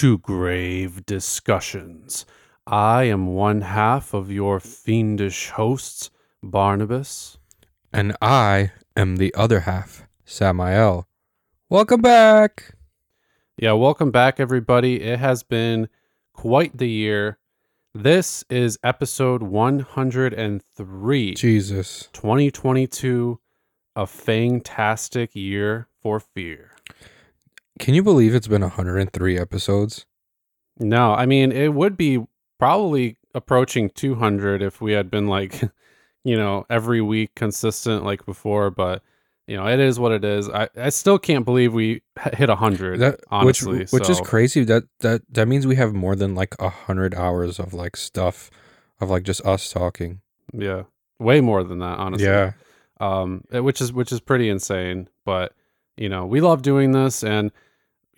To Grave Discussions. I am one half of your fiendish hosts, Barnabas. And I am the other half, Samael. Welcome back. Yeah, welcome back, everybody. It has been quite the year. This is episode 103, Jesus. 2022, a fantastic year for fear. Can you believe it's been 103 episodes? No, I mean, it would be probably approaching 200 if we had been like, you know, every week consistent like before, but you know, it is what it is. I, I still can't believe we hit 100, That honestly. which, which is crazy. That that that means we have more than like a hundred hours of like stuff, of like just us talking. Yeah. Way more than that, honestly. Yeah, um, eh, which is which is pretty insane. But you know, we love doing this, and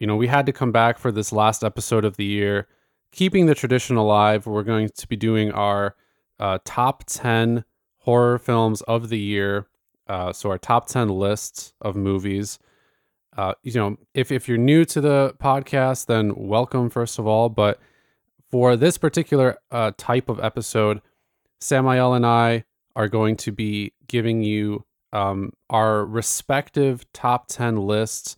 you know, we had to come back for this last episode of the year, keeping the tradition alive. We're going to be doing our uh, top ten horror films of the year. Uh, so our top ten lists of movies. Uh, you know, if if you're new to the podcast, then welcome first of all. But for this particular uh, type of episode, Samael and I are going to be giving you um, our respective top 10 lists,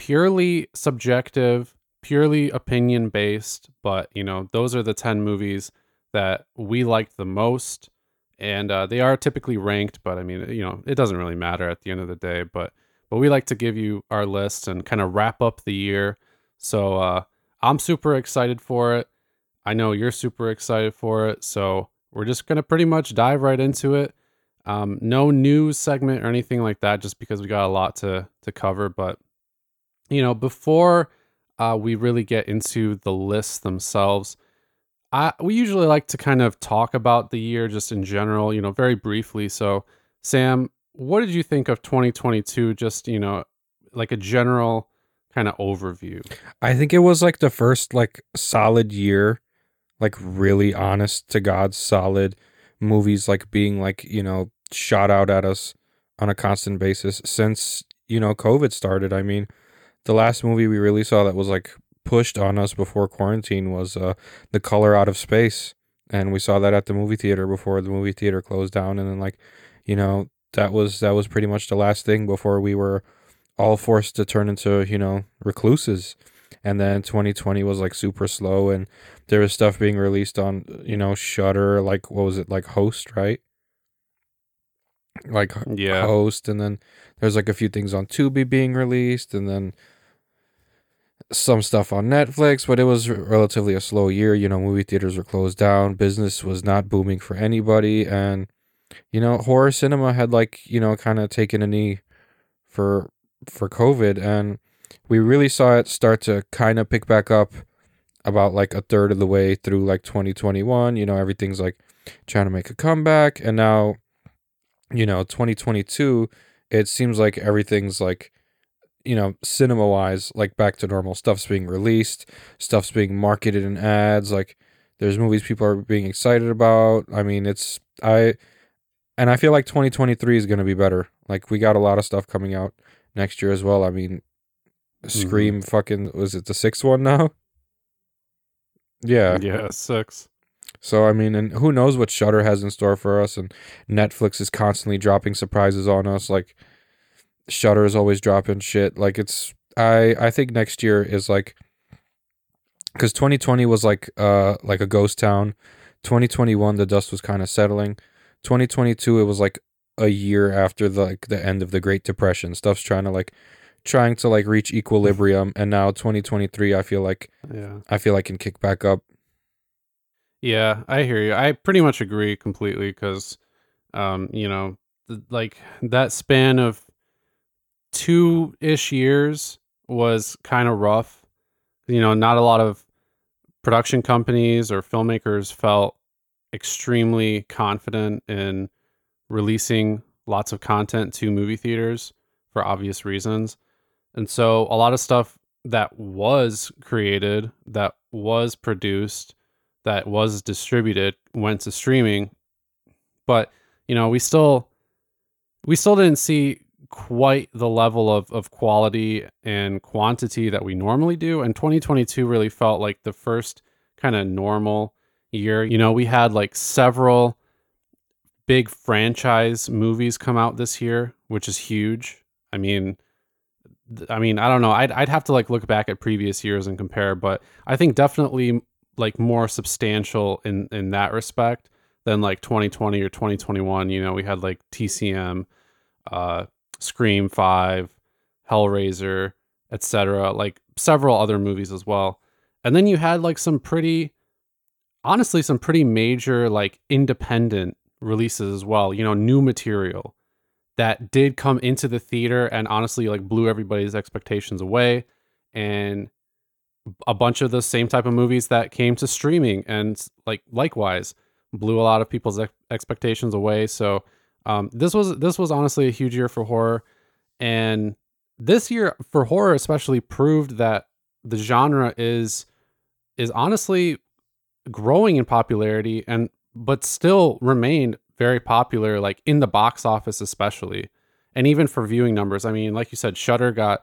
purely subjective, purely opinion based. But, you know, those are the 10 movies that we liked the most. And uh, they are typically ranked, but I mean, you know, it doesn't really matter at the end of the day. But, but we like to give you our list and kind of wrap up the year. So uh, I'm super excited for it. I know you're super excited for it. So we're just to pretty much dive right into it. Um, no news segment or anything like that, just because we got a lot to to cover. But you know, before uh, we really get into the lists themselves, I we usually like to kind of talk about the year just in general, you know, very briefly. So, Sam, what did you think of 2022? Just you know, like a general kind of overview. I think it was like the first like solid year, like really honest to God solid movies like being like you know shot out at us on a constant basis since you know COVID started. I mean, the last movie we really saw that was like pushed on us before quarantine was uh The Color Out of Space, and we saw that at the movie theater before the movie theater closed down, and then like you know that was that was pretty much the last thing before we were all forced to turn into you know recluses. And then 2020 was like super slow. And there was stuff being released on you know Shudder like what was it like host right? Like Yeah. host. And then there's like a few things on tubi being released. And then some stuff on netflix but it was relatively a slow year. You know movie theaters were closed down. Business was not booming for anybody. And you know horror cinema had like you know kind of taken a knee for for covid. And we really saw it start to kind of pick back up about like a third of the way through like 2021 you know everything's like trying to make a comeback. And now you know 2022 it seems like everything's like you know cinema wise like back to normal. Stuff's being released. Stuff's being marketed in ads. Like there's movies people are being excited about. I mean it's i and i feel like 2023 is going to be better. Like we got a lot of stuff coming out next year as well. I mean scream mm-hmm. fucking was it the sixth one now? Yeah. Yeah, six. so I mean, and who knows what Shudder has in store for us? And Netflix is constantly dropping surprises on us. Like Shudder is always dropping shit. Like it's I I think next year is like because 2020 was like uh like a ghost town. 2021 the dust was kind of settling. 2022 it was like a year after the like the end of the Great Depression. Stuff's trying to like trying to like reach equilibrium, and now 2023 I feel like Yeah. I feel like can kick back up. Yeah, I hear you. I pretty much agree completely because, um, you know, like that span of two ish years was kind of rough. You know, not a lot of production companies or filmmakers felt extremely confident in releasing lots of content to movie theaters for obvious reasons. And so a lot of stuff that was created, that was produced, that was distributed went to streaming. But, you know, we still we still didn't see quite the level of, of quality and quantity that we normally do. And 2022 really felt like the first kind of normal year. You know, we had like several big franchise movies come out this year, which is huge. I mean, I mean, I don't know. I'd I'd have to like look back at previous years and compare, but I think definitely like more substantial in in that respect than like 2020 or 2021. You know, we had like TCM, uh, Scream Five, Hellraiser, etc. Like several other movies as well, and then you had like some pretty, honestly, some pretty major like independent releases as well. You know, new material that did come into the theater and honestly like blew everybody's expectations away and a bunch of the same type of movies that came to streaming and like likewise blew a lot of people's ex- expectations away so um, this was this was honestly a huge year for horror and this year for horror especially proved that the genre is is honestly growing in popularity and but still remained very popular, like in the box office, especially, and even for viewing numbers. I mean, like you said, Shudder got,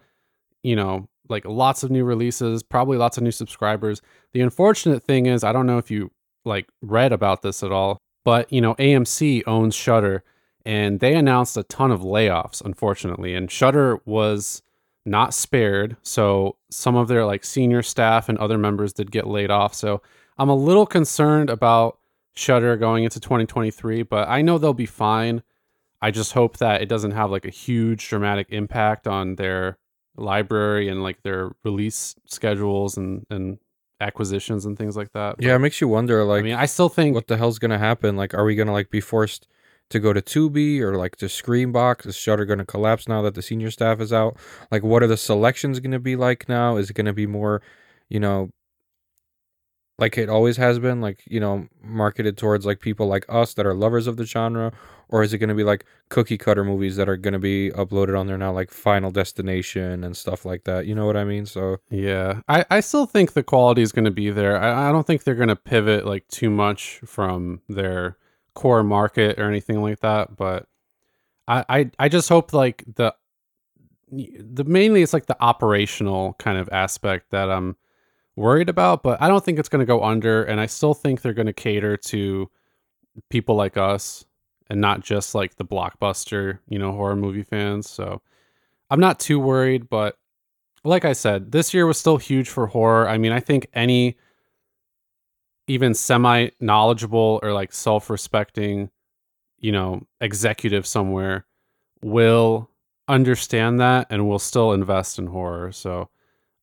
you know, like lots of new releases, probably lots of new subscribers. The unfortunate thing is, I don't know if you like read about this at all, but you know, AMC owns Shudder, and they announced a ton of layoffs, unfortunately, and Shudder was not spared. So some of their like senior staff and other members did get laid off. So I'm a little concerned about Shudder going into 2023, but I know they'll be fine. I just hope that it doesn't have like a huge dramatic impact on their library and like their release schedules and and acquisitions and things like that. yeah, it makes you wonder. Like, I mean, I still think what the hell's gonna happen? Like, are we gonna like be forced to go to Tubi or like to Screambox? Is Shudder gonna collapse now that the senior staff is out? Like, what are the selections gonna be like now? Is it gonna be more, you know, like it always has been, like you know, marketed towards like people like us that are lovers of the genre, or is it gonna be like cookie cutter movies that are gonna be uploaded on there now, like Final Destination and stuff like that? You know what I mean? So Yeah, I, I still think the quality is going to be there. I, I don't think they're going to pivot like too much from their core market or anything like that. But I, I, I just hope like the the mainly it's like the operational kind of aspect that I'm worried about. But I don't think it's going to go under, and I still think they're going to cater to people like us and not just like the blockbuster, you know, horror movie fans. So I'm not too worried, but like I said, this year was still huge for horror. I mean, I think any even semi knowledgeable or like self respecting, you know, executive somewhere will understand that and will still invest in horror. So,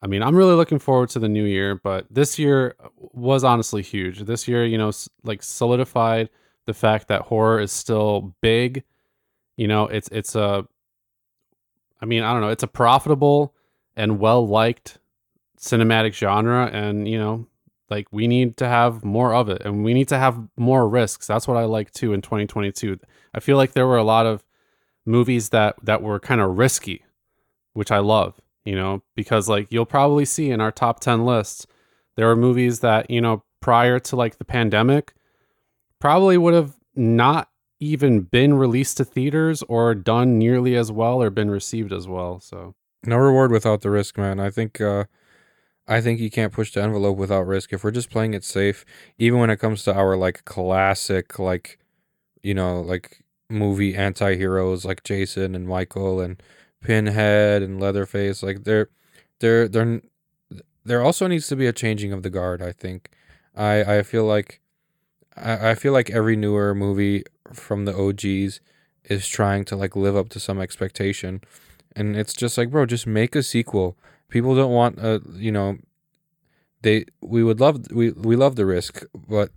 I mean, I'm really looking forward to the new year, but this year uh, was honestly huge. This year, you know, like solidified the fact that horror is still big. You know, it's it's a I mean, I don't know, it's a profitable and well liked cinematic genre and you know like we need to have more of it and we need to have more risks. That's what i like too in 2022 i feel like there were a lot of movies that that were kind of risky which i love you know because like you'll probably see in our top 10 lists there were movies that you know prior to like the pandemic probably would have not even been released to theaters or done nearly as well or been received as well so. No reward without the risk, man. I think uh I think you can't push the envelope without risk. If we're just playing it safe, even when it comes to our like classic like you know, like movie anti-heroes like Jason and Michael and Pinhead and Leatherface, like there there there there also needs to be a changing of the guard, I think. I I feel like I, I feel like every newer movie from the OGs is trying to like live up to some expectation. And it's just like, bro, just make a sequel. People don't want uh you know they we would love we we love the risk, but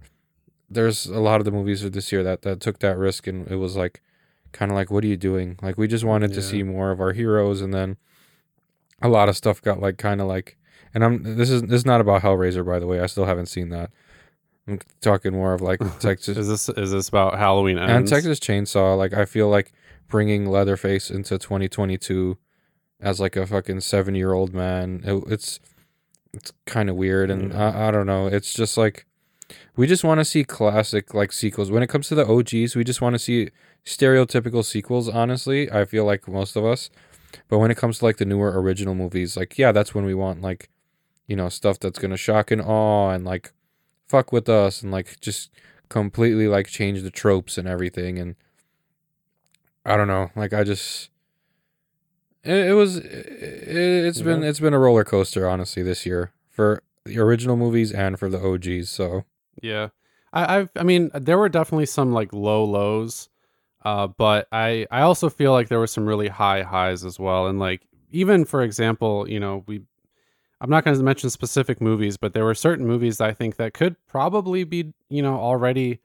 there's a lot of the movies of this year that that took that risk and it was like kind of like what are you doing? Like we just wanted to see more of our heroes and then a lot of stuff got like kind of like and I'm this is this is not about Hellraiser by the way. I still haven't seen that. I'm talking more of like Texas is this is this about halloween and? Texas Chainsaw. Like I feel like bringing Leatherface into 2022 as like a fucking seven year old man. It, it's it's kind of weird, and. I, I don't know. It's just like we just want to see classic like sequels. When it comes to the OGs, we just want to see stereotypical sequels. Honestly, I feel like most of us. But when it comes to like the newer original movies, like yeah, that's when we want like, you know, stuff that's gonna shock and awe and like, fuck with us and like just completely like change the tropes and everything. And I don't know, like I just. It, it was. It, has been. Yeah. It's been a roller coaster, honestly, this year for the original movies and for the OGs. So Yeah, I I've, I mean there were definitely some like low lows, uh, but I I also feel like there were some really high highs as well. And like even for example, you know we. I'm not going to mention specific movies, but there were certain movies that I think that could probably be, you know, already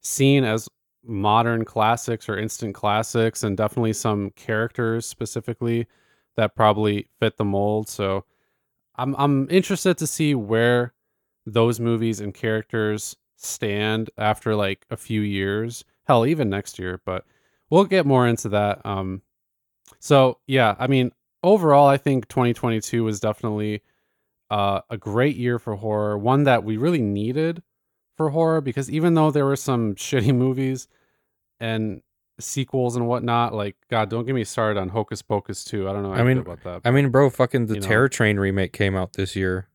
seen as modern classics or instant classics, and definitely some characters specifically that probably fit the mold. So I'm I'm interested to see where those movies and characters stand after like a few years. Hell, even next year, but we'll get more into that. Um so yeah, I mean, overall I think 2022 was definitely uh, a great year for horror, one that we really needed for horror because even though there were some shitty movies and sequels and whatnot, like God, don't get me started on Hocus Pocus 2. I don't know I mean, about that. I mean, bro, fucking the You know. Terror Train remake came out this year,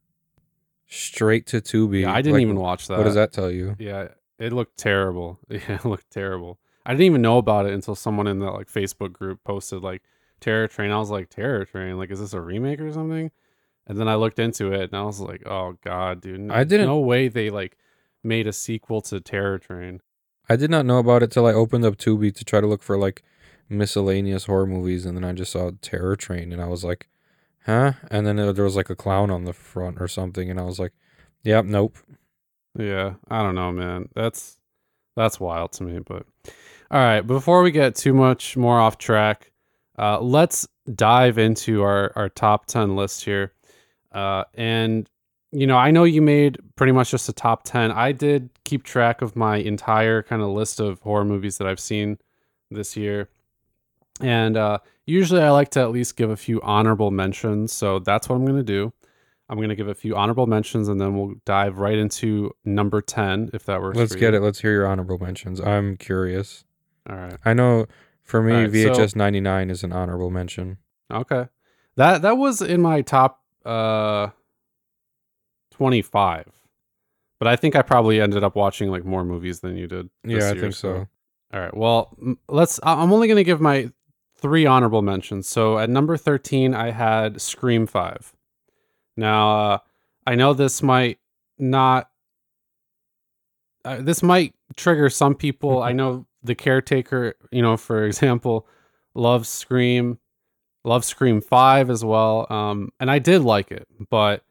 straight to Tubi. yeah, I didn't Like, even watch that. What does that tell you? Yeah, it looked terrible. Yeah, it looked terrible. I didn't even know about it until someone in that like Facebook group posted like Terror Train. I was like, Terror Train, like is this a remake or something? And then I looked into it and I was like, oh god, dude. I didn't- No way they like made a sequel to Terror Train. I did not know about it till I opened up Tubi to try to look for like miscellaneous horror movies, and then I just saw Terror Train, and I was like, huh? And then there was like a clown on the front or something, and I was like, yep, nope. Yeah, I don't know, man. That's that's wild to me. But all right, before we get too much more off track, uh, let's dive into our our top ten list here. Uh, and you know, I know you made pretty much just a top ten. I did keep track of my entire kind of list of horror movies that I've seen this year, and uh, usually I like to at least give a few honorable mentions. So that's what I'm gonna do. I'm gonna give a few honorable mentions, and then we'll dive right into number ten, if that works. Let's get you. it. Let's hear your honorable mentions. I'm curious. All right. I know for me, Alright, so- VHS 99 is an honorable mention. Okay. That that was in my top uh 25. But I think I probably ended up watching like more movies than you did. this Yeah, I year, think so. All right. Well, let's I'm only going to give my three honorable mentions. So at number 13 I had Scream 5. Now, uh I know this might not uh, this might trigger some people. I know the caretaker, you know, for example, loves Scream, loves Scream 5 as well. Um, and I did like it, but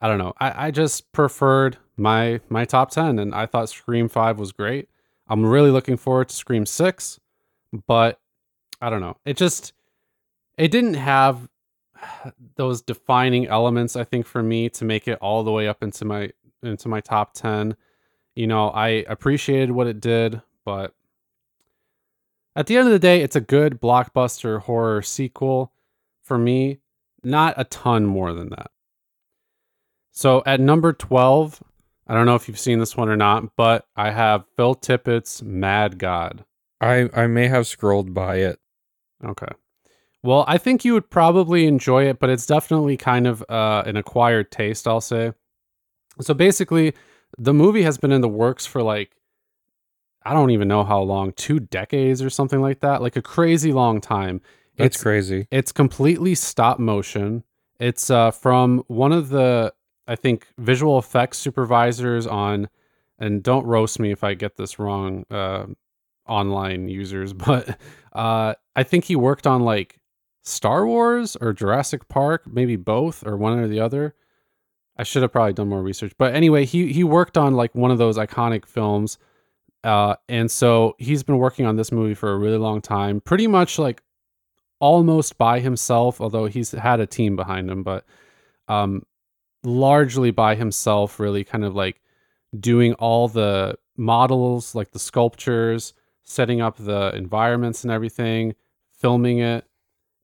I don't know. I, I just preferred my my top 10 and I thought Scream 5 was great. I'm really looking forward to Scream 6, but I don't know. It just it didn't have those defining elements I think for me to make it all the way up into my into my top 10 you know, I appreciated what it did, but at the end of the day, it's a good blockbuster horror sequel for me, not a ton more than that. So at number 12, I don't know if you've seen this one or not, but I have Phil Tippett's Mad God. I, I may have scrolled by it. Okay. Well, I think you would probably enjoy it, but it's definitely kind of uh, an acquired taste, I'll say. So basically, the movie has been in the works for like, I don't even know how long, two decades or something like that, like a crazy long time. That's It's- crazy. It's completely stop motion. It's uh, from one of the, I think, visual effects supervisors on, and don't roast me if I get this wrong, uh, online users, but uh, I think he worked on like Star Wars or Jurassic Park, maybe both or one or the other. I should have probably done more research, but anyway, he he worked on like one of those iconic films, uh, and so he's been working on this movie for a really long time, pretty much like almost by himself, although he's had a team behind him, but um, largely by himself, really kind of like doing all the models, like the sculptures, setting up the environments and everything, filming it,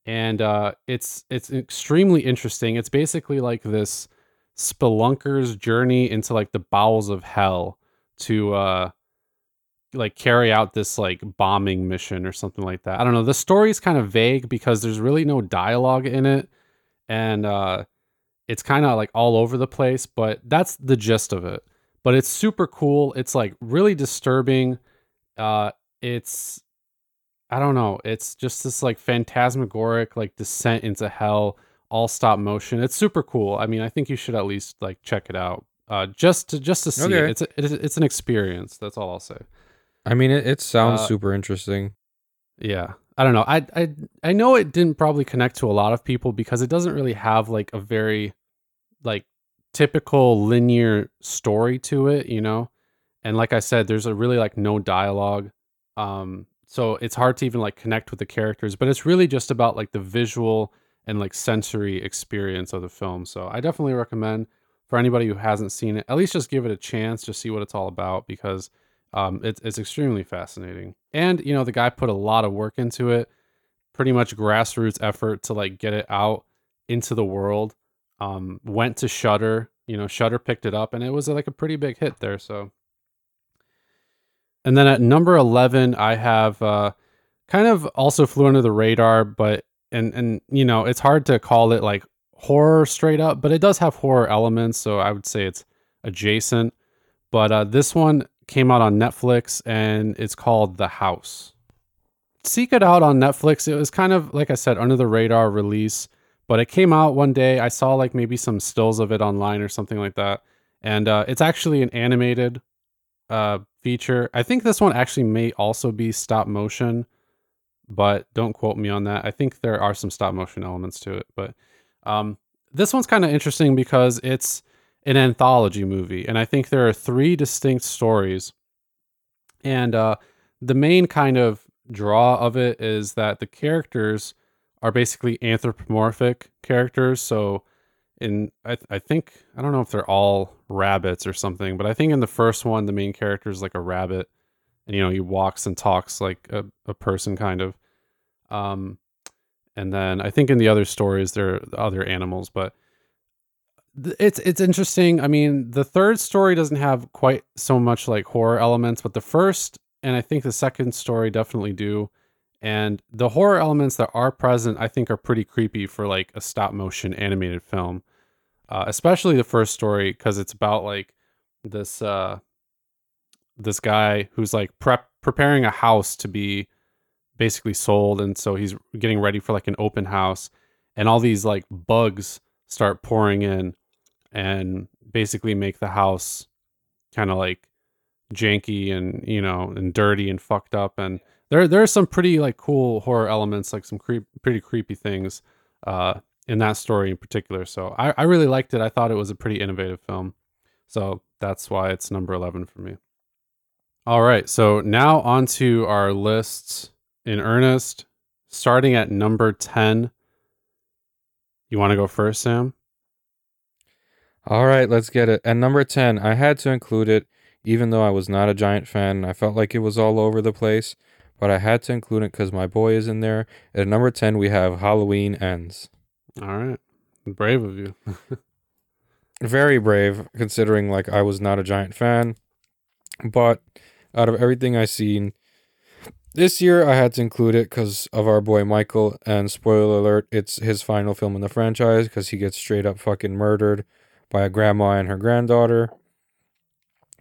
and uh, it's it's extremely interesting. It's basically like this spelunker's journey into like the bowels of hell, to uh like carry out this like bombing mission or something like that. I don't know. The story's kind of vague because there's really no dialogue in it and uh it's kind of like all over the place, but that's the gist of it. But it's super cool. It's like really disturbing. Uh it's I don't know. It's just this like phantasmagoric like descent into hell, all stop motion. It's super cool. I mean, I think you should at least like check it out. Uh, just to just to see Okay. it. It's a, it's it's an experience. That's all I'll say. I mean, it, it sounds Uh, super interesting. Yeah. I don't know. I I I know it didn't probably connect to a lot of people because it doesn't really have like a very like typical linear story to it, you know? And like I said, there's a really like no dialogue. Um so it's hard to even like connect with the characters, but it's really just about like the visual and like sensory experience of the film. So I definitely recommend for anybody who hasn't seen it, at least just give it a chance, just see what it's all about because um, it's it's extremely fascinating. And you know, the guy put a lot of work into it, pretty much grassroots effort to like get it out into the world. Um, went to Shudder, you know, Shudder picked it up, and it was like a pretty big hit there. So, and then at number eleven, I have uh, kind of also flew under the radar, but and and you know, it's hard to call it like horror straight up, but it does have horror elements, so I would say it's adjacent. But uh, this one came out on Netflix and it's called The House. Seek it out on Netflix. It was kind of, like I said, under the radar release, but it came out one day. I saw like maybe some stills of it online or something like that. And uh, it's actually an animated uh, feature. I think this one actually may also be stop motion, but don't quote me on that. I think there are some stop motion elements to it. But um, this one's kind of interesting because it's an anthology movie, and I think there are three distinct stories. And uh, the main kind of draw of it is that the characters are basically anthropomorphic characters. So, in I, I think I don't know if they're all rabbits or something, but I think in the first one the main character is like a rabbit, and you know he walks and talks like a, a person kind of. Um, and then I think in the other stories there are other animals, but th- it's it's interesting. I mean, the third story doesn't have quite so much like horror elements, but the first and I think the second story definitely do. And the horror elements that are present, I think, are pretty creepy for like a stop motion animated film. Uh, especially the first story because it's about like this uh, this guy who's like prep preparing a house to be basically sold, and so he's getting ready for like an open house, and all these like bugs start pouring in and basically make the house kind of like janky and you know and dirty and fucked up and there there are some pretty like cool horror elements like some creep pretty creepy things uh in that story in particular so I, I really liked it. I thought it was a pretty innovative film so that's why it's number 11 for me. All right so now on to our lists in earnest starting at number 10 you want to go first sam All right, let's get it. At number 10, I had to include it, even though I was not a giant fan. I felt like it was all over the place, but I had to include it because my boy is in there. At number 10, we have Halloween Ends. all right brave of you Very brave, considering like I was not a giant fan. But out of everything I seen this year, I had to include it because of our boy Michael. And spoiler alert, it's his final film in the franchise because he gets straight up fucking murdered by a grandma and her granddaughter.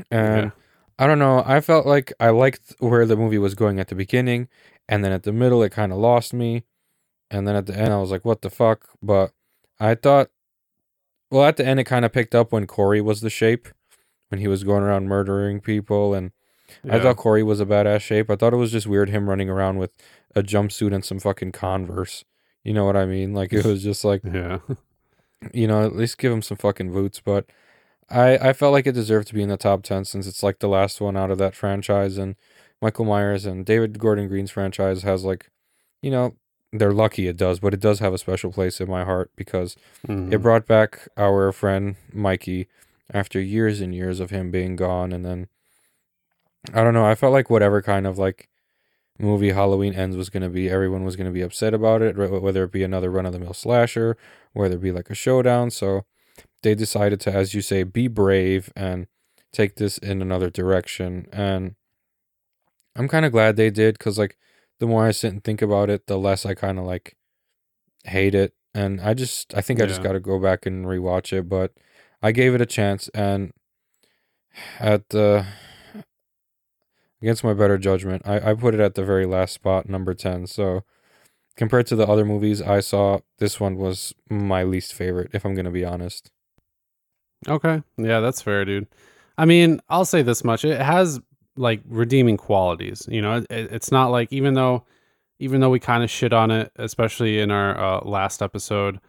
And Yeah. I don't know, I felt like I liked where the movie was going at the beginning, and then at the middle, it kind of lost me. And then at the end, I was like, what the fuck? But I thought, well, at the end, it kind of picked up when Corey was the shape, when he was going around murdering people. And I thought Corey was a badass shape. I thought it was just weird him running around with a jumpsuit and some fucking Converse. You know what I mean? Like, it was just like, yeah you know, at least give him some fucking boots. But I I felt like it deserved to be in the top ten since it's like the last one out of that franchise, and Michael Myers and David Gordon Green's franchise has like, you know, they're lucky it does, but it does have a special place in my heart because it Mhm. brought back our friend Mikey after years and years of him being gone, and then I don't know. I felt like whatever kind of like movie Halloween ends was going to be, everyone was going to be upset about it, whether it be another run of the mill slasher, whether it be like a showdown. So they decided to, as you say, be brave and take this in another direction. And I'm kind of glad they did because, like, the more I sit and think about it, the less I kind of like hate it. And I just, I think I just got to go back and rewatch it. But I gave it a chance, and at the against my better judgment, I, I put it at the very last spot, number 10. So compared to the other movies I saw, this one was my least favorite, if I'm going to be honest. Okay. Yeah, that's fair, dude. I mean, I'll say this much. It has like redeeming qualities. You know, it, it's not like even though even though we kind of shit on it, especially in our uh, last episode,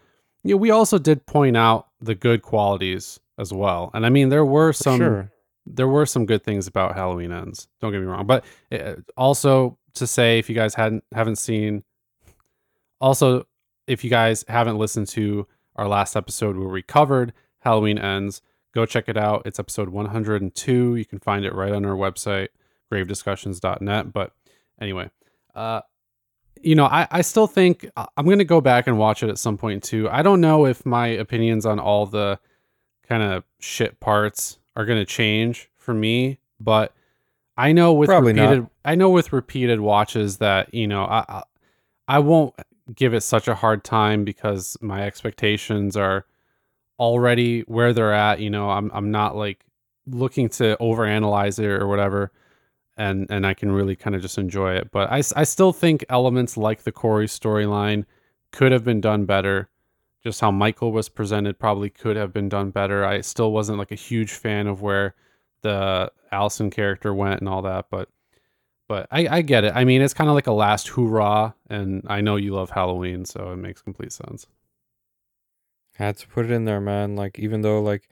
you know, we also did point out the good qualities as well. And I mean, there were some sure. There were some good things about Halloween Ends. Don't get me wrong, but uh, also to say if you guys hadn't haven't seen, also if you guys haven't listened to our last episode where we covered Halloween Ends, go check it out. It's episode 102. You can find it right on our website, gravediscussions.net. But anyway, uh, you know, I, I still think uh, I'm going to go back and watch it at some point too. I don't know if my opinions on all the kind of shit parts are going to change for me, but I know with Probably not. repeated, I know with repeated watches that, you know, I, I, I won't give it such a hard time because my expectations are already where they're at. You know, I'm, I'm not like looking to overanalyze it or whatever and and I can really kind of just enjoy it. But I I still think elements like the Corey storyline could have been done better. Just how Michael was presented probably could have been done better. I still wasn't like a huge fan of where the Allyson character went and all that, but but I, I get it. I mean, it's kind of like a last hoorah, and I know you love Halloween, so it makes complete sense. Had to put it in there, man. Like even though like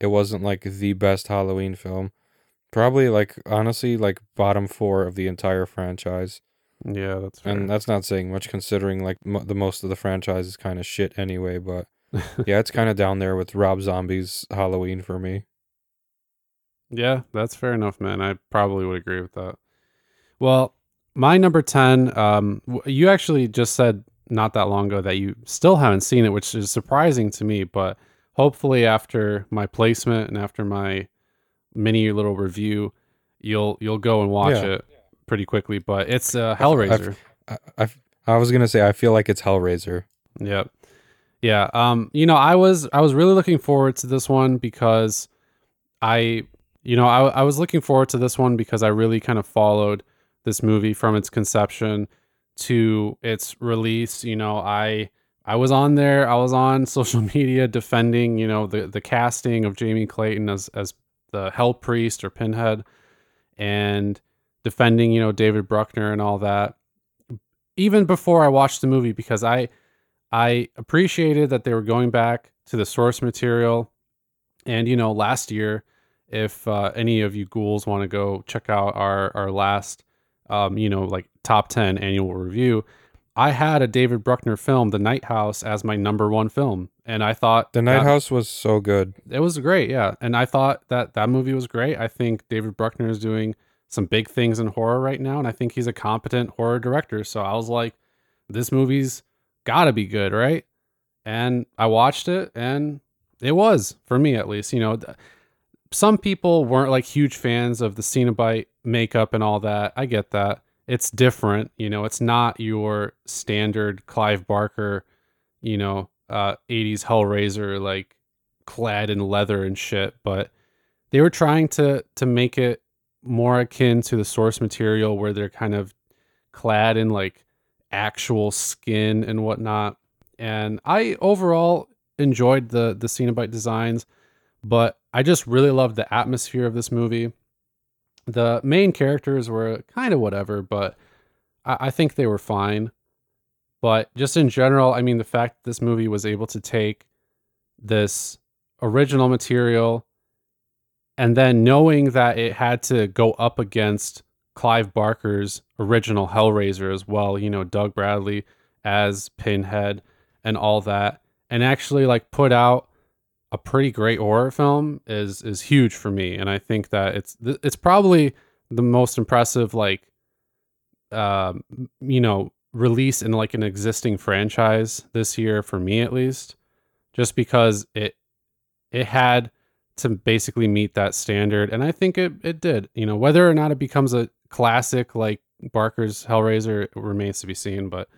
it wasn't like the best Halloween film, probably like honestly like bottom four of the entire franchise. Yeah, that's fair. And that's not saying much considering like mo the most of the franchise is kind of shit anyway. But yeah, it's kind of down there with Rob Zombie's Halloween for me. Yeah, that's fair enough, man. I probably would agree with that. Well, my number 10, um, you actually just said not that long ago that you still haven't seen it, which is surprising to me, but hopefully after my placement and after my mini little review, you'll you'll go and watch Yeah. it pretty quickly, but it's uh, Hellraiser. I, I I was gonna say I feel like it's Hellraiser. Yep. Yeah. Um, you know, I was I was really looking forward to this one because I you know, I I was looking forward to this one because I really kind of followed this movie from its conception to its release. You know, I I was on there, I was on social media defending, you know, the the casting of Jamie Clayton as as the Hell Priest or Pinhead and defending, you know, David Bruckner and all that. Even before I watched the movie because I I appreciated that they were going back to the source material. And, you know, last year, if uh, any of you ghouls want to go check out our, our last, um, you know, like top 10 annual review, I had a David Bruckner film, The Night House, as my number one film. And I thought The Night that- House was so good. it was great, yeah. And I thought that that movie was great. I think David Bruckner is doing some big things in horror right now, and I think he's a competent horror director. So I was like, this movie's got to be good, right? And I watched it, and it was for me at least. You know, th- some people weren't like huge fans of the Cenobite makeup and all that. I get that. It's different, you know. It's not your standard Clive Barker, you know, uh, '80s Hellraiser like clad in leather and shit, but they were trying to to make it more akin to the source material where they're kind of clad in like actual skin and whatnot. And I overall enjoyed the the Cenobite designs, but I just really loved the atmosphere of this movie. The main characters were kind of whatever, but I, I think they were fine. But just in general, I mean, the fact that this movie was able to take this original material and then knowing that it had to go up against Clive Barker's original Hellraiser as well, you know, Doug Bradley as Pinhead and all that, and actually like put out a pretty great horror film is is huge for me, and I think that it's it's probably the most impressive like um you know release in like an existing franchise this year for me at least just because it it had to basically meet that standard, and I think it it did. You know, whether or not it becomes a classic like Barker's Hellraiser remains to be seen, but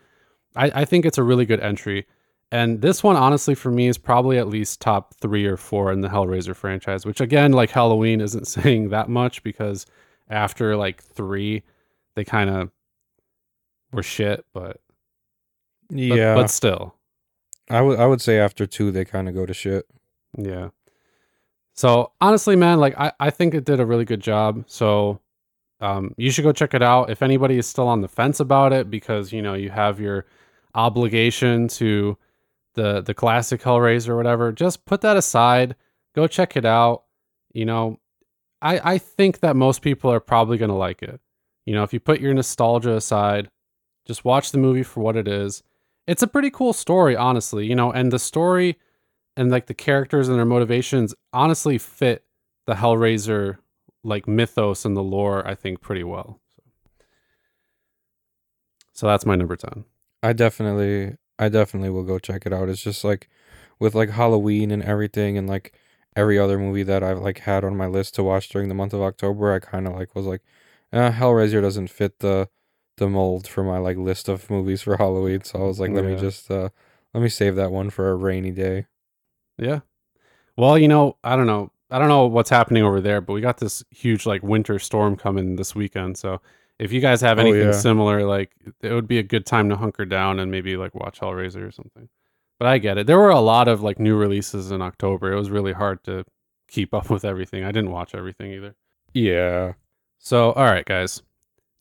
I, I think it's a really good entry. And this one, honestly, for me, is probably at least top three or four in the Hellraiser franchise, which again, like Halloween, isn't saying that much because after like three, they kind of were shit, but, but Yeah, but still, I would I would say after two they kind of go to shit. yeah. So honestly, man, like I, I think it did a really good job. So um, you should go check it out. If anybody is still on the fence about it, because you know you have your obligation to the the classic Hellraiser or whatever, just put that aside. Go check it out. You know, I I think that most people are probably gonna like it. You know, if you put your nostalgia aside, just watch the movie for what it is. It's a pretty cool story, honestly. You know, and the story and like the characters and their motivations honestly fit the Hellraiser like mythos and the lore, I think, pretty well. So, that's my number ten. I definitely I definitely will go check it out. It's just like with like Halloween and everything and like every other movie that I've like had on my list to watch during the month of October, I kind of like was like, eh, Hellraiser doesn't fit the the mold for my like list of movies for Halloween. So I was like, let me just uh let me save that one for a rainy day. Yeah. Well, you know, I don't know. I don't know what's happening over there, but we got this huge like winter storm coming this weekend. So if you guys have Oh, anything yeah. similar, like it would be a good time to hunker down and maybe like watch Hellraiser or something. But I get it. There were a lot of like new releases in October. It was really hard to keep up with everything. I didn't watch everything either. Yeah. So, all right, guys.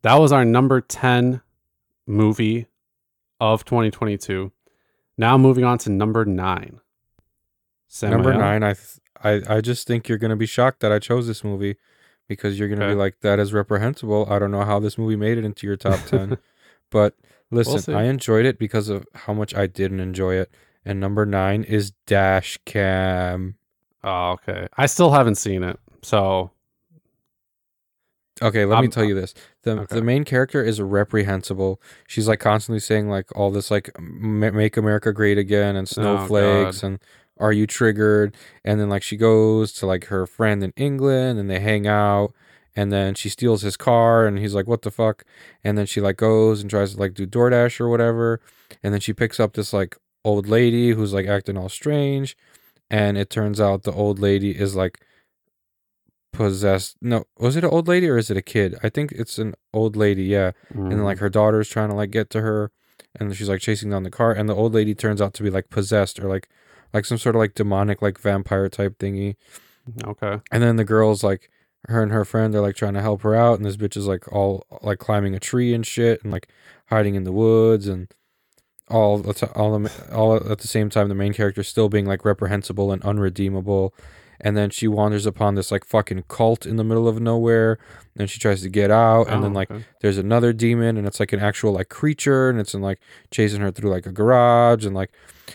That was our number 10 movie of 2022. Now moving on to number 9. Number nine, I th- I I just think you're gonna be shocked that I chose this movie because you're gonna Okay. be like, that is reprehensible. I don't know how this movie made it into your top ten. but listen, see. I enjoyed it because of how much I didn't enjoy it. And number nine is Dash Cam. Oh, okay. I still haven't seen it. So, Okay, let me I'm- tell you uh, this. The okay. the main character is reprehensible. She's like constantly saying like all this like "Ma- make America great again and Oh, snowflakes God. and are you triggered? And then like she goes to like her friend in England and they hang out and then she steals his car and he's like what the fuck? And then she like goes and tries to like do DoorDash or whatever and then she picks up this like old lady who's like acting all strange and it turns out the old lady is like possessed. No, was it an old lady or is it a kid? I think it's an old lady, yeah. And then mm, like her daughter's trying to like get to her and she's like chasing down the car and the old lady turns out to be like possessed or like like some sort of like demonic like vampire type thingy. okay. And then the girl's like her and her friend they're like trying to help her out and this bitch is like all like climbing a tree and shit and like hiding in the woods and all all the, all at the same time the main character still being like reprehensible and unredeemable and then she wanders upon this like fucking cult in the middle of nowhere and she tries to get out and Oh, then like okay. there's another demon and it's like an actual like creature and it's in like chasing her through like a garage and like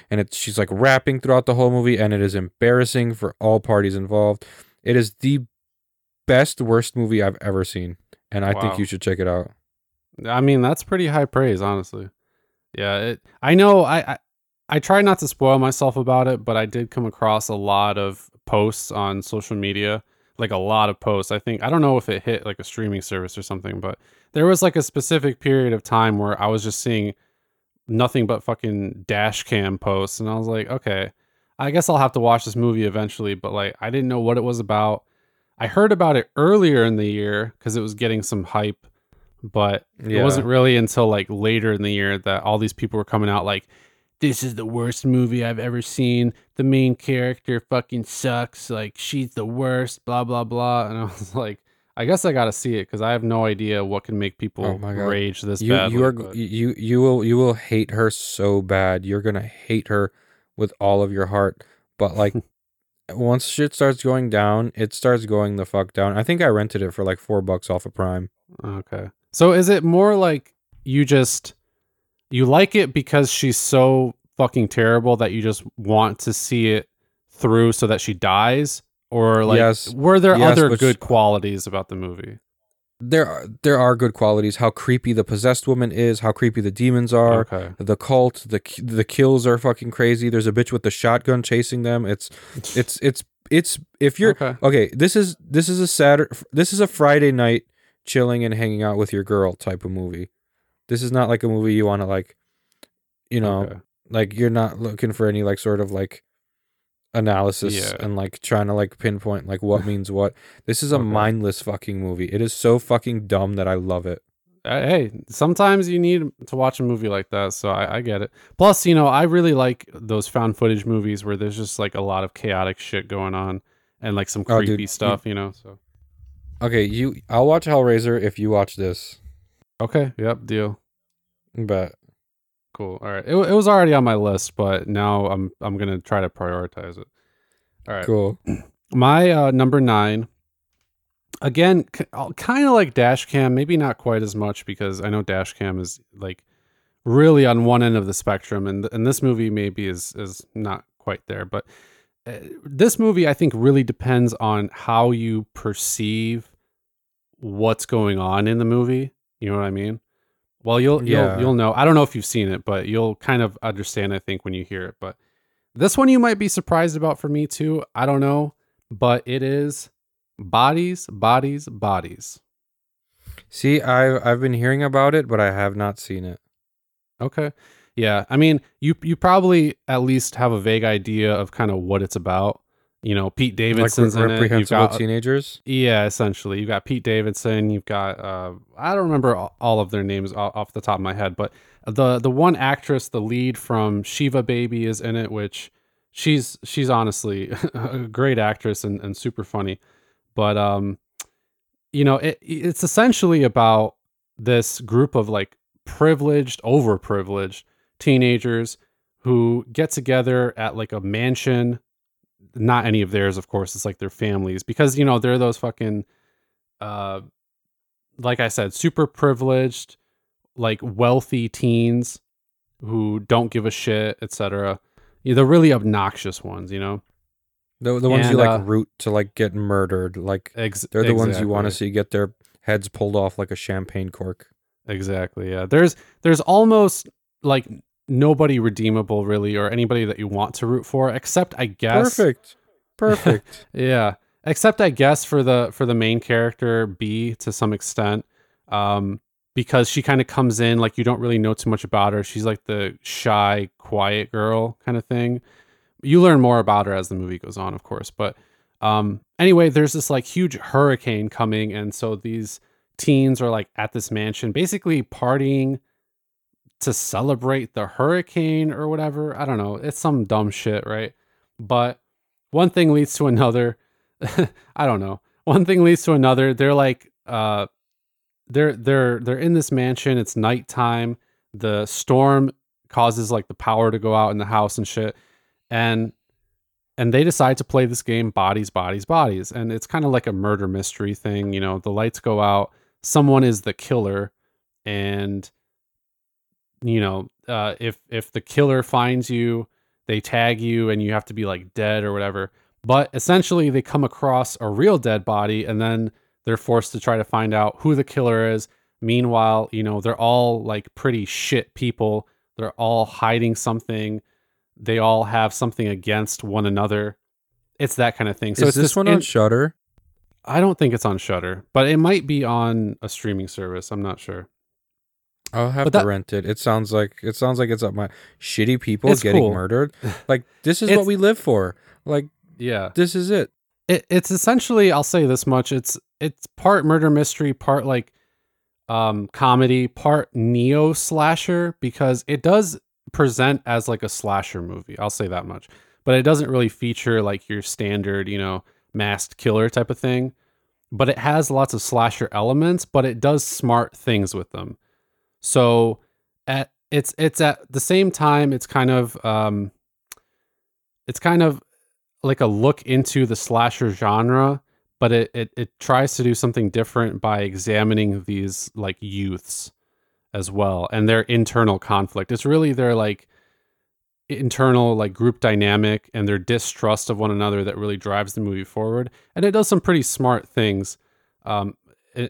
and it's she's like rapping throughout the whole movie and it is embarrassing for all parties involved it is the best worst movie i've ever seen and i Wow. think you should check it out I mean, that's pretty high praise, honestly. Yeah, it, I know. I, I I try not to spoil myself about it, but I did come across a lot of posts on social media, like a lot of posts. I think I don't know if it hit like a streaming service or something, but there was like a specific period of time where I was just seeing nothing but fucking dash cam posts, and I was like, okay, I guess I'll have to watch this movie eventually. But like, I didn't know what it was about. I heard about it earlier in the year because it was getting some hype, but it wasn't really until like later in the year that all these people were coming out like, this is the worst movie I've ever seen. The main character fucking sucks. Like, she's the worst, blah, blah, blah. And I was like, I guess I got to see it because I have no idea what can make people Oh rage this you badly. you are but- you you will you will hate her so bad. You're gonna hate her with all of your heart. But like once shit starts going down, it starts going the fuck down. I think I rented it for like four bucks off of Prime. Okay. So is it more like you just you like it because she's so fucking terrible that you just want to see it through so that she dies or like Yes. were there Yes, other good qualities about the movie? There are there are good qualities. How creepy the possessed woman is. How creepy the demons are. Okay. The cult, the the kills are fucking crazy. There's a bitch with the shotgun chasing them. It's it's it's it's if you're Okay. okay. This is this is a Saturday. This is a Friday night chilling and hanging out with your girl type of movie. This is not like a movie you want to like, you know, Okay. like you're not looking for any like sort of like analysis Yeah. and like trying to like pinpoint like what means what. This is a Okay. mindless fucking movie. It is so fucking dumb that I love it. Uh, Hey, sometimes you need to watch a movie like that, so I, I get it. Plus, you know, I really like those found footage movies where there's just like a lot of chaotic shit going on and like some Oh, dude, creepy you- stuff, you know. So Okay, you. I'll watch Hellraiser if you watch this. Okay, yep, deal. But Cool. All right. It, it was already on my list, but now I'm I'm gonna try to prioritize it. All right. cool. My uh, number nine. Again, kind of like Dashcam, maybe not quite as much because I know Dashcam is like really on one end of the spectrum, and and this movie maybe is is not quite there. But uh, this movie, I think, really depends on how you perceive what's going on in the movie. You know what I mean? Well, you'll Yeah. you'll you'll know. I don't know if you've seen it, but you'll kind of understand. I think when you hear it, but this one you might be surprised about for me too. I don't know, but it is bodies, bodies, bodies. See, I've I've been hearing about it, but I have not seen it. Okay. Yeah. I mean, you you probably at least have a vague idea of kind of what it's about. You know, Pete Davidson's like in it. You've reprehensible got, teenagers. yeah, essentially. You've got Pete Davidson. You've got uh, I don't remember all all of their names off the top of my head, but the the one actress, the lead from Shiva Baby, is in it, which she's she's honestly a great actress and, and super funny. But um, you know, it it's essentially about this group of like privileged, overprivileged teenagers who get together at like a mansion not any of theirs of course it's like their families because you know they're those fucking uh like i said super privileged like wealthy teens who don't give a shit etc yeah, they're really obnoxious ones you know The the ones And, you like uh, root to like get murdered. Like Ex- they're the ones you want to see get their heads pulled off like a champagne cork. Exactly. Yeah. There's there's almost like nobody redeemable really or anybody that you want to root for except I guess Perfect. Perfect. Yeah. Except I guess for the for the main character B to some extent. Um because she kind of comes in like you don't really know too much about her. She's like the shy, quiet girl kind of thing. You learn more about her as the movie goes on, of course. But um anyway, there's this like huge hurricane coming and so these teens are like at this mansion basically partying to celebrate the hurricane or whatever. I don't know. It's some dumb shit, right? But one thing leads to another. I don't know. One thing leads to another. They're like uh they're they're they're in this mansion. It's nighttime. The storm causes like the power to go out in the house and shit. And and they decide to play this game bodies bodies bodies and it's kind of like a murder mystery thing you know the lights go out someone is the killer and you know uh, if if the killer finds you they tag you and you have to be like dead or whatever but essentially they come across a real dead body and then they're forced to try to find out who the killer is meanwhile you know they're all like pretty shit people they're all hiding something they all have something against one another it's that kind of thing so Is this one on in- Shudder? I don't think it's on Shudder, but it might be on a streaming service. I'm not sure. I'll have to rent it. It sounds like it sounds like it's up my shitty people getting cool. murdered. Like this is what we live for. Like Yeah, this is it. it, it's essentially. I'll say this much: it's it's part murder mystery, part like um comedy, part neo slasher because it does present as like a slasher movie. I'll say that much, but it doesn't really feature like your standard, you know, masked killer type of thing. But it has lots of slasher elements, but it does smart things with them. So at it's it's at the same time it's kind of um it's kind of like a look into the slasher genre, but it, it it tries to do something different by examining these like youths as well and their internal conflict. It's really their like internal like group dynamic and their distrust of one another that really drives the movie forward. And it does some pretty smart things, um,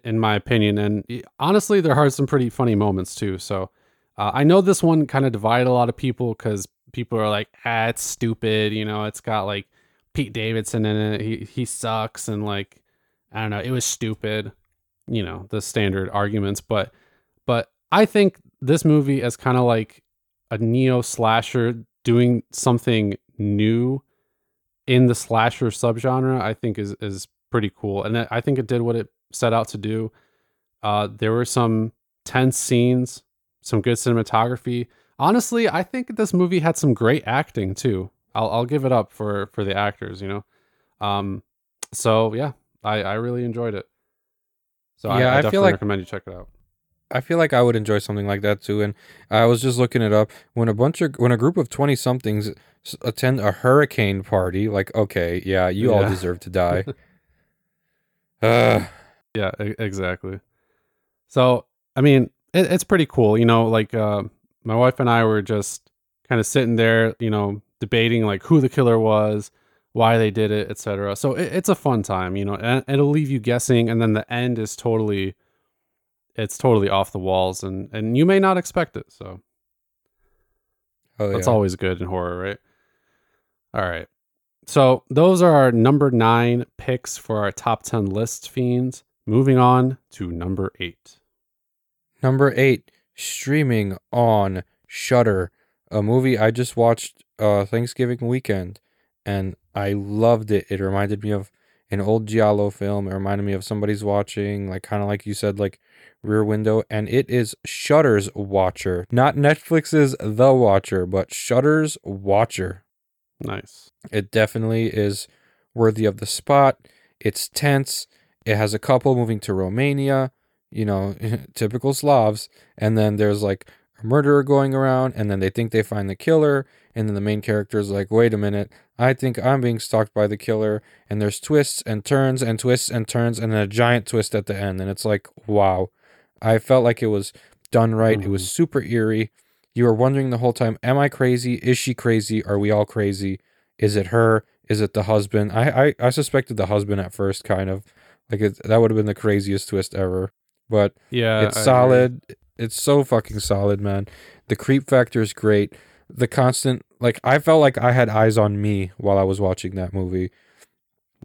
in, my opinion. And honestly, there are some pretty funny moments too. So uh, I know this one kind of divided a lot of people because people are like, ah, it's stupid. You know, it's got like Pete Davidson in it. He he sucks and like I don't know, it was stupid. You know, the standard arguments, but but I think this movie is kind of like a neo slasher doing something new in the slasher subgenre. I think is is pretty cool, and I think it did what it set out to do. Uh, there were some tense scenes, some good cinematography. Honestly, I think this movie had some great acting too. I'll I'll give it up for for the actors, you know. Um, so yeah, I I really enjoyed it. So I, Yeah, I I feel definitely like- recommend you check it out. I feel like I would enjoy something like that too. And I was just looking it up. When a bunch of when a group of twenty somethings attend a hurricane party, like okay, yeah, you all deserve to die. uh, Yeah, exactly. So, I mean, it, it's pretty cool. You know, like uh, my wife and I were just kind of sitting there, you know, debating like who the killer was, why they did it, etc. So it, it's a fun time, you know, and it'll leave you guessing, and then the end is totally, it's totally off the walls, and and you may not expect it. So oh, that's yeah. always good in horror, right? All right. So those are our number nine picks for our top 10 list fiends. Moving on to number eight. Number eight, streaming on Shudder, a movie I just watched uh Thanksgiving weekend, and I loved it. It reminded me of an old Giallo film. It reminded me of somebody's watching, like kind of like you said, like Rear Window, and it is Shudder's Watcher, not Netflix's The Watcher, but Shudder's Watcher. Nice. It definitely is worthy of the spot. It's tense. It has a couple moving to Romania, you know, typical Slavs. And then there's like a murderer going around, and then they think they find the killer. And then the main character is like, wait a minute, I think I'm being stalked by the killer. And there's twists and turns and twists and turns, and then a giant twist at the end. And it's like, wow. I felt like it was done right. It was mm-hmm. super eerie. You were wondering the whole time, am I crazy? Is she crazy? Are we all crazy? Is it her? Is it the husband? I I, I suspected the husband at first, kind of like it, that would have been the craziest twist ever. But Yeah. it's I agree. solid. It's so fucking solid, man. The creep factor is great. The constant, like, I felt like I had eyes on me while I was watching that movie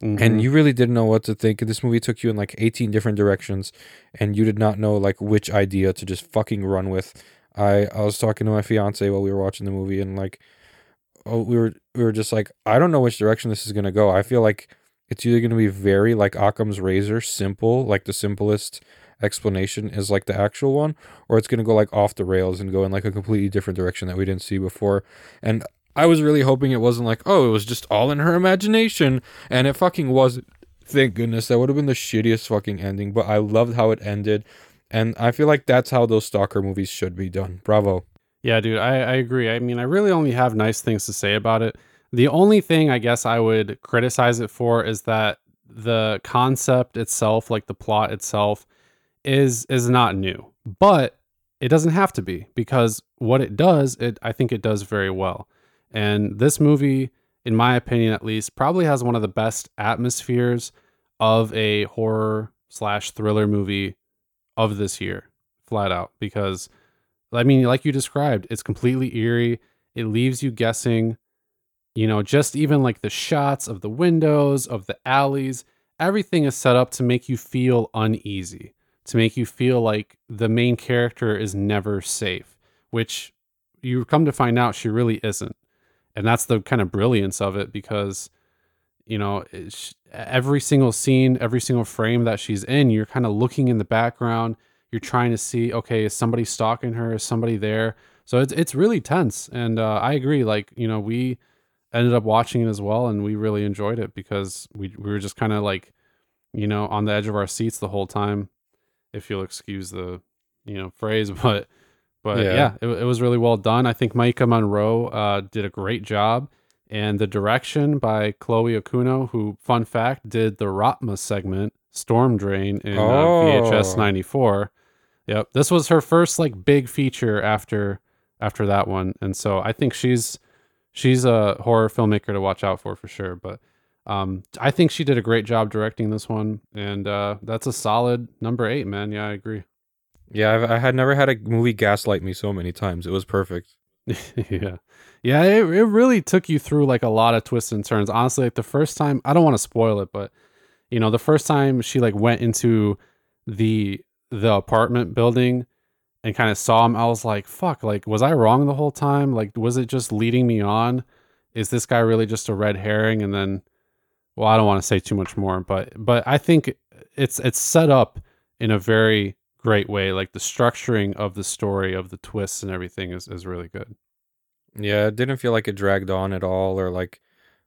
Mhm. and you really didn't know what to think. This movie took you in like 18 different directions, and you did not know like which idea to just fucking run with. I I was talking to my fiance while we were watching the movie, and like, oh, we were we were just like, I don't know which direction this is gonna go. I feel like it's either gonna be very like Occam's razor, simple, like the simplest explanation is like the actual one, or it's gonna go like off the rails and go in like a completely different direction that we didn't see before. And I was really hoping it wasn't like, oh, it was just all in her imagination, and it fucking wasn't. Thank goodness that would have been the shittiest fucking ending, but I loved how it ended, and I feel like that's how those stalker movies should be done. Bravo. Yeah, dude, I, I agree. I mean, I really only have nice things to say about it. The only thing I guess I would criticize it for is that the concept itself, like the plot itself, is is not new. But it doesn't have to be because what it does, it I think it does very well. And this movie, in my opinion at least, probably has one of the best atmospheres of a horror slash thriller movie of this year, flat out. Because I mean, like you described, it's completely eerie. It leaves you guessing. You know, just even like the shots of the windows, of the alleys, everything is set up to make you feel uneasy, to make you feel like the main character is never safe, which you come to find out she really isn't. And that's the kind of brilliance of it because, you know, every single scene, every single frame that she's in, you're kind of looking in the background you're trying to see okay is somebody stalking her? Is somebody there? So it's it's really tense. And uh, i agree like you know we ended up watching it as well and we really enjoyed it because we, we were just kind of like you know on the edge of our seats the whole time if you'll excuse the you know phrase but but Yeah. yeah, it, it was really well done i think Maika Monroe uh, did a great job and the direction by chloe okuno who fun fact did the Raatma segment storm drain in uh, vhs Oh. 94 Yep. This was her first like big feature after after that one. And so I think she's she's a horror filmmaker to watch out for for sure, but um I think she did a great job directing this one and uh that's a solid number 8, man. Yeah, I agree. Yeah, I've, I had never had a movie gaslight me so many times. It was perfect. yeah. Yeah, it, it really took you through like a lot of twists and turns. Honestly, like the first time, I don't want to spoil it, but you know, the first time she like went into the the apartment building and kind of saw him, I was like, fuck, like was I wrong the whole time? Like was it just leading me on? Is this guy really just a red herring and then well, I don't want to say too much more, but but I think it's it's set up in a very great way. Like the structuring of the story of the twists and everything is, is really good. Yeah, it didn't feel like it dragged on at all or like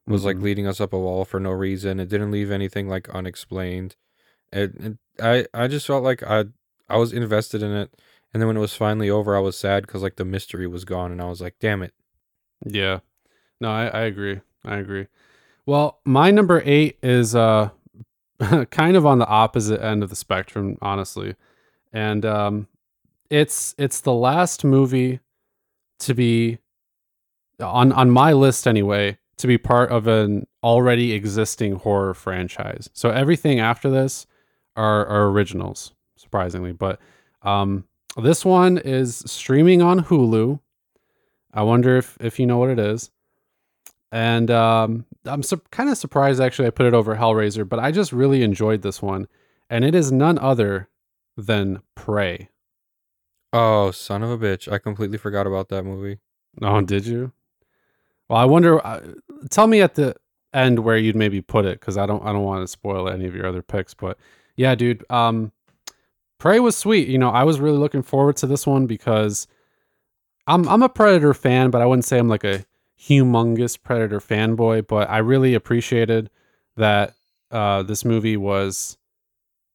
was like Mhm. leading us up a wall for no reason. It didn't leave anything like unexplained. It, it I I just felt like I I was invested in it, and then when it was finally over, I was sad because like the mystery was gone, and I was like, damn it. Yeah. No, I, I agree. I agree. Well, my number eight is uh kind of on the opposite end of the spectrum, honestly. And um it's it's the last movie to be on on my list anyway, to be part of an already existing horror franchise. So everything after this are, are originals, surprisingly. But um this one is streaming on Hulu. I wonder if if you know what it is. And um, I'm su- kind of surprised actually I put it over Hellraiser, but I just really enjoyed this one. And it is none other than Prey. Oh, son of a bitch! I completely forgot about that movie. Oh, did you? Well, I wonder. Uh, tell me at the end where you'd maybe put it, because I don't. I don't want to spoil any of your other picks. But yeah, dude. Um, Prey was sweet. You know, I was really looking forward to this one because I'm I'm a Predator fan, but I wouldn't say I'm like a humongous Predator fanboy. But I really appreciated that uh, this movie was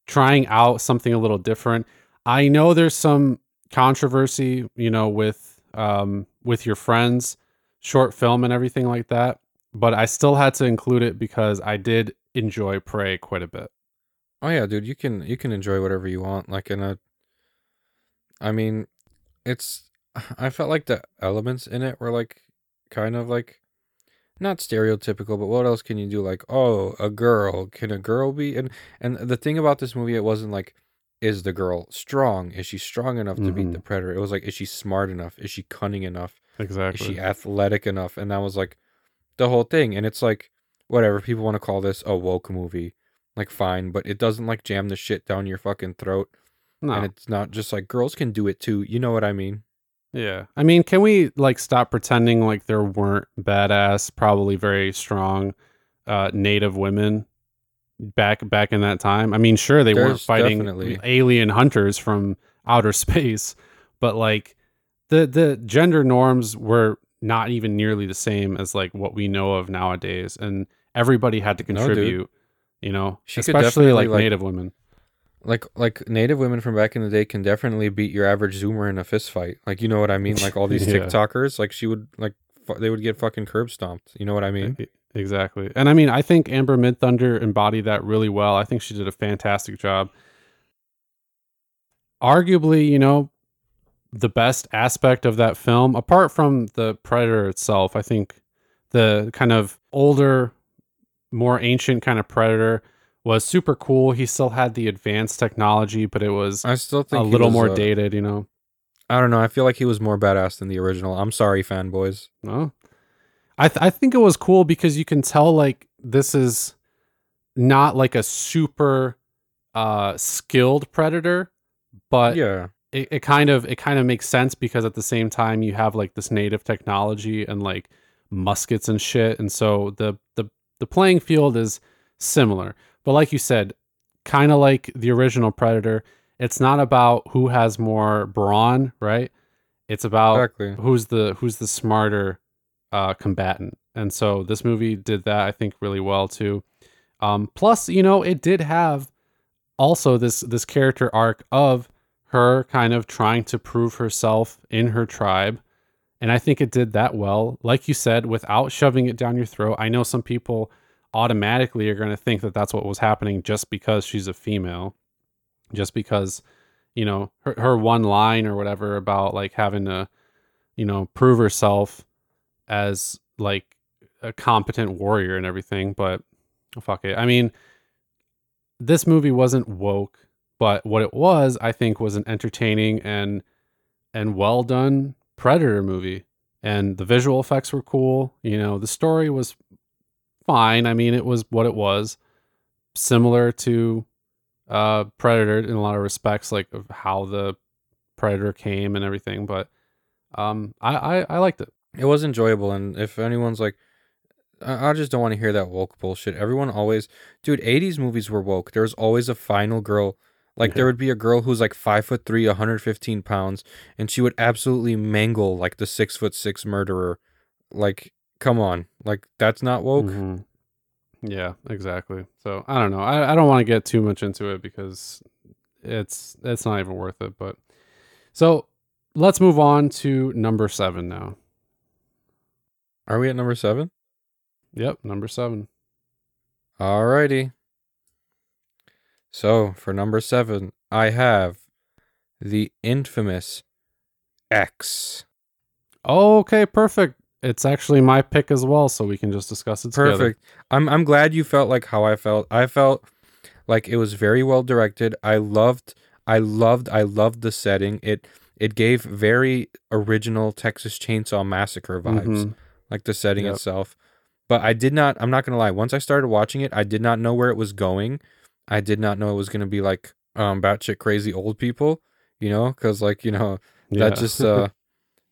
trying out something a little different. I know there's some controversy, you know, with um, with your friends, short film and everything like that. But I still had to include it because I did enjoy Prey quite a bit. Oh yeah, dude, you can you can enjoy whatever you want. Like in a, I mean, it's. I felt like the elements in it were like, kind of like, not stereotypical, but what else can you do? Like, oh, a girl. Can a girl be? And and the thing about this movie, it wasn't like, is the girl strong? Is she strong enough to beat Mhm. the predator? It was like, is she smart enough? Is she cunning enough? Exactly. Is she athletic enough? And that was like the whole thing. And it's like, whatever people want to call this a woke movie, like fine, but it doesn't like jam the shit down your fucking throat. no. And it's not just like girls can do it too. You know what I mean? Yeah. I mean, can we like stop pretending like there weren't badass, probably very strong uh native women back back in that time? I mean, sure they weren't fighting definitely- alien hunters from outer space, but like the the gender norms were not even nearly the same as like what we know of nowadays and everybody had to No, contribute, you know, She could especially definitely, like, like- native women. Like like native women from back in the day can definitely beat your average zoomer in a fist fight. Like you know what I mean? Like all these Yeah. TikTokers, like she would like fu- they would get fucking curb stomped. You know what I mean? Exactly. And I mean, I think Amber Midthunder embodied that really well. I think she did a fantastic job. Arguably, you know, the best aspect of that film, apart from the Predator itself, I think the kind of older, more ancient kind of Predator was super cool. He still had the advanced technology, but it was I still think a little more uh, dated, you know. I don't know. I feel like he was more badass than the original. I'm sorry, fanboys. No, I th- I think it was cool because you can tell like this is not like a super uh skilled predator, but yeah, it, it kind of it kind of makes sense because at the same time you have like this native technology and like muskets and shit, and so the the the playing field is similar. But like you said, kind of like the original Predator, it's not about who has more brawn, right? It's about exactly. who's the who's the smarter uh, combatant. And so this movie did that I think really well too. Um, plus, you know, it did have also this this character arc of her kind of trying to prove herself in her tribe. And I think it did that well. Like you said, without shoving it down your throat. I know some people automatically are going to think that that's what was happening just because she's a female. Just because, you know, her, her one line or whatever about like having to, you know, prove herself as like a competent warrior and everything. But fuck it. I mean, this movie wasn't woke, but what it was, I think, was an entertaining and and well done Predator movie. and the visual effects were cool. You know, the story was fine. I mean, it was what it was, similar to uh, Predator in a lot of respects, like of how the Predator came and everything. But um, I, I I liked it. It was enjoyable, and if anyone's like, I, I just don't want to hear that woke bullshit. Everyone always, dude, '80s movies were woke. There was always a final girl. Like there would be a girl who's like five foot three, 115 pounds, and she would absolutely mangle like the six foot six murderer. Like, come on, like that's not woke. Mhm. Yeah, exactly. So I don't know. I, I don't want to get too much into it because it's it's not even worth it. But so let's move on to number seven now. Are we at number seven? Yep, number seven. Alrighty. So for number seven, I have the infamous X. Okay, perfect. It's actually my pick as well, so we can just discuss it together. Perfect. I'm I'm glad you felt like how I felt. I felt like it was very well directed. I loved I loved I loved the setting. It it gave very original Texas Chainsaw Massacre vibes, Mhm. like the setting Yep. itself. But I did not I'm not going to lie. Once I started watching it, I did not know where it was going. I did not know it was going to be like um batshit crazy old people, you know, cuz like, you know, Yeah. that just uh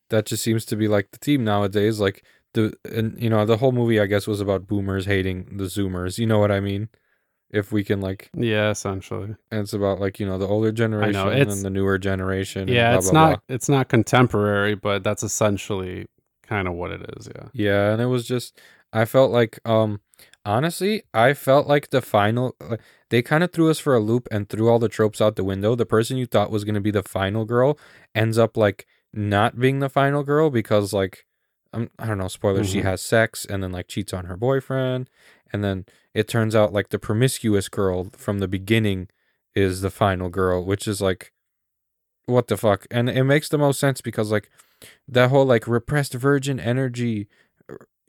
that just seems to be like the theme nowadays like the and you know the whole movie i guess was about boomers hating the zoomers you know what i mean if we can like yeah, essentially. and it's about like you know the older generation it's- and the newer generation Yeah, blah, it's blah, not blah. it's not contemporary, but that's essentially kind of what it is. Yeah. yeah and it was just i felt like um honestly i felt like the final like, they kind of threw us for a loop and threw all the tropes out the window the person you thought was going to be the final girl ends up like not being the final girl because like um, I don't know, spoilers, she Mhm. has sex and then like cheats on her boyfriend and then it turns out like the promiscuous girl from the beginning is the final girl, which is like what the fuck? And it makes the most sense because like that whole like repressed virgin energy er,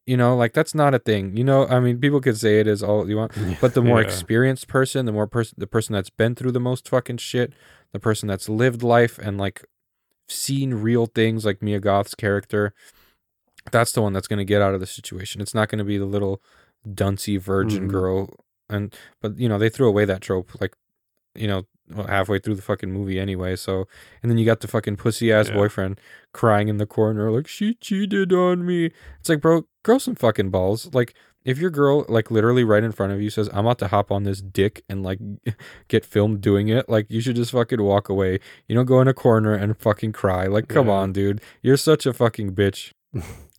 you know, like that's not a thing. You know, I mean, people could say it is all you want, but the more Yeah. experienced person, the more person, the person that's been through the most fucking shit, the person that's lived life and like seen real things, like Mia Goth's character, that's the one that's gonna get out of the situation. It's not gonna be the little duncy virgin Mhm. girl. And but you know they threw away that trope like you know halfway through the fucking movie anyway. So and then you got the fucking pussy ass Yeah. boyfriend crying in the corner like she cheated on me. It's like bro, grow some fucking balls. Like if your girl like literally right in front of you says I'm about to hop on this dick and like get filmed doing it, like you should just fucking walk away. You don't go in a corner and fucking cry. Like come Yeah. on, dude, you're such a fucking bitch.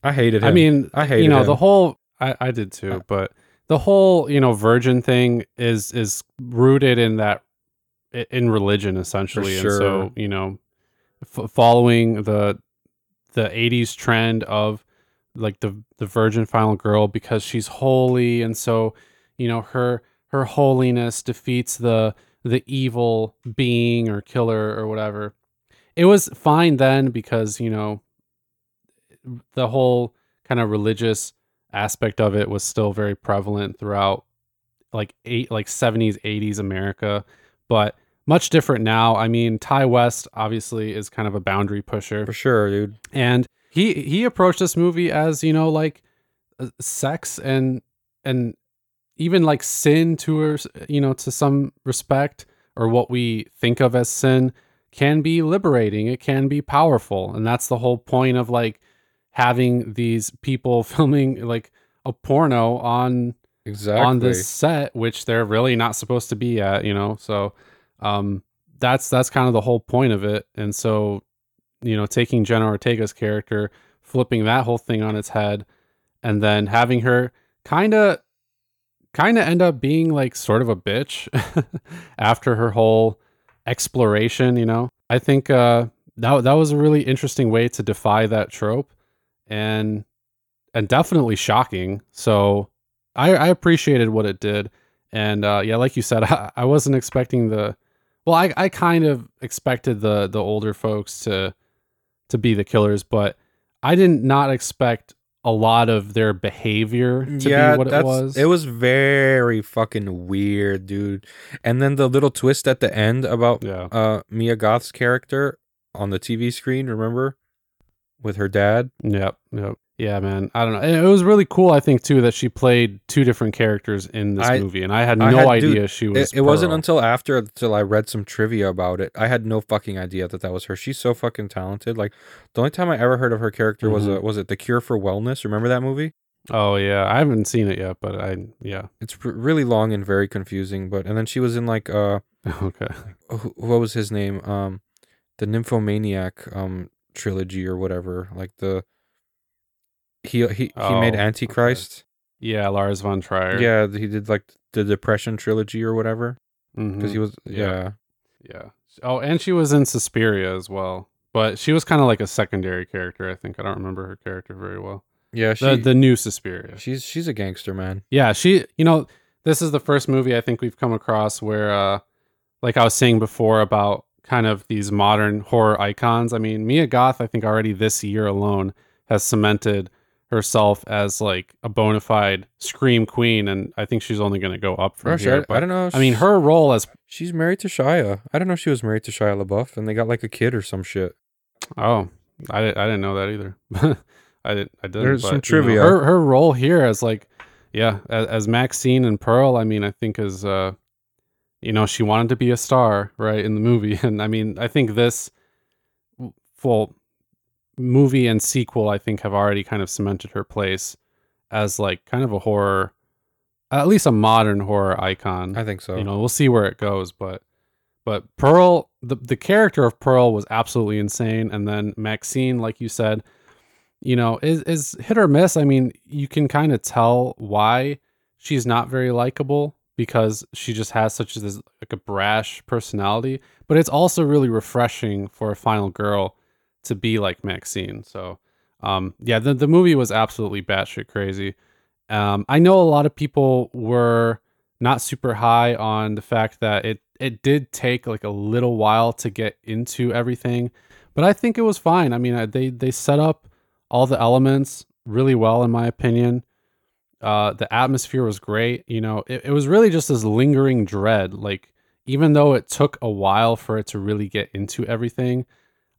I hated him. I mean, I hated you know him. the whole. I, I did too, Uh, but the whole you know virgin thing is is rooted in that in religion essentially, and sure. so you know, f- following the the '80s trend of like the the virgin final girl because she's holy, and so you know her her holiness defeats the the evil being or killer or whatever. It was fine then because you know the whole kind of religious aspect of it was still very prevalent throughout like eight like 70s 80s america but much different now i mean Ti West obviously is kind of a boundary pusher for sure, dude. and he he approached this movie as you know like uh, sex and and even like sin to her you know to some respect or what we think of as sin can be liberating. It can be powerful. And that's the whole point of like having these people filming like a porno on Exactly. on this set which they're really not supposed to be at you know? So um that's that's kind of the whole point of it. And so you know taking jenna ortega's character flipping that whole thing on its head and then having her kind of kind of end up being like sort of a bitch after her whole exploration you know i think uh that, that was a really interesting way to defy that trope and and definitely shocking so I, I appreciated what it did, and uh, yeah, like you said, I, I wasn't expecting the. Well, I, I kind of expected the the older folks to to be the killers, but I did not expect a lot of their behavior to yeah, be what it was. it was very fucking weird, dude. And then the little twist at the end about yeah, uh Mia Goth's character on the TV screen, remember? with her dad. Yep. Yep. Yeah, man. I don't know. And It was really cool, I think, too, that she played two different characters in this I- movie, and I had I no had- idea dude, she was. It, it wasn't until after until I read some trivia about it. I had no fucking idea that that was her. She's so fucking talented. Like the only time I ever heard of her character was Mhm. uh, was it The Cure for Wellness? Remember that movie? Oh yeah, I haven't seen it yet, but I yeah. It's r- really long and very confusing. But and then she was in like uh Okay. wh- what was his name? Um, the Nymphomaniac um trilogy or whatever. Like the he he he made Oh, Antichrist. Yeah, Lars von Trier. Yeah, he did like the Depression trilogy or whatever. Because Mhm. he was Yeah. yeah. Yeah. Oh, and she was in Suspiria as well, but she was kind of like a secondary character. I think I don't remember her character very well. Yeah, she The the new Suspiria. she's she's a gangster man. Yeah, she. You know, this is the first movie I think we've come across where, uh, like I was saying before about kind of these modern horror icons. I mean, Mia Goth, I think already this year alone has cemented herself as like a bona fide scream queen, and I think she's only going to go up from here. I, I don't know. I mean, her role as she's married to Shia. I don't know if she was married to Shia LaBeouf, and they got like a kid or some shit. oh, I, I didn't know that either. I didn't. I didn't. There's but, some you know, trivia. her her role here as like, yeah, as, as Maxine and Pearl. I mean, I think is uh, you know, she wanted to be a star, right, in the movie, and I mean, I think this full movie and sequel, I think, have already kind of cemented her place as like kind of a horror, at least a modern horror icon. I think so. You know, we'll see where it goes, but but Pearl, the the character of Pearl was absolutely insane, and then Maxine, like you said, you know, is is hit or miss. I mean, you can kind of tell why she's not very likable because she just has such this like a brash personality, but it's also really refreshing for a final girl to be like Maxine. So, um, yeah, the the movie was absolutely batshit crazy. Um, I know a lot of people were not super high on the fact that it it did take like a little while to get into everything, but I think it was fine. I mean, they they set up all the elements really well in my opinion. Uh, the atmosphere was great. You know, it, it was really just this lingering dread. Like even though it took a while for it to really get into everything,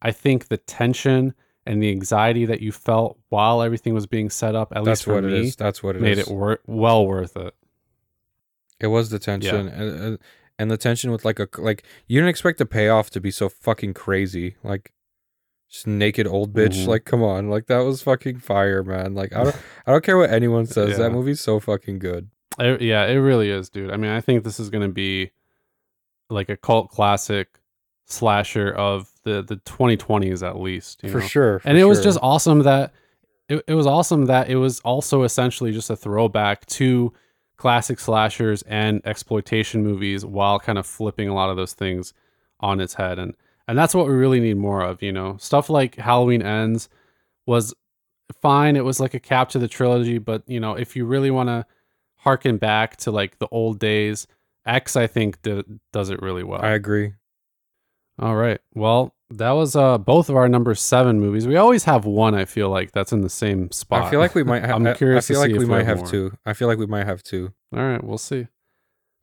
I think the tension and the anxiety that you felt while everything was being set up, at That's least for what it me, is. That's what it made is. it wor- well worth it. It was the tension, and, and- and the tension with like a like you didn't expect the payoff to be so fucking crazy, like just naked old bitch. Mhm. Like, come on, like that was fucking fire, man. Like, I don't, I don't care what anyone says. Yeah. That movie's so fucking good. It- yeah, it really is, dude. I mean, I think this is going to be like a cult classic slasher of the the 2020s at least, you for know? sure. for and it was just awesome that it, it was awesome that it was also essentially just a throwback to classic slashers and exploitation movies while kind of flipping a lot of those things on its head and and that's what we really need more of you know stuff like halloween ends was fine it was like a cap to the trilogy but you know if you really want to harken back to like the old days x i think d- does it really well I agree. All right. Well, that was uh both of our number seven movies. We always have one. I feel like that's in the same spot. I feel like we might have. I'm I- curious I feel to like we might have have two. I feel like we might have two. All right, we'll see.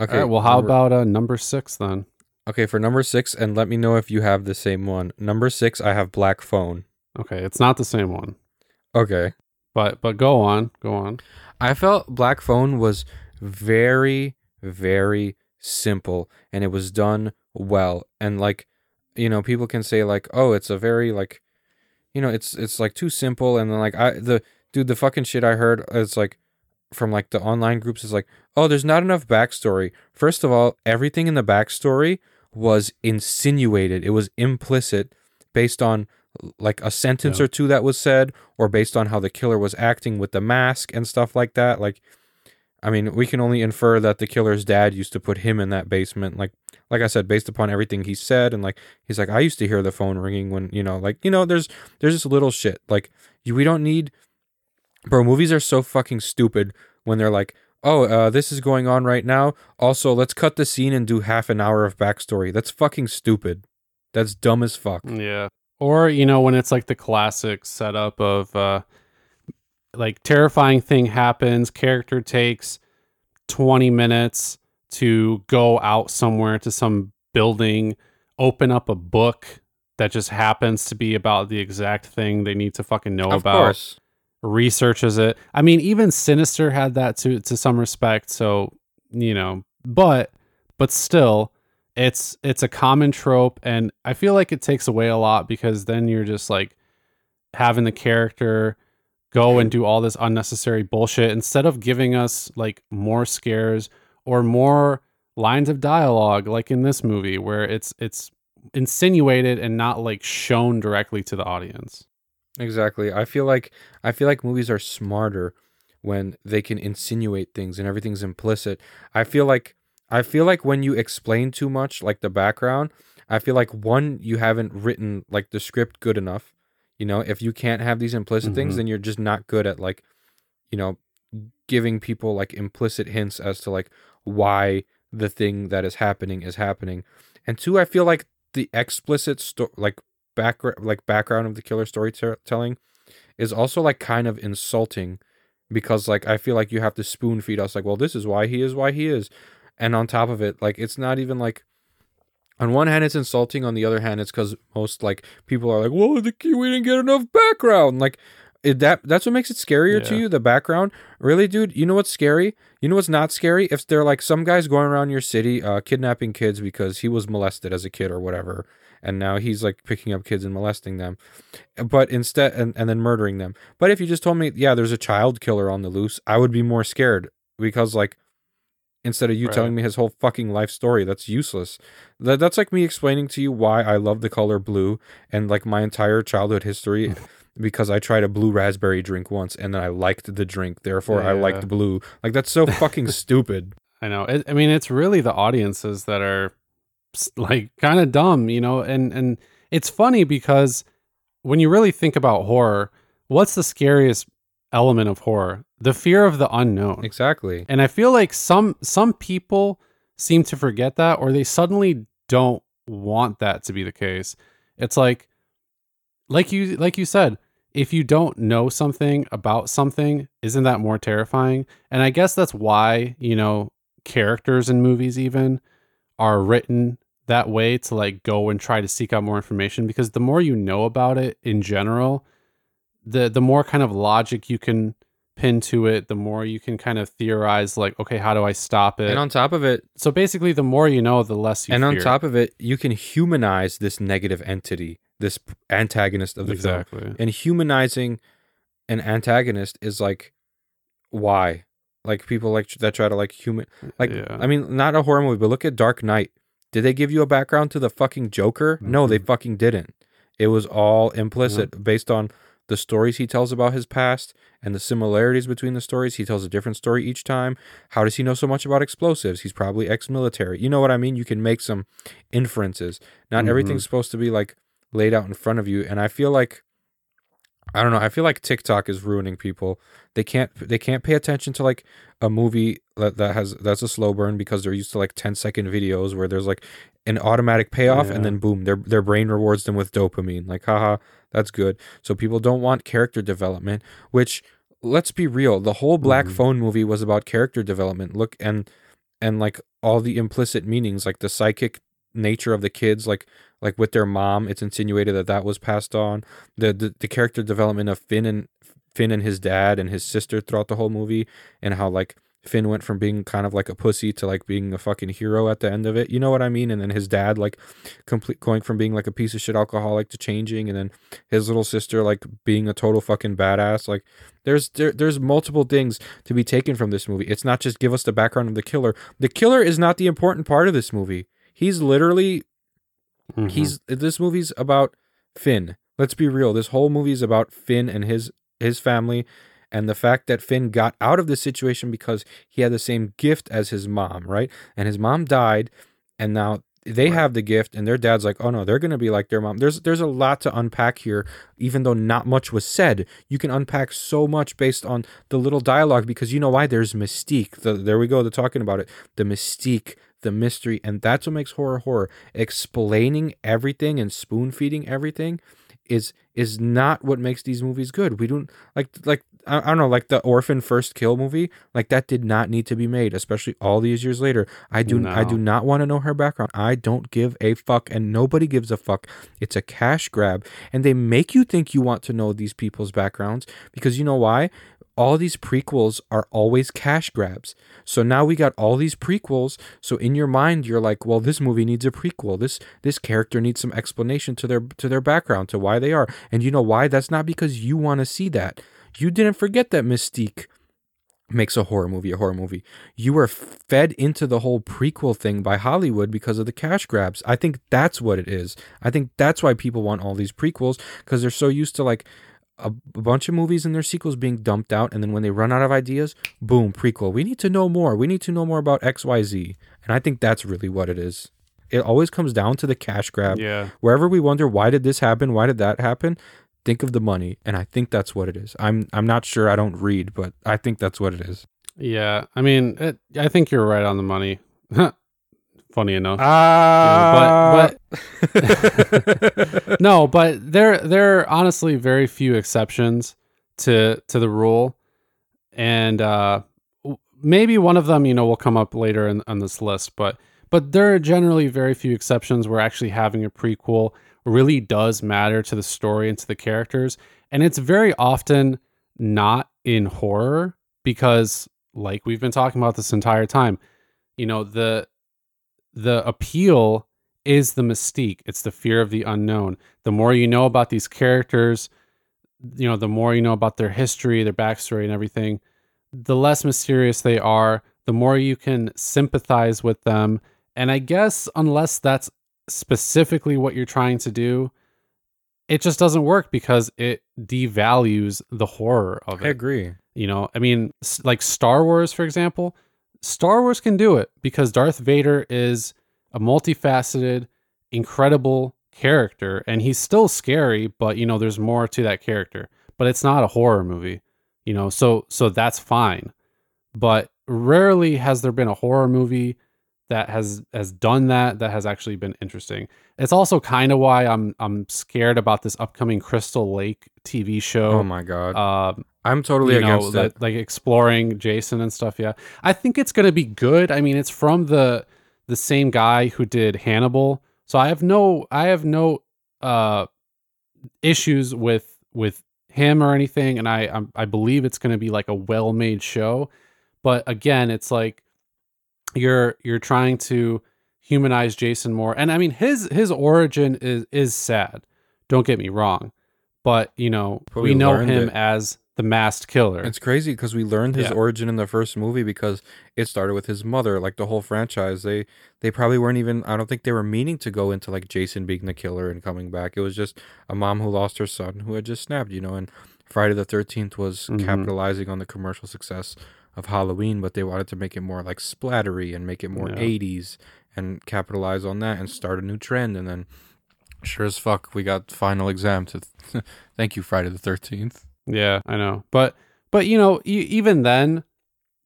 Okay. All right. Well, how number- about uh number six then? okay for number six? And let me know if you have the same one. Number six, I have Black Phone. Okay, it's not the same one, Okay. but but go on, go on. I felt Black Phone was very, very simple and it was done well. And like, you know, people can say like, oh, it's a very like, you know, it's it's like too simple. And then like I the dude, the fucking shit I heard is like from like the online groups is like, oh, there's not enough backstory. First of all, everything in the backstory was insinuated. It was implicit based on like a sentence Yeah. or two that was said or based on how the killer was acting with the mask and stuff like that. Like I mean, we can only infer that the killer's dad used to put him in that basement. Like like I said, based upon everything he said and like he's like, I used to hear the phone ringing when, you know, like, you know, there's there's this little shit. Like you, we don't need Bro, movies are so fucking stupid when they're like, "Oh, uh, this is going on right now. Also, let's cut the scene and do half an hour of backstory." That's fucking stupid. That's dumb as fuck. Yeah. Or you know when it's like the classic setup of uh like terrifying thing happens, character takes 20 minutes to go out somewhere to some building, open up a book that just happens to be about the exact thing they need to fucking know of about course. researches it. I mean, even Sinister had that to to some respect. So you know, but but still, it's it's a common trope, and I feel like it takes away a lot because then you're just like having the character go and do all this unnecessary bullshit instead of giving us like more scares or more lines of dialogue like in this movie where it's it's insinuated and not like shown directly to the audience. Exactly. I feel like I feel like movies are smarter when they can insinuate things and everything's implicit. I feel like I feel like when you explain too much like the background, I feel like one you haven't written like the script good enough. You know, if you can't have these implicit things Mhm. then you're just not good at like you know giving people like implicit hints as to like why the thing that is happening is happening. And two, I feel like the explicit sto- like background like background of the killer storytelling is also like kind of insulting because like I feel like you have to spoon feed us like well this is why he is why he is and on top of it like it's not even like on one hand it's insulting. On the other hand it's because most like people are like well the key we didn't get enough background. Like it, that that's what makes it scarier to you the background. Really dude you know what's scary? You know what's not scary? If they're like some guys going around your city uh kidnapping kids because he was molested as a kid or whatever and now he's like picking up kids and molesting them but instead and, and then murdering them. But if you just told me yeah there's a child killer on the loose i would be more scared because like instead of you Right. telling me his whole fucking life story that's useless that, that's like me explaining to you why i love the color blue and like my entire childhood history mm. because i tried a blue raspberry drink once and then i liked the drink therefore i Yeah. liked blue like that's so fucking stupid I know. It, I mean, it's really the audiences that are like kind of dumb, you know. And and it's funny because when you really think about horror, what's the scariest element of horror? The fear of the unknown. exactly And I feel like some some people seem to forget that, or they suddenly don't want that to be the case. It's like, like you like you said, if you don't know something about something, isn't that more terrifying? And I guess that's why you know characters in movies even are written that way to like go and try to seek out more information because the more you know about it in general, the the more kind of logic you can pin to it, the more you can kind of theorize like, okay, how do I stop it? and on top of it so basically, the more you know, the less you and on top of it you can humanize this negative entity this antagonist of the film exactly. and humanizing an antagonist is like why like people like that try to like human like Yeah. i mean not a horror movie but look at dark knight did they give you a background to the fucking joker no they Mhm. fucking didn't it was all implicit based on the stories he tells about his past and the similarities between the stories. He tells a different story each time. How does he know so much about explosives? He's probably ex-military. You know what i mean? You can make some inferences. Not Mhm. everything's supposed to be like laid out in front of you and i feel like I don't know. I feel like TikTok is ruining people. They can't they can't pay attention to like a movie that, that has that's a slow burn because they're used to like 10 second videos where there's like an automatic payoff Yeah. and then boom, their their brain rewards them with dopamine. Like haha, that's good. So people don't want character development, which let's be real, the whole Black Mhm. Phone movie was about character development. Look and and like all the implicit meanings like the psychic nature of the kids like like with their mom it's insinuated that that was passed on the, the the character development of Finn and Finn and his dad and his sister throughout the whole movie and how like Finn went from being kind of like a pussy to like being a fucking hero at the end of it. You know what I mean? And then his dad like complete going from being like a piece of shit alcoholic to changing and then his little sister like being a total fucking badass. Like there's there, there's multiple things to be taken from this movie. It's not just give us the background of the killer. The killer is not the important part of this movie. He's literally Mhm. he's this movie's about Finn. Let's be real. This whole movie is about Finn and his his family and the fact that Finn got out of the situation because he had the same gift as his mom, right? And his mom died and now they Right. have the gift and their dad's like, "Oh no, they're going to be like their mom." There's there's a lot to unpack here even though not much was said. You can unpack so much based on the little dialogue because you know why there's mystique. The, there we go, they're talking about it. The mystique, the mystery, and that's what makes horror horror. Explaining everything and spoon feeding everything is is not what makes these movies good. We don't like like I, I don't know, like the orphan first kill movie, like that did not need to be made, especially all these years later. I do I do not want to know her background. I don't give a fuck, and nobody gives a fuck. It's a cash grab, and they make you think you want to know these people's backgrounds because you know why? All these prequels are always cash grabs. So now we got all these prequels. So in your mind, you're like, well, this movie needs a prequel. This this character needs some explanation to their to their background, to why they are. And you know why? That's not because you want to see that. You didn't forget that Mystique makes a horror movie a horror movie. You were fed into the whole prequel thing by Hollywood because of the cash grabs. I think that's what it is. I think that's why people want all these prequels because they're so used to like a, bunch of movies and their sequels being dumped out and then when they run out of ideas, boom, prequel. We need to know more. We need to know more about XYZ. And I think that's really what it is. It always comes down to the cash grab. Yeah. Wherever we wonder why did this happen? Why did that happen? Think of the money, and I think that's what it is. I'm I'm not sure. I don't read, but I think that's what it is. Yeah. I mean, it, I think you're right on the money. Funny enough. Ah, but no, but there there are honestly very few exceptions to to the rule, and uh, maybe one of them you know will come up later in on this list. But but there are generally very few exceptions where actually having a prequel really does matter to the story and to the characters, and it's very often not in horror because like we've been talking about this entire time, you know the the appeal is the mystique. It's the fear of the unknown. The more you know about these characters, you know, the more you know about their history, their backstory, and everything, the less mysterious they are, the more you can sympathize with them. And I guess, unless that's specifically what you're trying to do, it just doesn't work because it devalues the horror of it. I agree. You know, I mean, like Star Wars, for example, Star Wars can do it because Darth Vader is a multifaceted, incredible character, and he's still scary, but you know, there's more to that character. But it's not a horror movie, you know, so so that's fine. But rarely has there been a horror movie that has has done that that has actually been interesting. It's also kind of why I'm I'm scared about this upcoming Crystal Lake TV show. Oh my god, Um, I'm totally you know, against that- it. like exploring Jason and stuff. Yeah, I think it's gonna be good. I mean, it's from the the same guy who did Hannibal, so I have no I have no uh issues with with him or anything, and I I'm, I believe it's gonna be like a well made show. But again, it's like you're you're trying to humanize Jason more, and I mean his his origin is is sad. Don't get me wrong, but you know But we, we know him it. as the masked killer. It's crazy because we learned his Yeah. origin in the first movie because it started with his mother. Like the whole franchise, they they probably weren't even. I don't think they were meaning to go into like Jason being the killer and coming back. It was just a mom who lost her son who had just snapped, you know. And Friday the Thirteenth was Mhm. capitalizing on the commercial success of Halloween, but they wanted to make it more like splattery and make it more Yeah. '80s and capitalize on that and start a new trend. And then, sure as fuck, we got Final Exam too. Thank you, Friday the Thirteenth. Yeah, I know. But but you know, e- even then,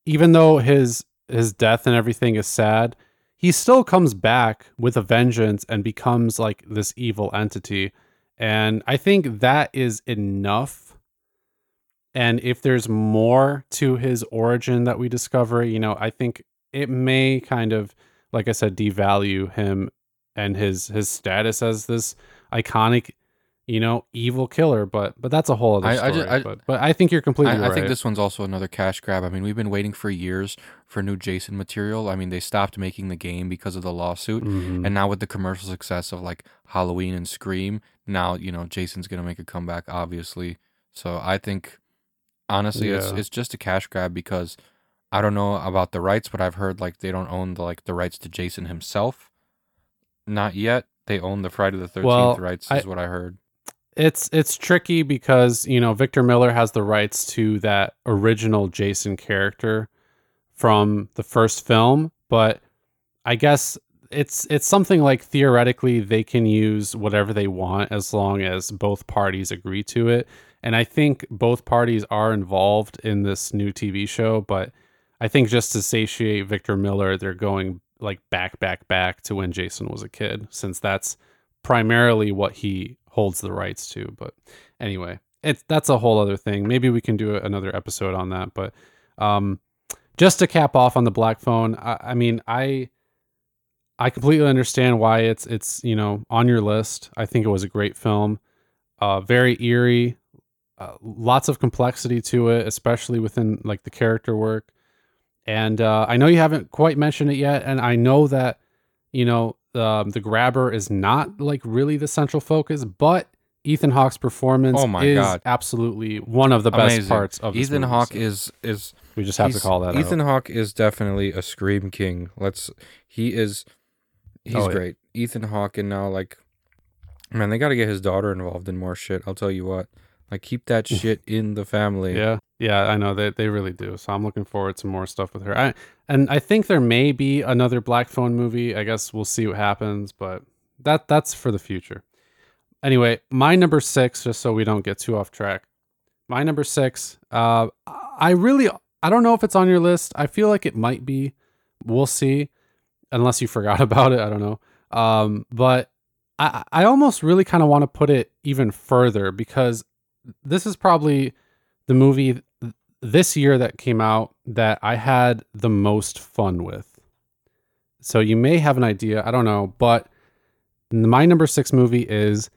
even though his his death and everything is sad, he still comes back with a vengeance and becomes like this evil entity. And I think that is enough. And if there's more to his origin that we discover, you know, I think it may kind of like I said devalue him and his his status as this iconic you know, evil killer, but but that's a whole other I- I story. I- but but I think you're completely I, I think this one's also another cash grab. I mean, we've been waiting for years for new Jason material. I mean, they stopped making the game because of the lawsuit. Mhm. And now with the commercial success of like Halloween and Scream, now, you know, Jason's going to make a comeback obviously. So I think honestly it's Yeah. it's just a cash grab because I don't know about the rights, but I've heard like they don't own the like the rights to Jason himself. Not yet. They own the Friday the 13th Well, rights I- is what I heard. it's it's tricky because you know Victor Miller has the rights to that original Jason character from the first film, but I guess it's it's something like theoretically they can use whatever they want as long as both parties agree to it. And I think both parties are involved in this new TV show, but I think just to satiate Victor Miller, they're going like back back back to when Jason was a kid since that's primarily what he holds the rights to. But anyway, it's that's a whole other thing. Maybe we can do another episode on that. But um, just to cap off on the Black Phone, I, I mean, I I completely understand why it's it's you know on your list. I think it was a great film, uh, very eerie, uh, lots of complexity to it, especially within like the character work. And uh, I know you haven't quite mentioned it yet, and I know that you know um, the grabber is not like really the central focus, but Ethan Hawke's performance Oh my is God. absolutely one of the best Amazing. parts of Ethan movie, Hawke so is is we just have to call that Ethan out. Hawke is definitely a scream king. Let's he is he's Oh, yeah. great. Ethan Hawke and now like man, they got to get his daughter involved in more shit. I'll tell you what. Like keep that shit in the family. Yeah, yeah, I know they they really do. So I'm looking forward to more stuff with her. I and I think there may be another Black Phone movie. I guess we'll see what happens, but that that's for the future. Anyway, my number six, just so we don't get too off track. My number six. Uh, I really I don't know if it's on your list. I feel like it might be. We'll see, unless you forgot about it. I don't know. Um, but I I almost really kind of want to put it even further because this is probably the movie this year that came out that I had the most fun with. So you may have an idea, I don't know, but my number 6 movie is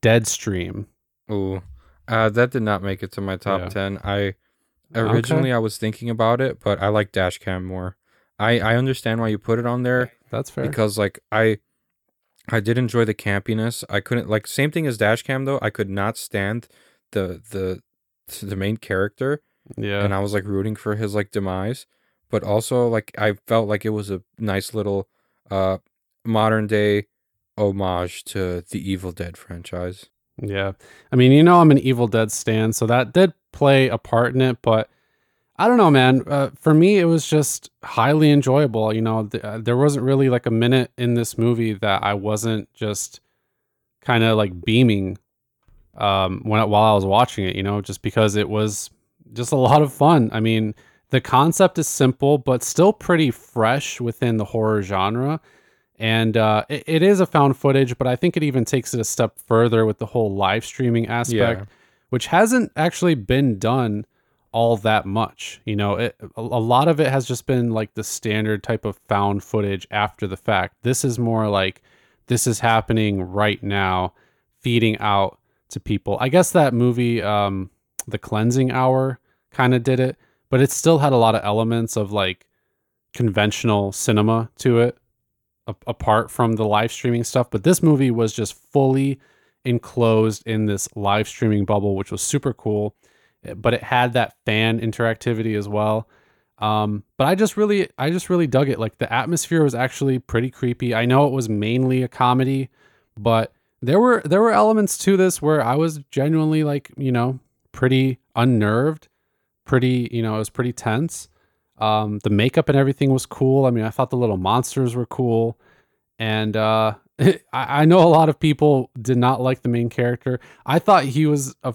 Deadstream. Ooh. Uh that did not make it to my top Yeah. 10. I originally I was thinking about it, but I like Dashcam more. I I understand why you put it on there. That's fair. because like I I did enjoy the campiness. I couldn't like same thing as Dashcam though. I could not stand the the the main character yeah. and I was like rooting for his like demise, but also like I felt like it was a nice little uh modern day homage to the Evil Dead franchise. Yeah. I mean, you know, I'm an Evil Dead stan, so that did play a part in it, but I don't know, man. Uh, for me, it was just highly enjoyable. You know, th- uh, there wasn't really like a minute in this movie that I wasn't just kind of like beaming um, when while I was watching it. You know, just because it was just a lot of fun. I mean, the concept is simple, but still pretty fresh within the horror genre and uh, it, it is a found footage, but I think it even takes it a step further with the whole live streaming aspect, Yeah. which hasn't actually been done all that much. You know, it, a, a lot of it has just been like the standard type of found footage after the fact. This is more like this is happening right now, feeding out to people. I guess that movie, um, The Cleansing Hour, kind of did it, but it still had a lot of elements of like conventional cinema to it a- apart from the live streaming stuff. But this movie was just fully enclosed in this live streaming bubble, which was super cool. Eh, But it had that fan interactivity as well. Um, but I just really, I just really dug it. Like the atmosphere was actually pretty creepy. I know it was mainly a comedy, but there were there were elements to this where I was genuinely like, you know, pretty unnerved, pretty, you know, it was pretty tense. Um, the makeup and everything was cool. I mean, I thought the little monsters were cool, and uh, I, I know a lot of people did not like the main character. I thought he was a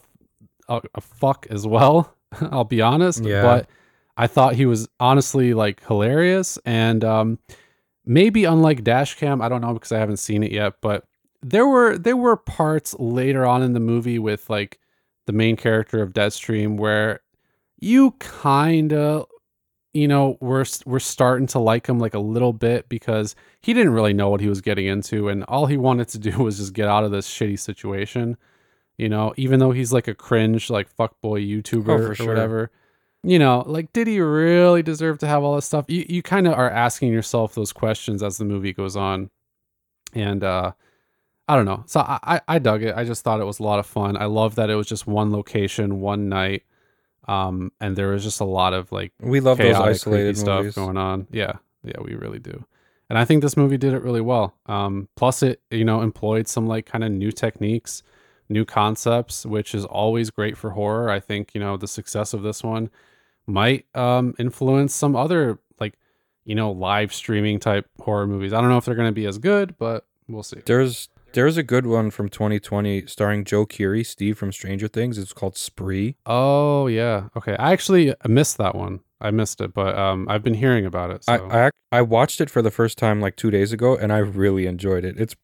a, a fuck as well. I'll be honest, Yeah. but I thought he was honestly like hilarious and um, maybe unlike Dashcam, I don't know because I haven't seen it yet, but there were there were parts later on in the movie with like the main character of Deadstream where you kind of you know we're we're starting to like him like a little bit because he didn't really know what he was getting into and all he wanted to do was just get out of this shitty situation you know even though he's like a cringe like fuckboy youtuber Oh, or sure. whatever. You know like did he really deserve to have all this stuff? You, you kind of are asking yourself those questions as the movie goes on. And uh i don't know so I, I i dug it i just thought it was a lot of fun i love that it was just one location one night um and there was just a lot of like We love those chaotic, isolated stuff movies. going on. Yeah, yeah, we really do. And I think this movie did it really well. Um, plus, it you know employed some like kind of new techniques, new concepts, which is always great for horror. I think you know the success of this one might um, influence some other like you know live streaming type horror movies. I don't know if they're going to be as good, but we'll see. There's there's a good one from 2020 starring Joe Keery, Steve from Stranger Things. It's called Spree. Oh yeah, okay. I actually missed that one. I missed it, but um, I've been hearing about it. So. I, I I watched it for the first time like two days ago, and I really enjoyed it. It's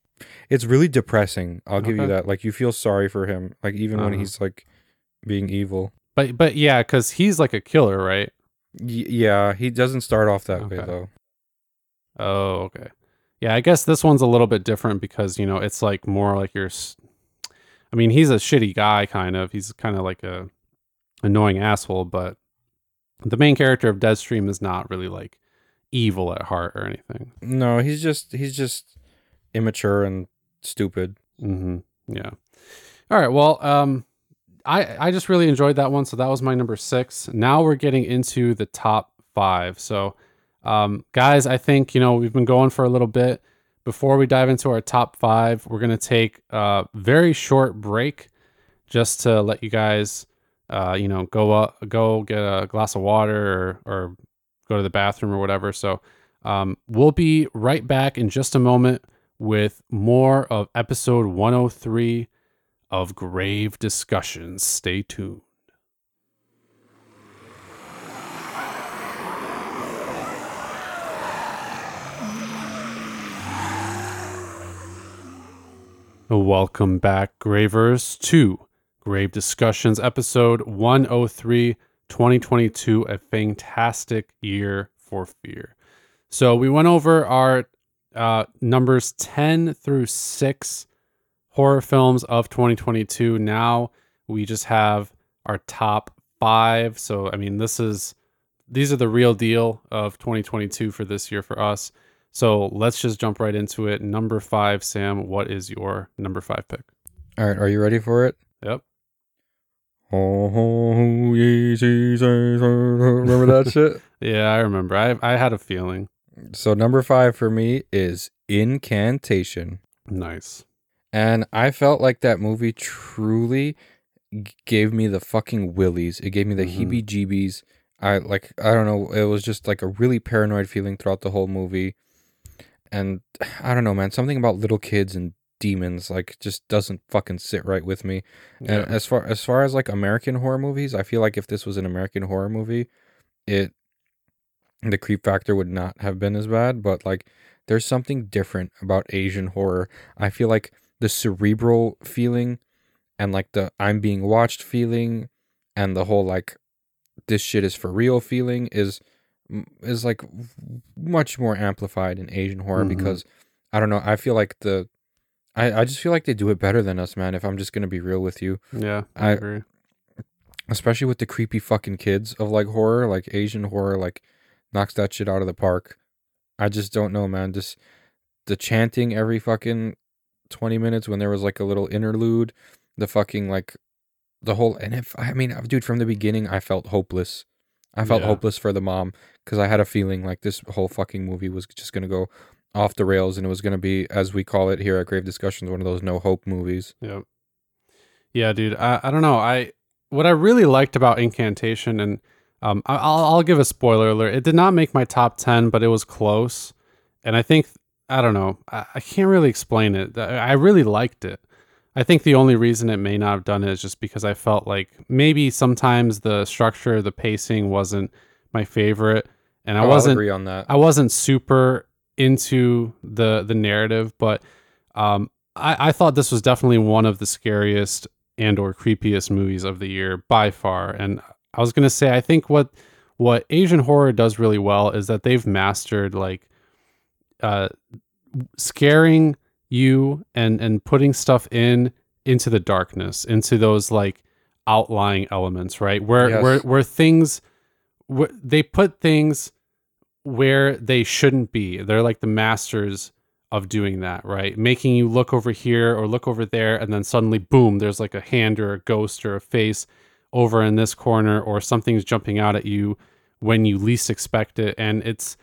it's really depressing. I'll give you that. Like you feel sorry for him, like even when Uh-huh. he's like being evil. But but yeah, because he's like a killer, right? Y- yeah, he doesn't start off that way though. Oh, okay. Yeah, I guess this one's a little bit different because you know it's like more like you're. s- I mean, he's a shitty guy, kind of. He's kind of like a annoying asshole, but the main character of Deadstream is not really like evil at heart or anything. No, he's just he's just immature and stupid. Mm-hmm. Yeah. All right. Well, um, I I just really enjoyed that one, so that was my number six. Now we're getting into the top five. So, um, guys, I think you know we've been going for a little bit. Before we dive into our top five, we're gonna take a very short break, just to let you guys, uh, you know, go up, go get a glass of water or or go to the bathroom or whatever. So, um, we'll be right back in just a moment with more of episode 103 of Grave Discussions. Stay tuned. Welcome back, Gravers, to Grave Discussions, episode 103, 2022, a fangtastic year for fear. So, we went over our uh, numbers 10 through 6 horror films of 2022. Now we just have our top five. So, I mean, this is these are the real deal of 2022 for this year for us. So let's just jump right into it. Number five, Sam, what is your number five pick? All right, are you ready for it? Yep. Oh, ye Jesus. Remember that shit? Yeah, I remember. I I had a feeling. So number five for me is Incantation. Nice. And I felt like that movie truly gave me the fucking willies. It gave me the Mhm. heebie jeebies. I like I don't know, it was just like a really paranoid feeling throughout the whole movie. And I don't know, man, something about little kids and demons like just doesn't fucking sit right with me. And as far as far as like American horror movies, I feel like if this was an American horror movie, it the creep factor would not have been as bad, but like there's something different about Asian horror. I feel like the cerebral feeling and like the I'm being watched feeling and the whole like this shit is for real feeling is is like much more amplified in Asian horror Mhm. because I don't know, I feel like the I, I just feel like they do it better than us, man, if I'm just gonna be real with you. Yeah, I, I- agree. Especially with the creepy fucking kids of like horror, like Asian horror, like knocks that shit out of the park. I just don't know, man. Just the chanting every fucking 20 minutes when there was like a little interlude, the fucking like the whole and if I mean, dude, from the beginning I felt hopeless. I felt Yeah. hopeless for the mom because I had a feeling like this whole fucking movie was just gonna go off the rails and it was gonna be, as we call it here at Grave Discussions, one of those no hope movies. Yep. Yeah, dude. I, I don't know. I what I really liked about Incantation, and um, I, I'll I'll give a spoiler alert. It did not make my top ten, but it was close. And I think I don't know. I, I can't really explain it. I I really liked it. I think the only reason it may not have done it is just because I felt like maybe sometimes the structure, the pacing wasn't my favorite, and I Oh, wasn't agree on that. I wasn't super into the the narrative, but um, I, I thought this was definitely one of the scariest and or creepiest movies of the year by far. And I was gonna say, I think what what Asian horror does really well is that they've mastered like uh, scaring you and and putting stuff in into the darkness, into those like outlying elements, right? Where Yes. where where things where they put things where they shouldn't be. They're like the masters of doing that, right? Making you look over here or look over there, and then suddenly, boom, there's like a hand or a ghost or a face over in this corner, or something's jumping out at you when you least expect it. And it's,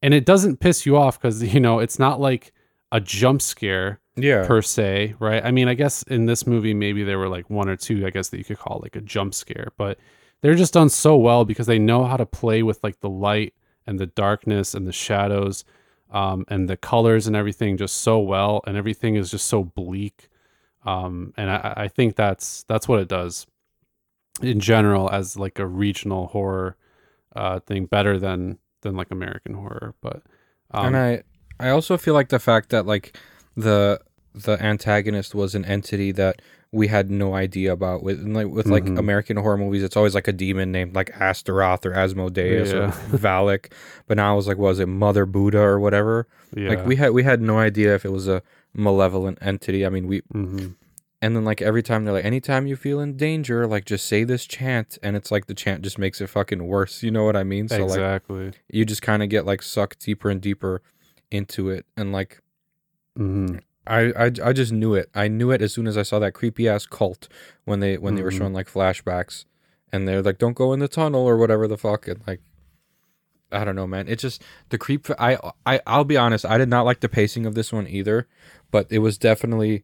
and it doesn't piss you off because, you know, it's not like a jump scare yeah. per se, right? I mean, I guess in this movie, maybe there were like one or two, I guess that you could call like a jump scare, but they're just done so well because they know how to play with like the light and the darkness and the shadows um, and the colors and everything just so well, and everything is just so bleak. Um, and I, I think that's that's what it does in general as like a regional horror uh, thing, better than than like American horror. But um, and I I also feel like the fact that like the the antagonist was an entity that we had no idea about with like with like Mhm. American horror movies it's always like a demon named like Astaroth or Asmodeus Yeah. or Valak but now it was like was it Mother Buddha or whatever Yeah. like we had we had no idea if it was a malevolent entity I mean we hmm and then like every time they're like anytime you feel in danger like just say this chant and it's like the chant just makes it fucking worse you know what I mean so like exactly. you just kind of get like sucked deeper and deeper into it and like hmm I, I I just knew it. I knew it as soon as I saw that creepy ass cult when they when they were Mhm. showing like flashbacks, and they're like, "Don't go in the tunnel" or whatever the fuck. And like, I don't know, man. It just the creep. I I I'll be honest. I did not like the pacing of this one either, but it was definitely.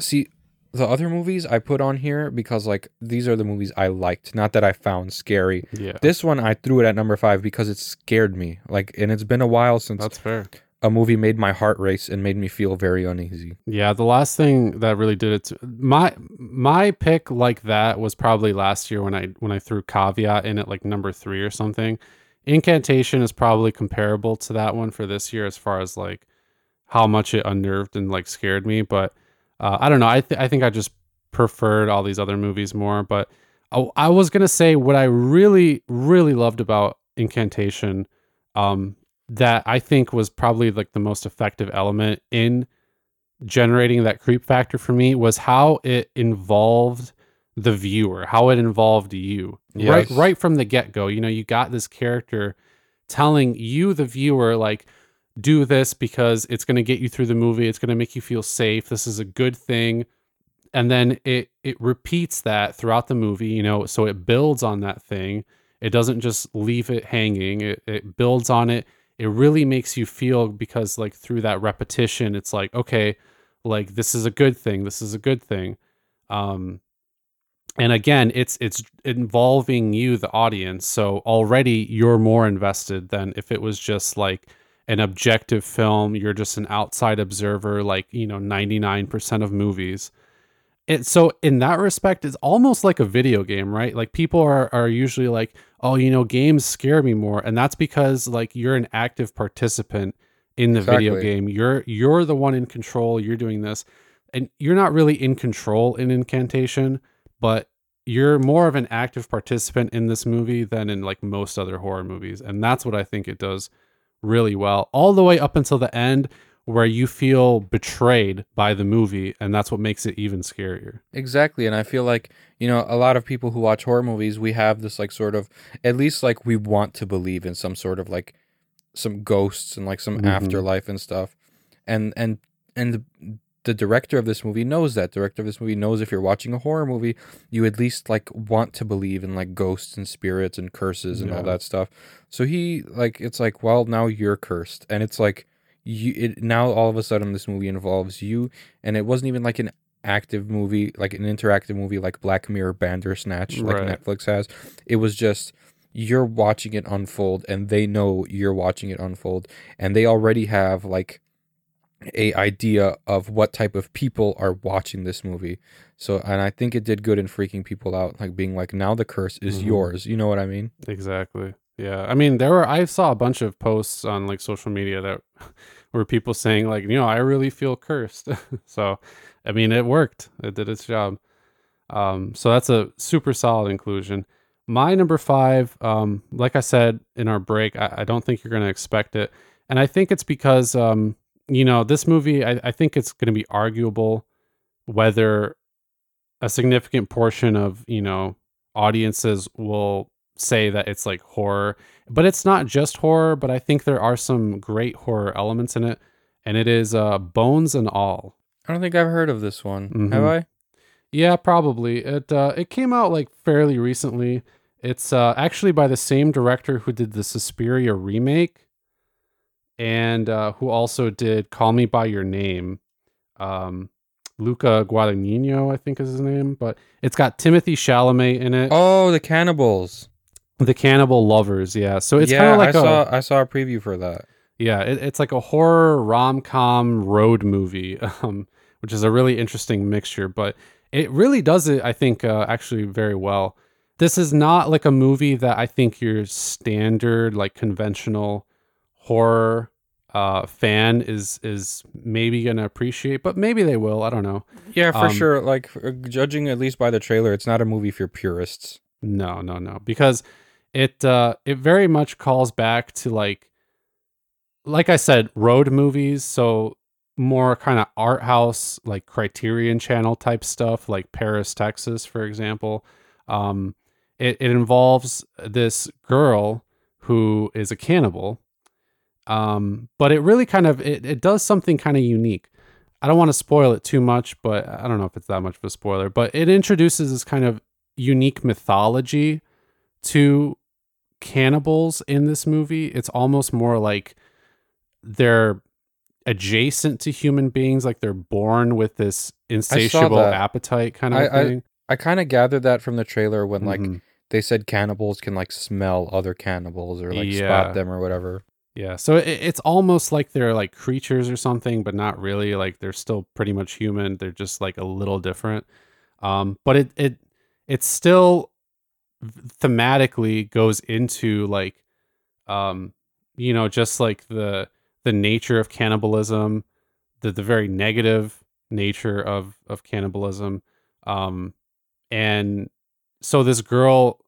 See, the other movies I put on here because like these are the movies I liked, not that I found scary. Yeah. This one I threw it at number five because it scared me. Like, and it's been a while since That's fair. A movie made my heart race and made me feel very uneasy. Yeah, the last thing that really did it to my my pick like that was probably last year when I when I threw caveat in at like number three or something. Incantation is probably comparable to that one for this year as far as like how much it unnerved and like scared me. But uh, I don't know. I th- I think I just preferred all these other movies more. But I, I was gonna say what I really really loved about Incantation, um, that I think was probably like the most effective element in generating that creep factor for me was how it involved the viewer, how it involved you. Right right from the get-go. You know, you got this character telling you the viewer like do this because it's going to get you through the movie, it's going to make you feel safe. This is a good thing. And then it it repeats that throughout the movie, you know, so it builds on that thing. It doesn't just leave it hanging. It it builds on it. It really makes you feel because like through that repetition, it's like, okay, like this is a good thing. This is a good thing. Um and again, it's it's involving you, the audience. So already you're more invested than if it was just like an objective film. You're just an outside observer, like you know, ninety nine percent of movies. It so in that respect, it's almost like a video game, right? Like people are are usually like, oh, you know, games scare me more, and that's because like you're an active participant in the video game. You're you're the one in control. You're doing this, and you're not really in control in incantation, but you're more of an active participant in this movie than in like most other horror movies, and that's what I think it does really well, all the way up until the end where you feel betrayed by the movie, and that's what makes it even scarier. Exactly, and I feel like you know a lot of people who watch horror movies, we have this like sort of at least like we want to believe in some sort of like some ghosts and like some Mhm. afterlife and stuff, and and and the, the director of this movie knows that. Director of this movie knows if you're watching a horror movie, you at least like want to believe in like ghosts and spirits and curses and all that stuff. So he like it's like well now you're cursed, and it's like you it now all of a sudden this movie involves you, and it wasn't even like an active movie, like an interactive movie like Black Mirror Bandersnatch, like Right. Netflix has. It was just you're watching it unfold and they know you're watching it unfold and they already have like a idea of what type of people are watching this movie. So and I think it did good in freaking people out, like being like now the curse is Mhm. yours. You know what I mean? Exactly. Yeah. I mean, there were I saw a bunch of posts on like social media that were people saying like, you know, I really feel cursed. so, I mean, it worked. It did its job. Um, so that's a super solid inclusion. My number five, um, like I said in our break, I, I don't think you're going to expect it, and I think it's because, um, you know, this movie. I, I think it's going to be arguable whether a significant portion of you know audiences will say that it's like horror, but it's not just horror. But I think there are some great horror elements in it, and it is uh, Bones and All. I don't think I've heard of this one. Mhm. Have I? Yeah, probably. It uh, it came out like fairly recently. It's uh, actually by the same director who did the Suspiria remake, and uh, who also did Call Me by Your Name. Um, Luca Guadagnino, I think is his name, but it's got Timothée Chalamet in it. Oh, the cannibals. The Cannibal Lovers, yeah. So it's yeah, kind of like I a saw I saw a preview for that. yeah, it, it's like a horror rom com road movie, um, which is a really interesting mixture. But it really does it, I think, uh, actually very well. This is not like a movie that I think your standard, like conventional horror uh, fan is is maybe gonna appreciate, but maybe they will. I don't know. Yeah, for Um, sure. Like uh, judging at least by the trailer, it's not a movie for purists. No, no, no, because it uh, it very much calls back to like, like I said, road movies. So more kind of art house, like Criterion Channel type stuff, like Paris, Texas, for example. Um, it it involves this girl who is a cannibal. Um, but it really kind of it, it does something kind of unique. I don't want to spoil it too much, but I don't know if it's that much of a spoiler. But it introduces this kind of unique mythology to cannibals in this movie. It's almost more like they're adjacent to human beings, like they're born with this insatiable appetite kind of I- I- thing. I kind of gathered that from the trailer when like Mhm. they said cannibals can like smell other cannibals or like Yeah. spot them or whatever. Yeah, so it, it's almost like they're like creatures or something, but not really. Like they're still pretty much human. They're just like a little different. Um, but it it it's still thematically goes into like, um, you know, just like the the nature of cannibalism, the the very negative nature of of cannibalism, um, and so this girl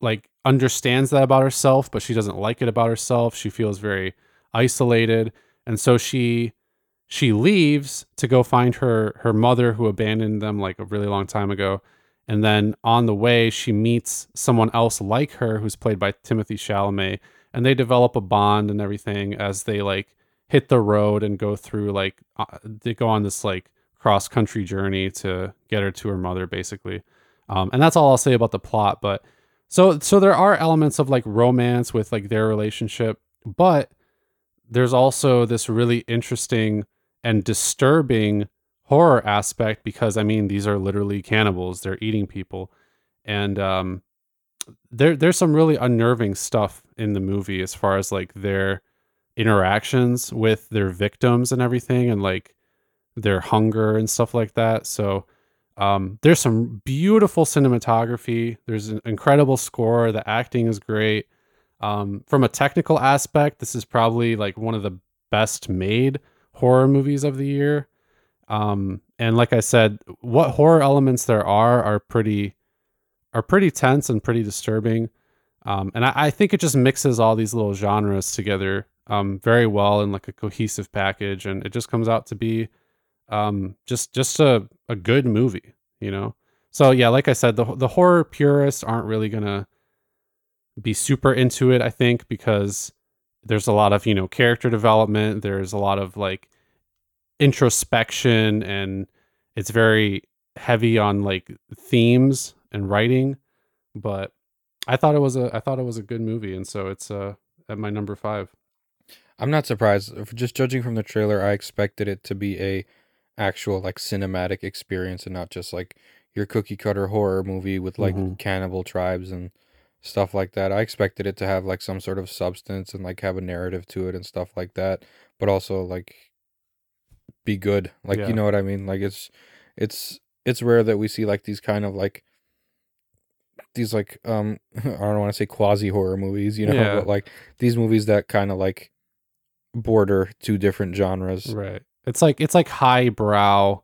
like understands that about herself, but she doesn't like it about herself. She feels very isolated, and so she she leaves to go find her her mother who abandoned them like a really long time ago. And then on the way, she meets someone else like her who's played by Timothée Chalamet, and they develop a bond and everything as they like hit the road and go through like uh, they go on this like cross country journey to get her to her mother basically. Um, and that's all I'll say about the plot. But so so there are elements of like romance with like their relationship, but there's also this really interesting and disturbing horror aspect because I mean these are literally cannibals. They're eating people. And um there there's some really unnerving stuff in the movie as far as like their interactions with their victims and everything and like their hunger and stuff like that. So um, there's some beautiful cinematography. There's an incredible score. The acting is great. Um, from a technical aspect, this is probably like one of the best made horror movies of the year. Um, and like I said, what horror elements there are are pretty are pretty tense and pretty disturbing. Um, and I, I think it just mixes all these little genres together um, very well in like a cohesive package, and it just comes out to be um, just just a, a good movie, you know. So yeah, like I said, the the horror purists aren't really gonna be super into it. I think because there's a lot of you know character development. There's a lot of like introspection, and it's very heavy on like themes and writing. But I thought it was a I thought it was a good movie, and so it's uh at my number five. I'm not surprised. Just judging from the trailer, I expected it to be a actual like cinematic experience and not just like your cookie cutter horror movie with like Mhm. cannibal tribes and stuff like that. I expected it to have like some sort of substance and like have a narrative to it and stuff like that, but also like be good. Like Yeah. you know what I mean? Like it's it's it's rare that we see like these kind of like these like um I don't want to say quasi horror movies, you know, Yeah. but like these movies that kind of like border two different genres. Right. It's like it's like highbrow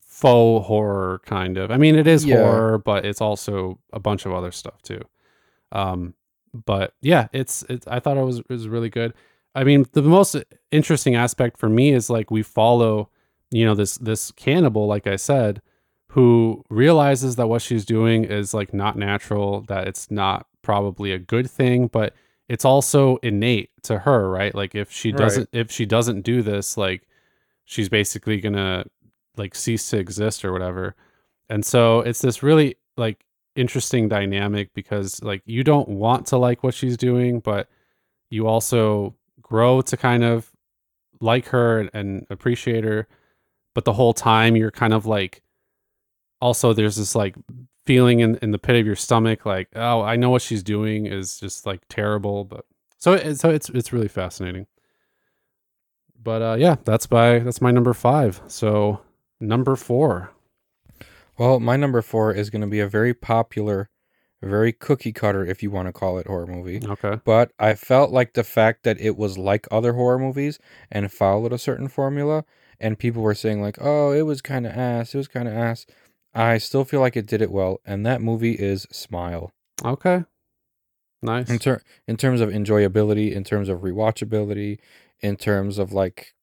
faux horror kind of. I mean, it is Yeah. horror, but it's also a bunch of other stuff too. Um, but yeah, it's it's. I thought it was it was really good. I mean, the most interesting aspect for me is like we follow, you know, this this cannibal, like I said, who realizes that what she's doing is like not natural, that it's not probably a good thing, but it's also innate to her, right? Like if she doesn't if she doesn't do this, like she's basically gonna like cease to exist or whatever. And so it's this really like interesting dynamic because like you don't want to like what she's doing, but you also grow to kind of like her and, appreciate her. But the whole time you're kind of like also there's this like feeling in, in the pit of your stomach like, oh, I know what she's doing is just like terrible. But so so it's it's really fascinating. But uh yeah, that's by that's my number five. So number four. Well, my number four is going to be a very popular very cookie cutter, if you want to call it horror movie. Okay. But I felt like the fact that it was like other horror movies and followed a certain formula, and people were saying like, "Oh, it was kind of ass. It was kind of ass." I still feel like it did it well, and that movie is Smile. Okay. Nice. In ter- in terms of enjoyability, in terms of rewatchability, in terms of like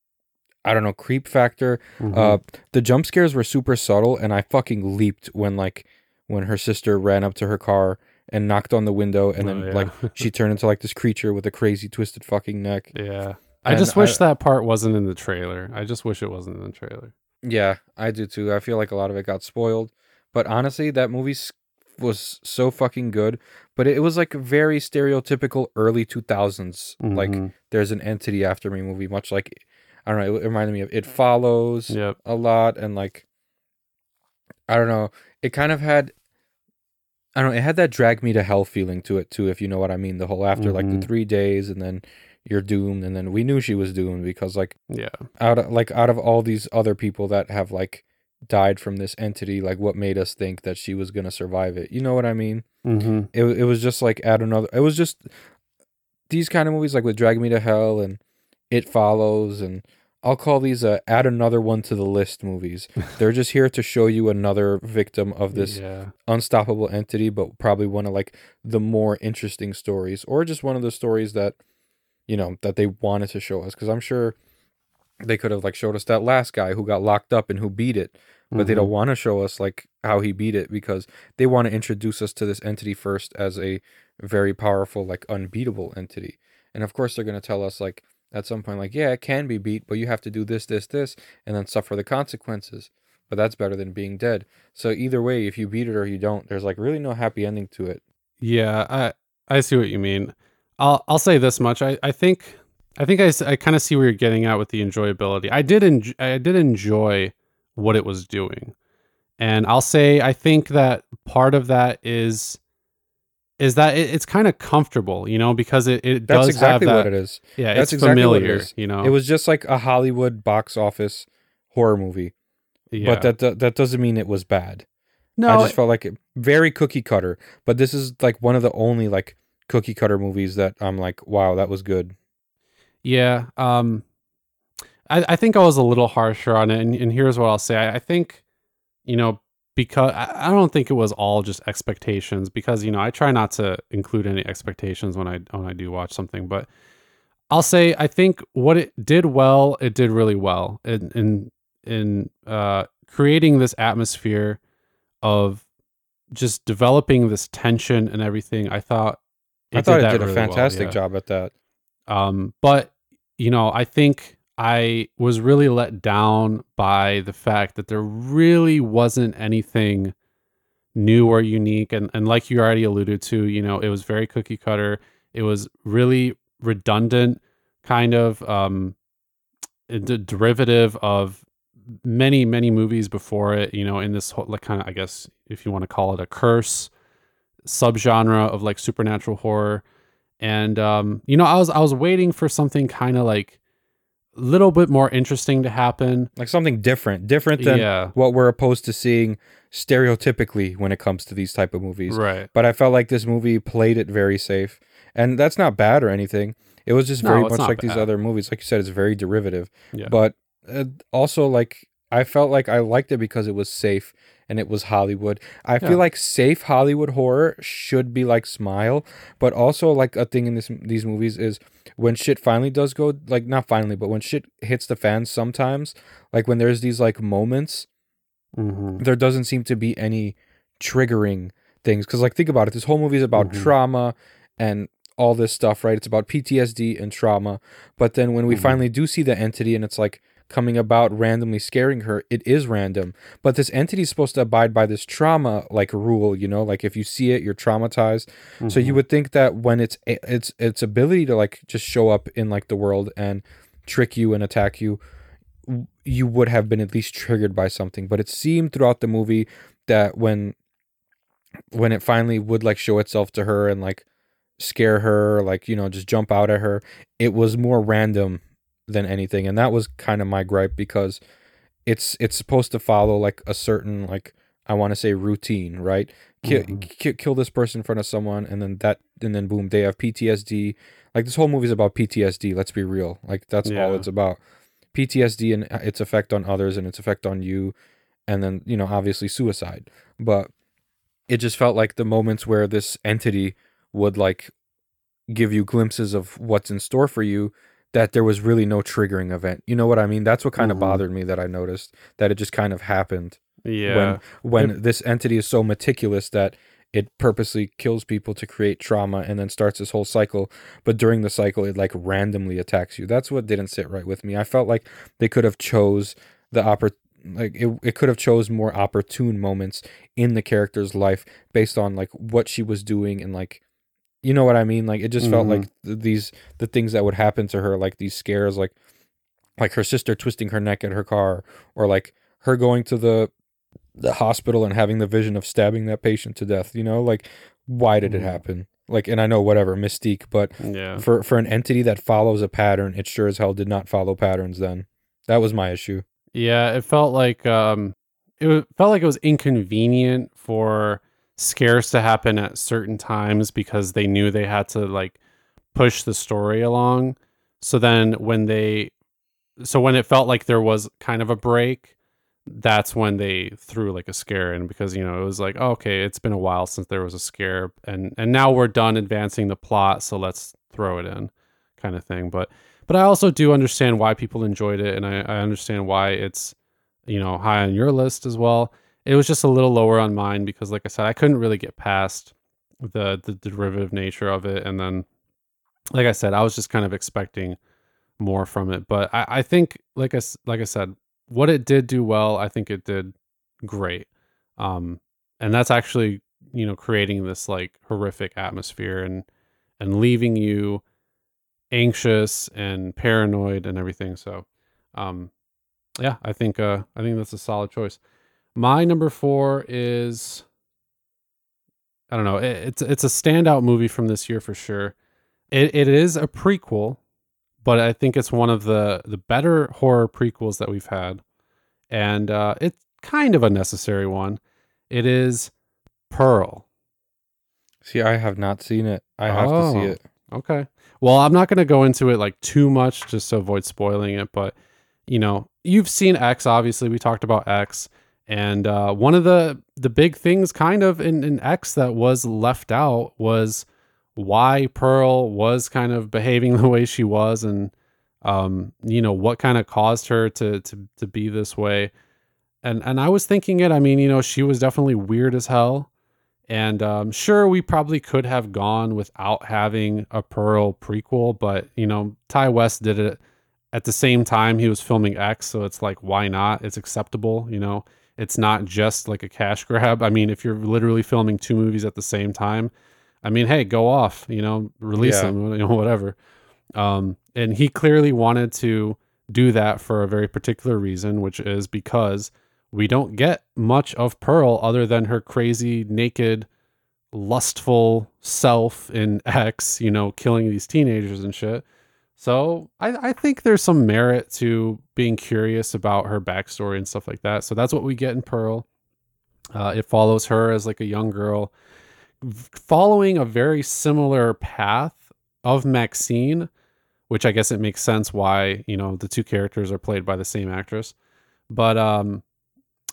I don't know, creep factor. Mhm. Uh the jump scares were super subtle and I fucking leaped when like when her sister ran up to her car and knocked on the window and then Oh, yeah. like she turned into like this creature with a crazy twisted fucking neck. yeah. I And just wish I- that part wasn't in the trailer. I just wish it wasn't in the trailer. Yeah, I do too. I feel like a lot of it got spoiled. But honestly, that movie was so fucking good. But it was like very stereotypical early 2000s. Like Mhm. there's an entity after me movie, much like I don't know. It reminded me of It Follows Yep. a lot, and like I don't know. It kind of had I don't know. It had that drag me to hell feeling to it too, if you know what I mean. The whole after like Mhm. the three days, and then you're doomed, and then we knew she was doomed because like Yeah. out of like out of all these other people that have like died from this entity, like what made us think that she was gonna survive it? You know what I mean? hmm it it was just like add another it was just these kind of movies like with Drag Me to Hell and It Follows and I'll call these uh, add another one to the list movies. They're just here to show you another victim of this Yeah. unstoppable entity, but probably one of like the more interesting stories or just one of the stories that you know that they wanted to show us because I'm sure they could have like showed us that last guy who got locked up and who beat it but they Mhm. don't want to show us like how he beat it because they want to introduce us to this entity first as a very powerful like unbeatable entity and of course they're going to tell us like at some point like yeah it can be beat but you have to do this this this and then suffer the consequences but that's better than being dead so either way if you beat it or you don't there's like really no happy ending to it Yeah, I I see what you mean. I'll I'll say this much. I I think I think i, I kind of see where you're getting at with the enjoyability. I did enj- I did enjoy what it was doing. And I'll say I think that part of that is is that it, it's kind of comfortable, you know, because it, it that's does exactly have that what it is yeah, That's it's exactly what it familiar, is. you know. it was just like a hollywood box office horror movie yeah. but that that that doesn't mean it was bad no, I just felt like it, very cookie cutter. But this is like one of the only like cookie cutter movies that I'm like, wow, that was good. Yeah. Um I, I think I was a little harsher on it, and, and here's what I'll say. I, I think, you know, because I, don't think it was all just expectations, because you know I try not to include any expectations when I when I do watch something. But I'll say I think what it did well, it did really well in in in uh, creating this atmosphere of just developing this tension and everything. I thought I thought it that did a really well, fantastic yeah. job at that. Um, but you know, I think I was really let down by the fact that there really wasn't anything new or unique. And and like you already alluded to, you know, it was very cookie cutter. It was really redundant, kind of um, a d- derivative of many many movies before it. You know, in this whole like kind of I guess if you want to call it a curse subgenre of like supernatural horror and um you know i was i was waiting for something kind of like little bit more interesting to happen Like something different, different than yeah what we're opposed to seeing stereotypically when it comes to these type of movies. right But I felt like this movie played it very safe, and that's not bad or anything. It was just No, very much like these other movies. Like you said, it's very derivative. yeah but uh, also like I felt like I liked it because it was safe and it was Hollywood. I Yeah. feel like safe Hollywood horror should be like Smile, but also like a thing in this these movies is when shit finally does go like not finally, but when shit hits the fans sometimes, like when there's these like moments, hmm there doesn't seem to be any triggering things cuz like think about it, this whole movie is about Mhm. trauma and all this stuff, right? It's about PTSD and trauma. But then when we Mhm. finally do see the entity and it's like coming about randomly scaring her, it is random. But this entity is supposed to abide by this trauma like rule, you know, like if you see it, you're traumatized. So you mm-hmm. would think that when it's its its ability to like just show up in like the world and trick you and attack you, you would have been at least triggered by something. But it seemed throughout the movie that when when it finally would like show itself to her and like scare her, like, you know, just jump out at her, it was more random than anything. And that was kind of my gripe because it's it's supposed to follow like a certain like I want to say routine, right? kill, Mhm. ki- kill this person in front of someone and then that and then boom they have PTSD like this whole movie is about PTSD let's be real like that's all it's about PTSD and uh, its effect on others and its effect on you and then you know obviously suicide but it just felt like the moments where this entity would like give you glimpses of what's in store for you that there was really no triggering event. You know what i mean? That's what kind of Mhm. bothered me that i noticed that it just kind of happened Yeah. when this entity is so meticulous that it purposely kills people to create trauma and then starts this whole cycle but during the cycle it like randomly attacks you. That's what didn't sit right with me. I felt like they could have chose the oppor- like it, it could have chose more opportune moments in the character's life based on like what she was doing and like you know what i mean like it just felt Mhm. like th- these the things that would happen to her like these scares like like her sister twisting her neck at her car or like her going to the the hospital and having the vision of stabbing that patient to death you know like why did it Mhm. happen like and i know whatever mystique but Yeah. for for an entity that follows a pattern it sure as hell did not follow patterns then that was my issue Yeah, it felt like um it felt like it was inconvenient for scares to happen at certain times because they knew they had to like push the story along. So then when they so when it felt like there was kind of a break, that's when they threw like a scare in because you know it was like oh, okay, it's been a while since there was a scare and and now we're done advancing the plot, so let's throw it in kind of thing. But but I also do understand why people enjoyed it, and I, I understand why it's you know high on your list as well. It was just a little lower on mine because, like I said, I couldn't really get past the the derivative nature of it, and then, like I said, I was just kind of expecting more from it. But I, I think, like I like I said, what it did do well, I think it did great, um, and that's actually you know creating this like horrific atmosphere and and leaving you anxious and paranoid and everything. So, um, yeah, I think uh, I think that's a solid choice. My number four is I don't know. It, it's it's a standout movie from this year for sure. It it is a prequel, but I think it's one of the the better horror prequels that we've had, and uh, it's kind of a necessary one. It is Pearl. see i have not seen it i have to see Oh. it Okay. Well, I'm not going to go into it like too much just to avoid spoiling it, but you know, you've seen X obviously. We talked about X and uh one of the the big things kind of in in X that was left out was why Pearl was kind of behaving the way she was and um you know, what kind of caused her to to to be this way. And and I was thinking it, I mean, you know, she was definitely weird as hell. And um, sure, we probably could have gone without having a Pearl prequel, but you know, Ti West did it at the same time he was filming X, so it's like, why not? It's acceptable, you know. It's not just like a cash grab. I mean, if you're literally filming two movies at the same time, I mean, hey, go off, you know, release Yeah. them, you know, whatever. Um, and he clearly wanted to do that for a very particular reason, which is because we don't get much of Pearl other than her crazy, naked, lustful self in X, you know, killing these teenagers and shit. So I, I think there's some merit to being curious about her backstory and stuff like that. So that's what we get in Pearl. Uh, it follows her as like a young girl, following a very similar path of Maxine, which I guess it makes sense why you know the two characters are played by the same actress. But um,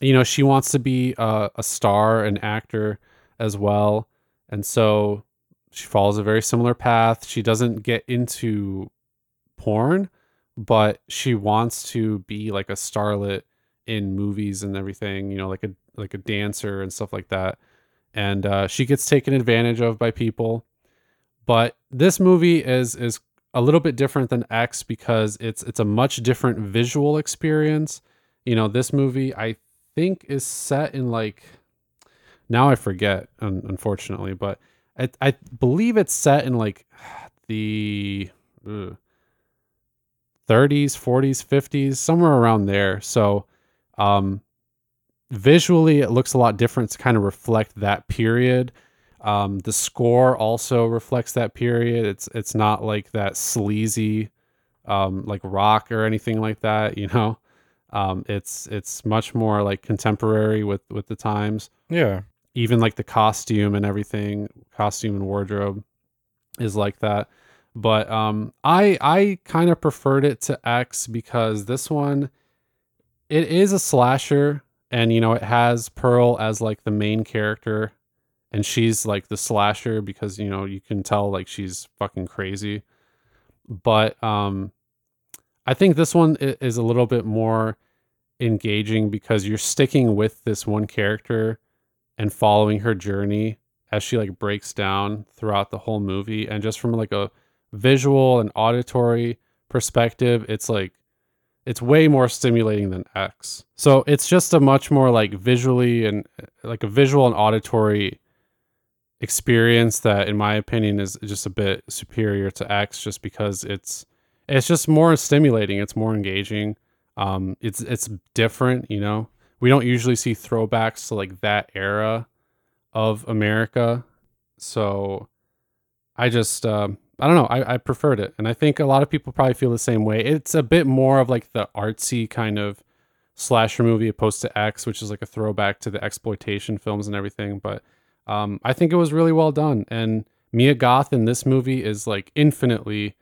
you know, she wants to be a, a star, an actor as well, and so she follows a very similar path. She doesn't get into porn, but she wants to be like a starlet in movies and everything, you know, like a like a dancer and stuff like that. And uh, she gets taken advantage of by people. But this movie is is a little bit different than X because it's it's a much different visual experience. You know, this movie I think is set in like now I forget un- unfortunately, but I I believe it's set in like the ugh, 30s, 40s, 50s, somewhere around there. So, um, visually, it looks a lot different to kind of reflect that period. Um, the score also reflects that period. It's it's not like that sleazy, um, like rock or anything like that. You know, um, it's it's much more like contemporary with with the times Yeah. even like the costume and everything, costume and wardrobe is like that. But um, I I kind of preferred it to X because this one it is a slasher and you know it has Pearl as like the main character and she's like the slasher because you know you can tell like she's fucking crazy. But um I think this one is a little bit more engaging because you're sticking with this one character and following her journey as she like breaks down throughout the whole movie and just from like a visual and auditory perspective it's like it's way more stimulating than X. So it's just a much more like visually and like a visual and auditory experience that in my opinion is just a bit superior to X just because it's it's just more stimulating, it's more engaging. Um it's it's different, you know. We don't usually see throwbacks to like that era of America. So I just um I don't know. I, I preferred it. And I think a lot of people probably feel the same way. It's a bit more of like the artsy kind of slasher movie opposed to X, which is like a throwback to the exploitation films and everything. But um, I think it was really well done. And Mia Goth in this movie is like infinitely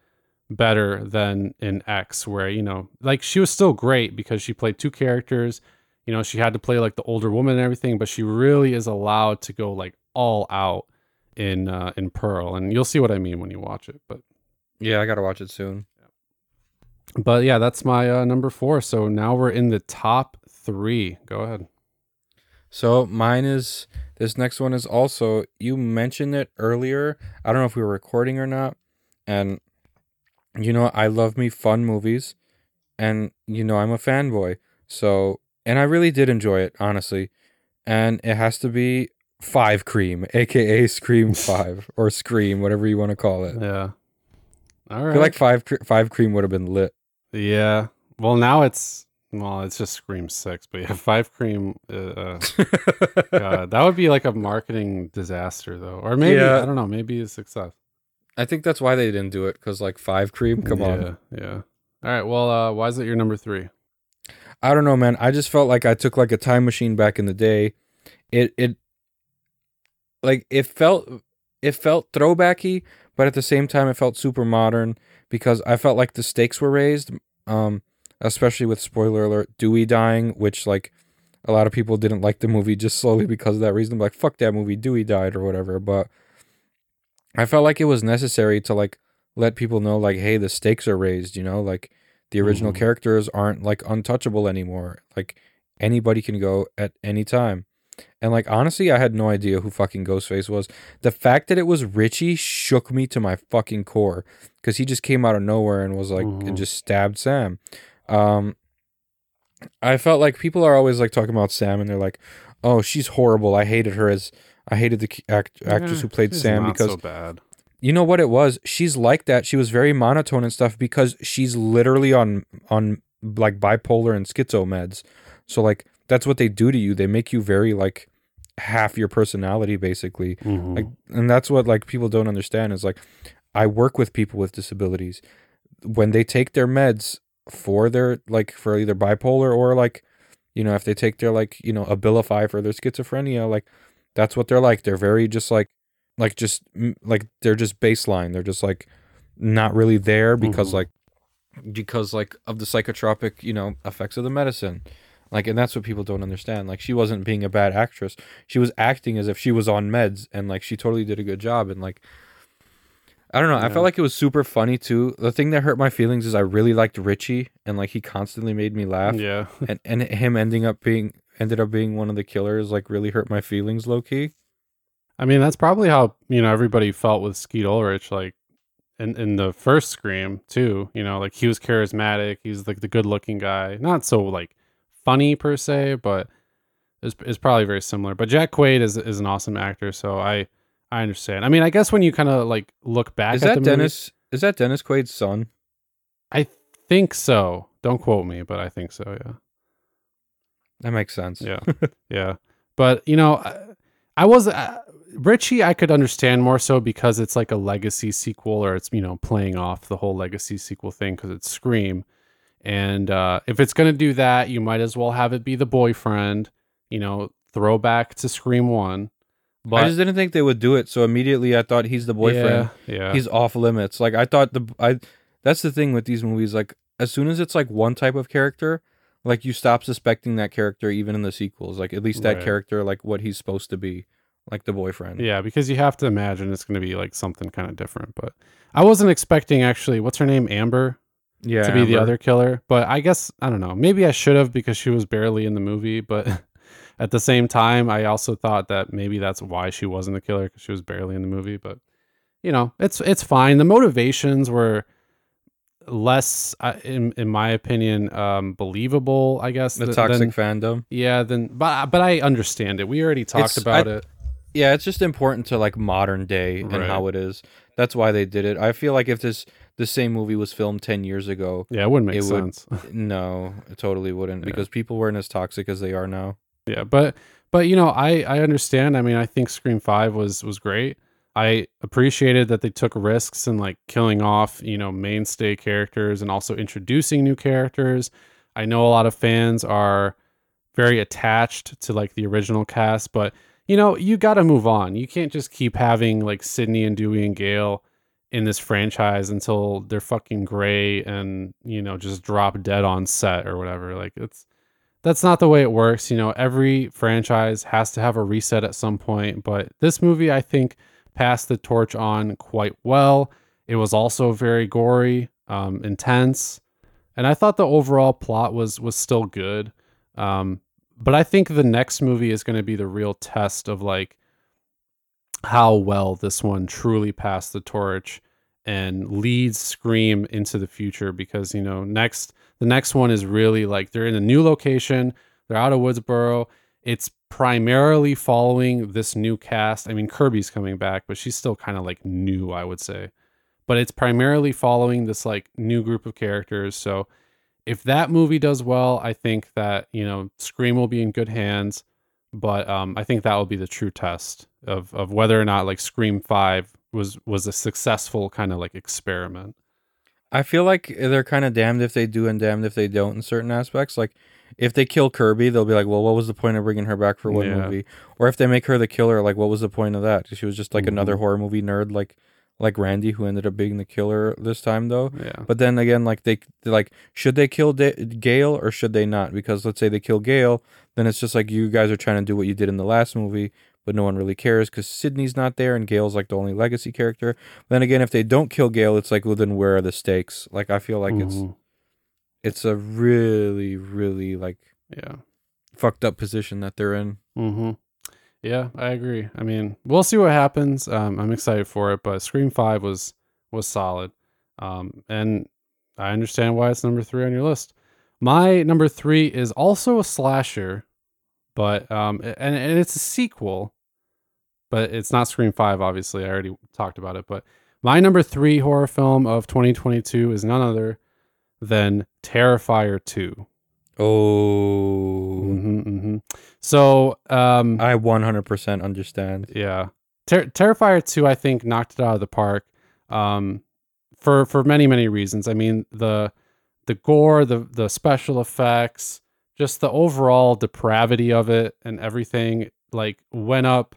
better than in X, where, you know, like she was still great because she played two characters. You know, she had to play like the older woman and everything, but she really is allowed to go like all out in uh, in Pearl, and you'll see what I mean when you watch it. But yeah, I gotta watch it soon. But yeah, that's my uh, number four. So now we're in the top three. Go ahead. So mine is this next one is also you mentioned it earlier. I don't know if we were recording or not, and you know I love me fun movies, and you know I'm a fanboy. So and I really did enjoy it honestly, and it has to be Five Cream, aka Scream Five or Scream, whatever you want to call it. Yeah. All right. I feel like Five Five Cream would have been lit. Yeah. Well, now it's well, it's just Scream Six, but yeah, Five Cream. Uh, uh God, that would be like a marketing disaster, though, or maybe yeah. I don't know, maybe a success. I think that's why they didn't do it because like Five Cream. Come yeah, on. Yeah. All right. Well, uh, why is it your number three? I don't know, man. I just felt like I took like a time machine back in the day. It it like it felt it felt throwbacky, but at the same time it felt super modern because I felt like the stakes were raised. Um, especially with spoiler alert, Dewey dying, which like a lot of people didn't like the movie just slowly because of that reason. Like fuck that movie, Dewey died or whatever. But I felt like it was necessary to like let people know like, hey, the stakes are raised. You know, like the original mm-hmm. characters aren't like untouchable anymore. Like anybody can go at any time. And like honestly, I had no idea who fucking Ghostface was. The fact that it was Richie shook me to my fucking core because he just came out of nowhere and was like and mm-hmm. just stabbed Sam. Um, I felt like people are always like talking about Sam and they're like, "Oh, she's horrible. I hated her as I hated the act- actress yeah, who played Sam because so bad." You know what it was? She's like that. She was very monotone and stuff because she's literally on on like bipolar and schizo meds. So like that's what they do to you. They make you very like half your personality basically. Mm-hmm. Like and that's what like people don't understand is like I work with people with disabilities. When they take their meds for their like for either bipolar or like you know if they take their like you know abilify for their schizophrenia like that's what they're like they're very just like like just like they're just baseline they're just like not really there because mm-hmm. like because like of the psychotropic you know effects of the medicine like, and that's what people don't understand. Like, she wasn't being a bad actress. She was acting as if she was on meds, and like she totally did a good job. And like, I don't know. Yeah. I felt like it was super funny too. The thing that hurt my feelings is I really liked Richie, and like he constantly made me laugh. Yeah. and and him ending up being ended up being one of the killers like really hurt my feelings low key. I mean, that's probably how you know everybody felt with Skeet Ulrich. Like in in the first Scream too. You know, like he was charismatic. He's like the good looking guy. Not so like funny per se, but it's, is probably very similar. But Jack Quaid is is an awesome actor, so I I understand. I mean, I guess when you kind of like look back, is that Dennis? Movie, is that Dennis Quaid's son? I think so. Don't quote me, but I think so. Yeah, that makes sense. Yeah, yeah. But you know, I, I was uh, Richie. I could understand more so because it's like a legacy sequel, or it's you know playing off the whole legacy sequel thing because it's Scream. And uh, if it's going to do that, you might as well have it be the boyfriend, you know, throwback to Scream 1. But I just didn't think they would do it. So immediately I thought he's the boyfriend. Yeah, yeah. He's off limits. Like I thought the I that's the thing with these movies. Like as soon as it's like one type of character, like you stop suspecting that character even in the sequels. Like at least that Right. character, like what he's supposed to be, like the boyfriend. Yeah, because you have to imagine it's going to be like something kind of different. But I wasn't expecting actually, what's her name? Amber yeah. to be the other killer. But I guess, I don't know. Maybe I should have because she was barely in the movie. But at the same time, I also thought that maybe that's why she wasn't the killer because she was barely in the movie. But, you know, it's it's fine. The motivations were less, uh, in, in my opinion, um, believable, I guess. the th- toxic than- fandom. yeah, then, but, but I understand it. We already talked It's- about I- it. Yeah, it's just important to like modern day and how it is. That's why they did it. I feel like if this the same movie was filmed ten years ago, Yeah, it wouldn't make it would- sense. no, it totally wouldn't Yeah. because people weren't as toxic as they are now. Yeah, but but you know, I I understand. I mean, I think Scream 5 was was great. I appreciated that they took risks and like killing off, you know, mainstay characters and also introducing new characters. I know a lot of fans are very attached to like the original cast, but you know, you got to move on. You can't just keep having like Sydney and Dewey and Gale in this franchise until they're fucking gray and, you know, just drop dead on set or whatever. Like it's that's not the way it works. You know, every franchise has to have a reset at some point, but this movie I think passed the torch on quite well. It was also very gory, um, intense, and I thought the overall plot was was still good. Um, but I think the next movie is going to be the real test of like how well this one truly passed the torch and leads Scream into the future because you know next the next one is really like they're in a new location, they're out of Woodsboro. It's primarily following this new cast. I mean Kirby's coming back, but she's still kind of like new, I would say. But it's primarily following this like new group of characters. So if that movie does well, I think that, you know, Scream will be in good hands. But um, I think that will be the true test of of whether or not like Scream Five was was a successful kind of like experiment. I feel like they're kind of damned if they do and damned if they don't in certain aspects. Like if they kill Kirby, they'll be like, "Well, what was the point of bringing her back for one Yeah. movie?" Or if they make her the killer, like, what was the point of that? She was just like another Mhm. horror movie nerd, like like Randy, who ended up being the killer this time, though. Yeah. But then again, like they like, should they kill da- Gale or should they not? Because let's say they kill Gale, then it's just like you guys are trying to do what you did in the last movie, but no one really cares because Sydney's not there and Gale's like the only legacy character. Then again, if they don't kill Gale, it's like, well, then where are the stakes? Like I feel like it's Mhm. it's a really really like yeah. fucked up position that they're in. Mm-hmm. Yeah, I agree. I mean, we'll see what happens. Um, I'm excited for it, but Scream Five was was solid, um, and I understand why it's number three on your list. My number three is also a slasher, but um, and, and it's a sequel, but it's not Scream Five. Obviously, I already talked about it. But my number three horror film of 2022 is none other than Terrifier Two. Oh, hmm hmm So, um, I 100% understand. Yeah. Ter- Terrifier 2 I think knocked it out of the park. Um for for many many reasons. I mean, the the gore, the the special effects, just the overall depravity of it and everything like went up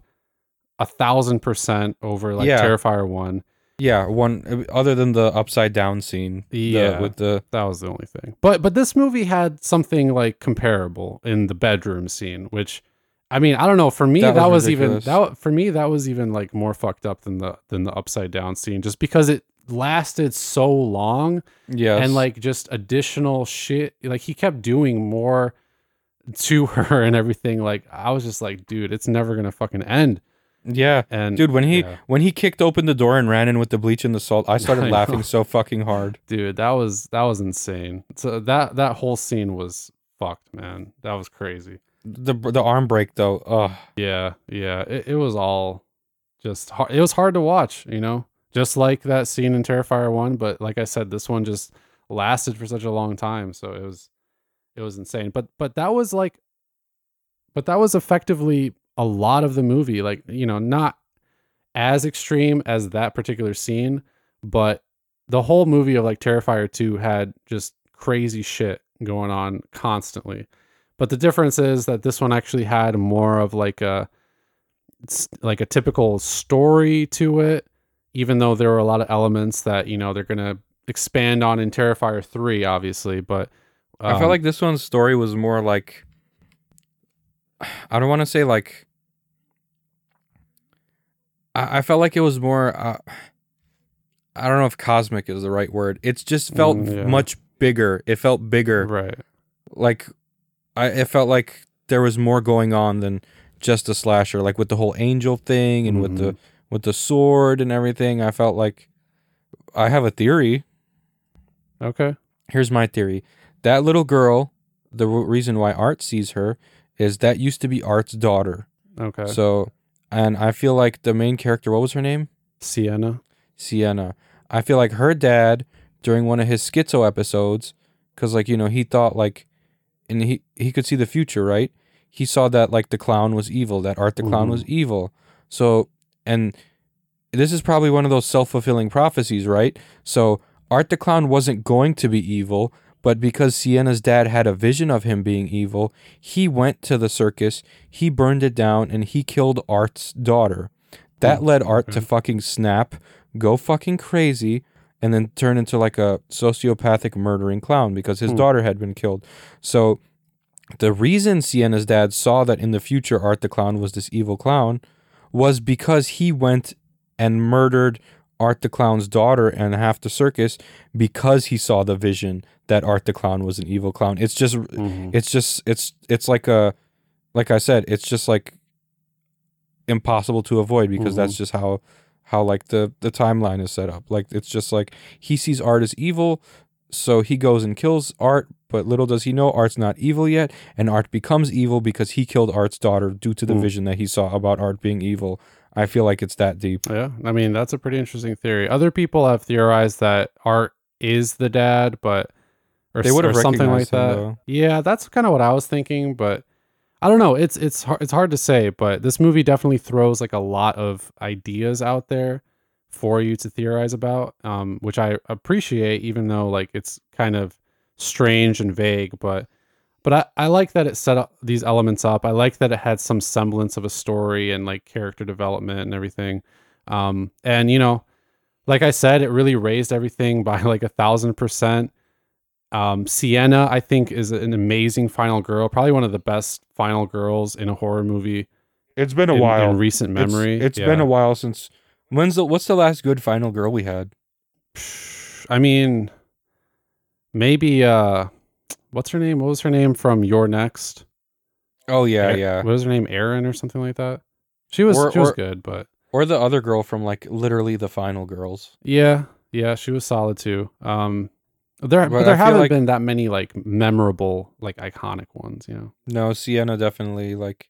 a thousand percent over like Yeah. Terrifier 1. Yeah, one uh, other than the upside down scene. the- Yeah. with the That was the only thing. But but this movie had something like comparable in the bedroom scene, which I mean, I don't know. For me, That that, was was, even that for me that was even like more fucked up than the than the upside down scene, just because it lasted so long yes, and like just additional shit. Like he kept doing more to her and everything. Like I was just like, dude, it's never gonna fucking end. yeah, And dude. When he yeah. when he kicked open the door and ran in with the bleach and the salt, I started I laughing know. so fucking hard. dude that was that was insane so that that whole scene was fucked man that was crazy The the arm break though. Ugh. yeah yeah it, it was all just hard it was hard to watch you know just like that scene in terrifier 1 but like i said this one just lasted for such a long time so it was it was insane but but that was like but that was effectively a lot of the movie like you know not as extreme as that particular scene but the whole movie of like Terrifier 2 had just crazy shit going on constantly. But the difference is that this one actually had more of like a like a typical story to it, even though there were a lot of elements that you know they're gonna expand on in Terrifier three, obviously. But I um, felt like this one's story was more like I don't want to say like I, I felt like it was more uh, I don't know if cosmic is the right word. It's just felt Mm, yeah. much bigger. It felt bigger. right, Like I it felt like there was more going on than just a slasher like with the whole angel thing and with the with the sword and everything. I felt like I have a theory. okay, Here's my theory. That little girl, the reason why Art sees her is that used to be Art's daughter. okay, So, and I feel like the main character, what was her name? Sienna, Sienna. I feel like her dad during one of his schizo episodes, because like you know he thought like, and he he could see the future, right? He saw that like the clown was evil, that Art the clown Mhm. was evil. So, and this is probably one of those self fulfilling prophecies, right? So Art the clown wasn't going to be evil, but because Sienna's dad had a vision of him being evil, he went to the circus, he burned it down, and he killed Art's daughter. That Oh, led Art to fucking snap, go fucking crazy, and then turn into like a sociopathic murdering clown because his Hmm. daughter had been killed. So the reason Sienna's dad saw that in the future Art the clown was this evil clown was because he went and murdered Art the clown's daughter and half the circus because he saw the vision that Art the clown was an evil clown. It's just Mhm. it's just it's it's like a like I said, it's just like impossible to avoid because that's just how how like the the timeline is set up. Like it's just like he sees art as evil, so he goes and kills art, but little does he know art's not evil yet, and art becomes evil because he killed art's daughter due to the Mm. vision that he saw about art being evil. I feel like it's that deep. Yeah, I mean that's a pretty interesting theory. Other people have theorized that Art is the dad, but or, They would have something like him, that. though. Yeah, that's kind of what I was thinking, but I don't know. It's it's hard, it's hard to say, but this movie definitely throws like a lot of ideas out there for you to theorize about, um, which I appreciate, even though like it's kind of strange and vague. But but I, I like that it set up these elements up. I like that it had some semblance of a story and like character development and everything. Um, and you know, like I said, it really raised everything by like a thousand percent. Um, Sienna, I think, is an amazing final girl. Probably one of the best final girls in a horror movie It's been in, in recent memory. It's Yeah. been a while since. When's the what's the last good final girl we had? I mean, maybe uh, what's her name? What was her name from You're Next? Oh yeah, A- yeah. What was her name? Erin or something like that. She was Or- she was or- good, but Or the other girl from like literally the final girls. yeah, yeah, she was solid too. Um, there, But but, there haven't like- been that many like memorable, like iconic ones. You know. No, Sienna definitely like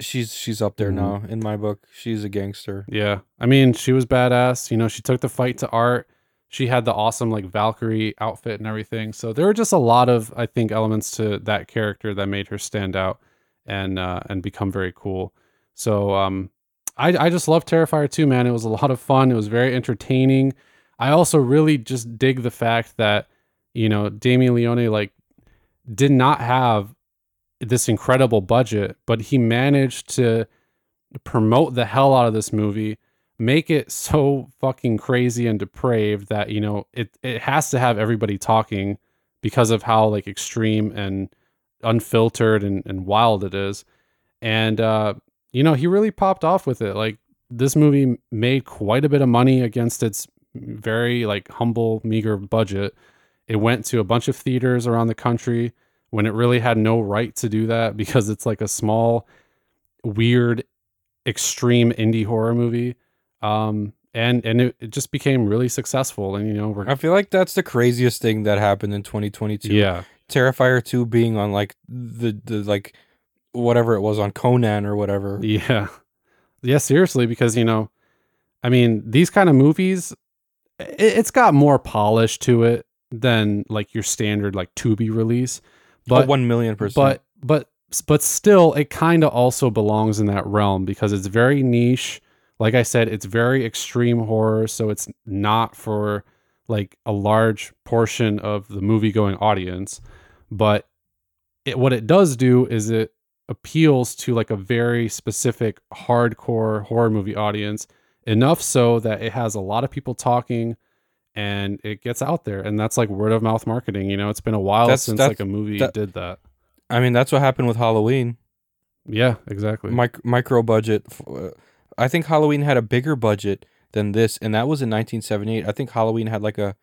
she's she's up there Mhm. now in my book. She's a gangster. Yeah. I mean, she was badass. You know, she took the fight to art. She had the awesome like Valkyrie outfit and everything. So there were just a lot of I think elements to that character that made her stand out and uh and become very cool. So um I I just love Terrifier 2, man. It was a lot of fun. It was very entertaining. I also really just dig the fact that you know, Damien Leone like did not have this incredible budget, but he managed to promote the hell out of this movie, make it so fucking crazy and depraved that, you know, it it has to have everybody talking because of how like extreme and unfiltered and, and wild it is. And uh, you know, he really popped off with it. Like this movie made quite a bit of money against its very like humble, meager budget. It went to a bunch of theaters around the country when it really had no right to do that because it's like a small, weird, extreme indie horror movie. Um, and and it, it just became really successful. And you know, I feel like that's the craziest thing that happened in 2022. yeah, Terrifier 2 being on like the the like whatever it was on Conan or whatever. Yeah. Yeah, seriously, because, you know, I mean, these kind of movies, it, it's got more polish to it than like your standard like Tubi release. But But, 1 million percent. but, but, but still, it kind of also belongs in that realm because it's very niche. Like I said, it's very extreme horror. So it's not for like a large portion of the movie going audience. But it, what it does do is it appeals to like a very specific hardcore horror movie audience enough so that it has a lot of people talking and it gets out there and that's like word of mouth marketing you know it's been a while That's- since that's- like a movie that- did that I mean, that's what happened with Halloween. yeah exactly Mic- micro budget. f- uh, I think Halloween had a bigger budget than this, and that was in 1978. I think Halloween had like a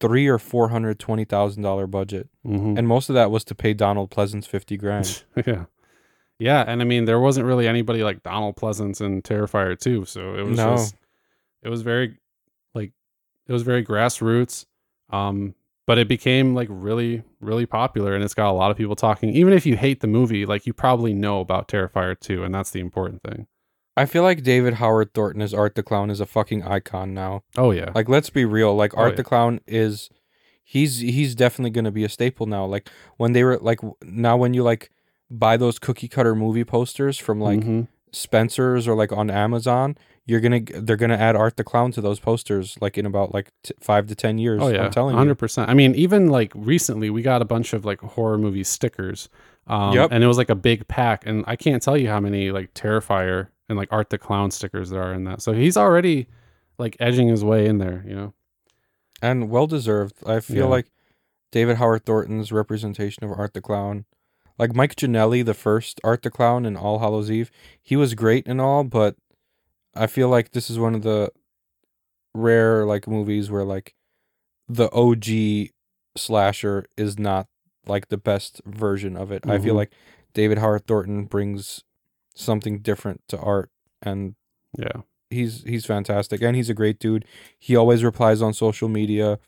three or four hundred twenty thousand dollar budget, Mhm. and most of that was to pay Donald Pleasence fifty grand. yeah yeah and i mean there wasn't really anybody like donald pleasence in terrifier 2 so it was No. just it was very it was very grassroots um but it became like really really popular and it's got a lot of people talking even if you hate the movie like you probably know about terrifier 2 and that's the important thing I feel like David Howard Thornton as Art the Clown is a fucking icon now. oh yeah Like, let's be real. Like, Oh, Art yeah. the Clown is, he's he's definitely gonna be a staple now. Like when they were like now when you like buy those cookie cutter movie posters from like Mhm. Spencer's or like on Amazon, you're gonna they're gonna add Art the Clown to those posters like in about like t- five to ten years. Oh yeah, I'm telling hundred you. percent. I mean, even like recently, we got a bunch of like horror movie stickers. Um, Yep. And it was like a big pack, and I can't tell you how many like Terrifier and like Art the Clown stickers there are in that. So he's already like edging his way in there. You know. and well deserved. I feel Yeah. like David Howard Thornton's representation of Art the Clown, like Mike Giannelli, the first Art the Clown in All Hallows Eve, he was great and all, but I feel like this is one of the rare like movies where like the OG slasher is not like the best version of it. I feel Mhm. like David Howard Thornton brings something different to art and Yeah. he's he's fantastic and he's a great dude. He always replies on social media.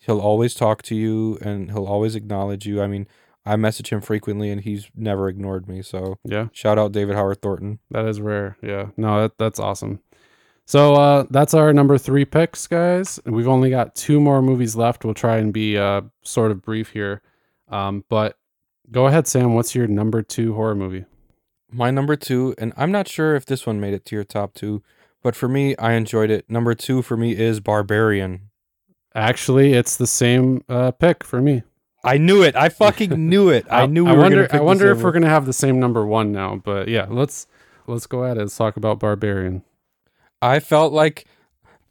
He'll always talk to you and he'll always acknowledge you. I mean, I message him frequently and he's never ignored me. So Yeah. shout out David Howard Thornton. That is rare. Yeah. No, that, that's awesome. So uh, that's our number three picks, guys. We've only got two more movies left. We'll try and be uh, sort of brief here. Um, but go ahead, Sam. What's your number two horror movie? My number two, and I'm not sure if this one made it to your top two, but for me, I enjoyed it. Number two for me is Barbarian. Actually, it's the same uh, pick for me. I knew it. I fucking knew it. I knew we I were wonder. gonna pick I the wonder if same we're gonna have the same number one now. But yeah, let's let's go at it. Let's talk about Barbarian. I felt like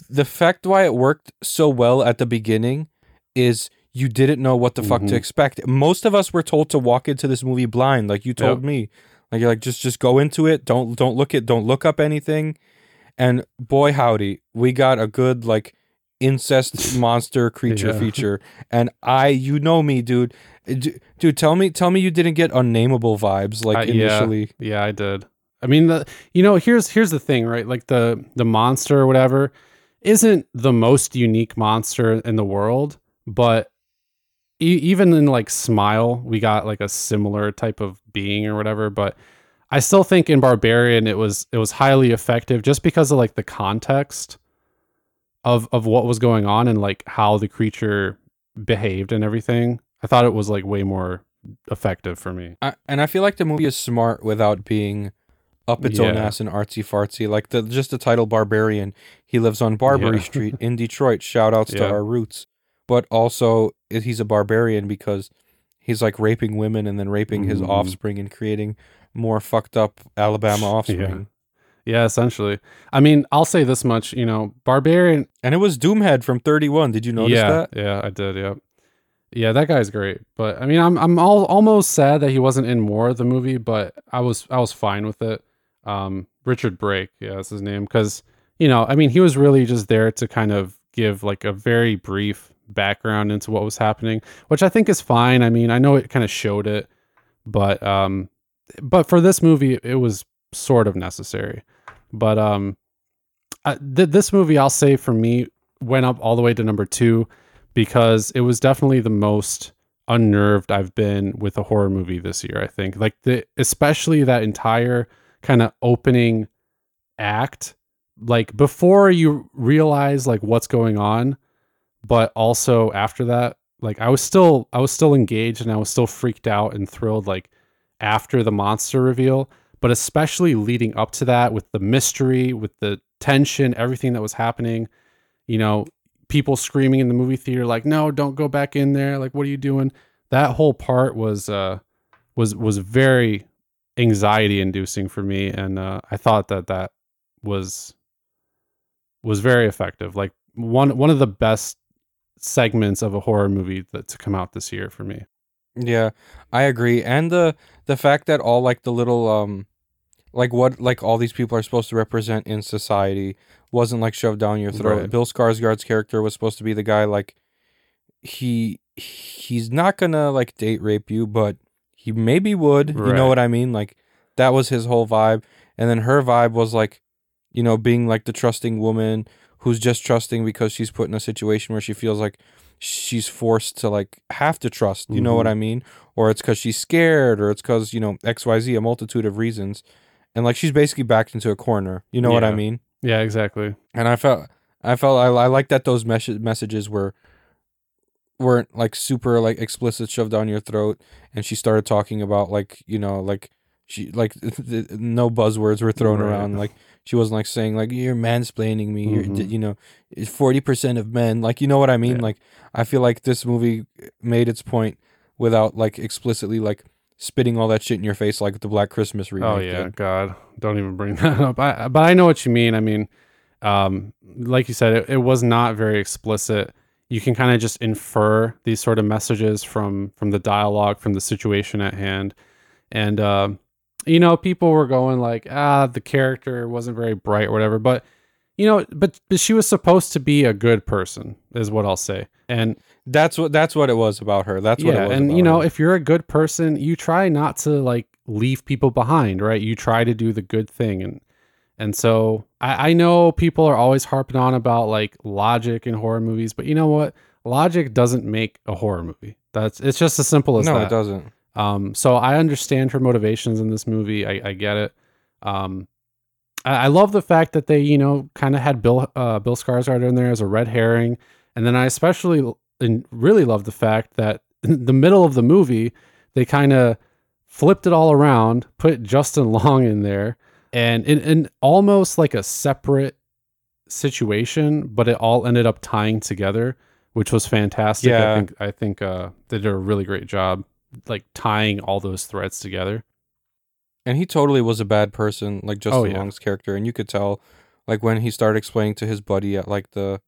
the fact why it worked so well at the beginning is you didn't know what the fuck to Mhm. expect. Most of us were told to walk into this movie blind, like you told Yep. me. Like you're like just just go into it. Don't don't look at don't look up anything. And boy howdy, we got a good like incest monster creature Yeah. feature. And I you know me, dude. D- Dude, tell me tell me you didn't get unnameable vibes like Uh, yeah. initially. Yeah, I did. I mean, the you know here's here's the thing, right? Like the the monster or whatever isn't the most unique monster in the world, but e- even in like Smile, we got like a similar type of being or whatever. But I still think in Barbarian it was it was highly effective just because of like the context of of what was going on and like how the creature behaved and everything. I thought it was like way more effective for me. I, and I feel like the movie is smart without being up its own ass and artsy fartsy. Like the just the title Barbarian. He lives on Barbary Yeah. Street in Detroit. Shout outs to our roots. But also he's a barbarian because he's like raping women and then raping his Mhm. offspring and creating more fucked up Alabama offspring. Yeah, essentially. I mean, I'll say this much, you know, Barbarian. And it was Doomhead from 31. Did you notice yeah, that? yeah, I did. Yeah, yeah, that guy's great. But I mean, I'm I'm all, almost sad that he wasn't in more of the movie, but I was I was fine with it. Um, Richard Brake, yeah, that's his name, because you know, I mean, he was really just there to kind of give like a very brief background into what was happening, which I think is fine. I mean, I know it kind of showed it, but um, but for this movie, it was sort of necessary. But um, I, th- this movie, I'll say for me, went up all the way to number two because it was definitely the most unnerved I've been with a horror movie this year. I think like the especially that entire kind of opening act, like before you realize like what's going on, but also after that, like I was still I was still engaged and I was still freaked out and thrilled like after the monster reveal, but especially leading up to that with the mystery, with the tension, everything that was happening, you know, people screaming in the movie theater like, "No, don't go back in there. Like what are you doing?" That whole part was uh was was very anxiety inducing for me and uh, I thought that that was was very effective. Like one one of the best segments of a horror movie that to come out this year for me. Yeah, I agree. And the the fact that all like the little um like what like all these people are supposed to represent in society wasn't like shoved down your throat. Right. Bill Skarsgård's character was supposed to be the guy like he he's not gonna like date rape you, but he maybe would. You know what I mean? Like that was his whole vibe. And then her vibe was like, you know, being like the trusting woman who's just trusting because she's put in a situation where she feels like she's forced to like have to trust. You know what Mhm. I mean? Or it's because she's scared, or it's because you know X Y Z, a multitude of reasons, and like she's basically backed into a corner. You know what I mean? Yeah, exactly. And I felt, I felt, I, I like that those mes- messages were weren't like super like explicit shoved down your throat and she started talking about like you know like she like no buzzwords were thrown Right. around like she wasn't like saying like you're mansplaining me you're Mhm. you know 40% of men like you know what i mean Yeah. like i feel like this movie made its point without like explicitly like spitting all that shit in your face like the black christmas remake Oh yeah, did. God, don't even bring that up. I, but I know what you mean. I mean, um, like you said, it, it was not very explicit. You can kind of just infer these sort of messages from from the dialogue, from the situation at hand, and uh, you know, people were going like, ah, the character wasn't very bright or whatever. But you know, but, but she was supposed to be a good person, is what I'll say. And that's what that's what it was about her that's what yeah, it was and you know, her. if you're a good person, you try not to like leave people behind, right? You try to do the good thing, and and so I, I know people are always harping on about like logic in horror movies, but you know what? Logic doesn't make a horror movie. That's it's just as simple as no that. it doesn't Um, so I understand her motivations in this movie. I, I get it. Um, I, I love the fact that they, you know, kind of had Bill uh, Bill Skarsgård in there as a red herring, and then I especially and really love the fact that in the middle of the movie they kind of flipped it all around, put Justin Long in there, and in, in almost like a separate situation, but it all ended up tying together, which was fantastic. Yeah. I think I think uh, they did a really great job, like tying all those threads together. And he totally was a bad person, like Justin Oh, yeah. Long's character, and you could tell, like when he started explaining to his buddy at like the,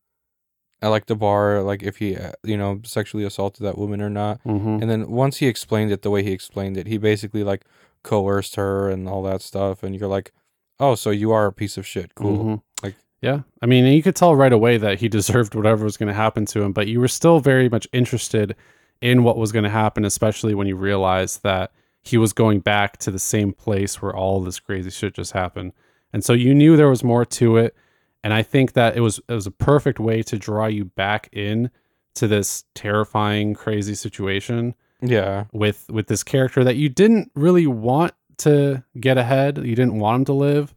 at like the bar, like if he, uh, you know, sexually assaulted that woman or not. Mm-hmm. And then once he explained it the way he explained it, he basically like coerced her and all that stuff. And you're like, oh, so you are a piece of shit. Cool. Mhm. Like- yeah, I mean, you could tell right away that he deserved whatever was going to happen to him, but you were still very much interested in what was going to happen, especially when you realized that he was going back to the same place where all this crazy shit just happened. And so you knew there was more to it, and I think that it was it was a perfect way to draw you back in to this terrifying, crazy situation Yeah. with with this character that you didn't really want to get ahead. You didn't want him to live,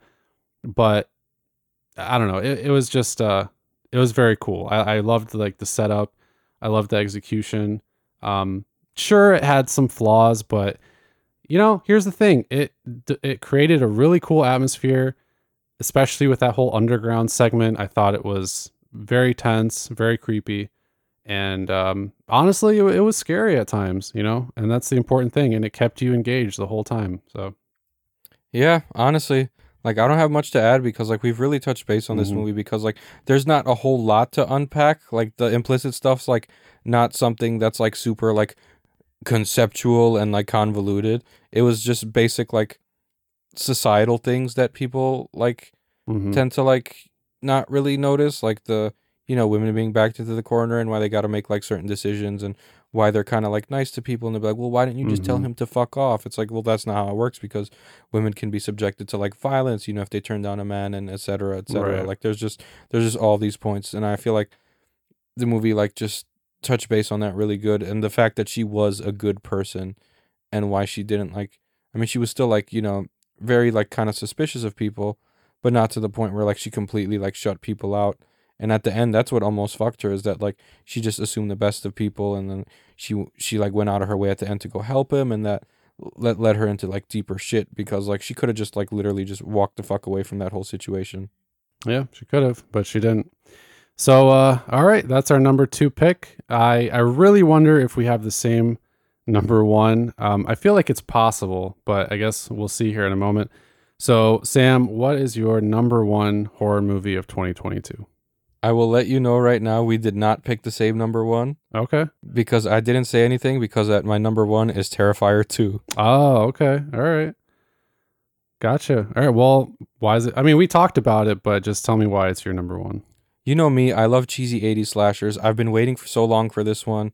but I don't know. It, it was just uh, it was very cool. I, I loved like the setup. I loved the execution. Um, sure, it had some flaws, but you know, here's the thing. It it created a really cool atmosphere, especially with that whole underground segment. I thought it was very tense, very creepy, and um, honestly, it, it was scary at times. You know, and that's the important thing. And it kept you engaged the whole time. So Yeah, honestly, like I don't have much to add because like we've really touched base on this Mhm. movie because like there's not a whole lot to unpack. Like the implicit stuff's like not something that's like super like conceptual and like convoluted. It was just basic like societal things that people like mhm. tend to like not really notice like the you know women being backed into the corner and why they got to make like certain decisions and why they're kind of like nice to people and they're like well why didn't you just tell Mhm. him to fuck off it's like well that's not how it works because women can be subjected to like violence you know if they turn down a man and etc etc Right. like there's just there's just all these points and i feel like the movie like just touched base on that really good and the fact that she was a good person and why she didn't like i mean she was still like you know very like kind of suspicious of people but not to the point where like she completely like shut people out and at the end that's what almost fucked her is that like she just assumed the best of people and then she she like went out of her way at the end to go help him and that let led her into like deeper shit because like she could have just like literally just walked the fuck away from that whole situation Yeah, she could have, but she didn't. So, uh, all right, that's our number two pick. I I really wonder if we have the same number one. Um, I feel like it's possible, but I guess we'll see here in a moment. So, Sam, what is your number one horror movie of 2022? I will let you know right now we did not pick the same number one Okay. because I didn't say anything because at my number one is Terrifier 2. Oh, okay. All right. Gotcha. All right. Well, why is it? I mean, we talked about it, but just tell me why it's your number one. You know me, I love cheesy 80s slashers. I've been waiting for so long for this one.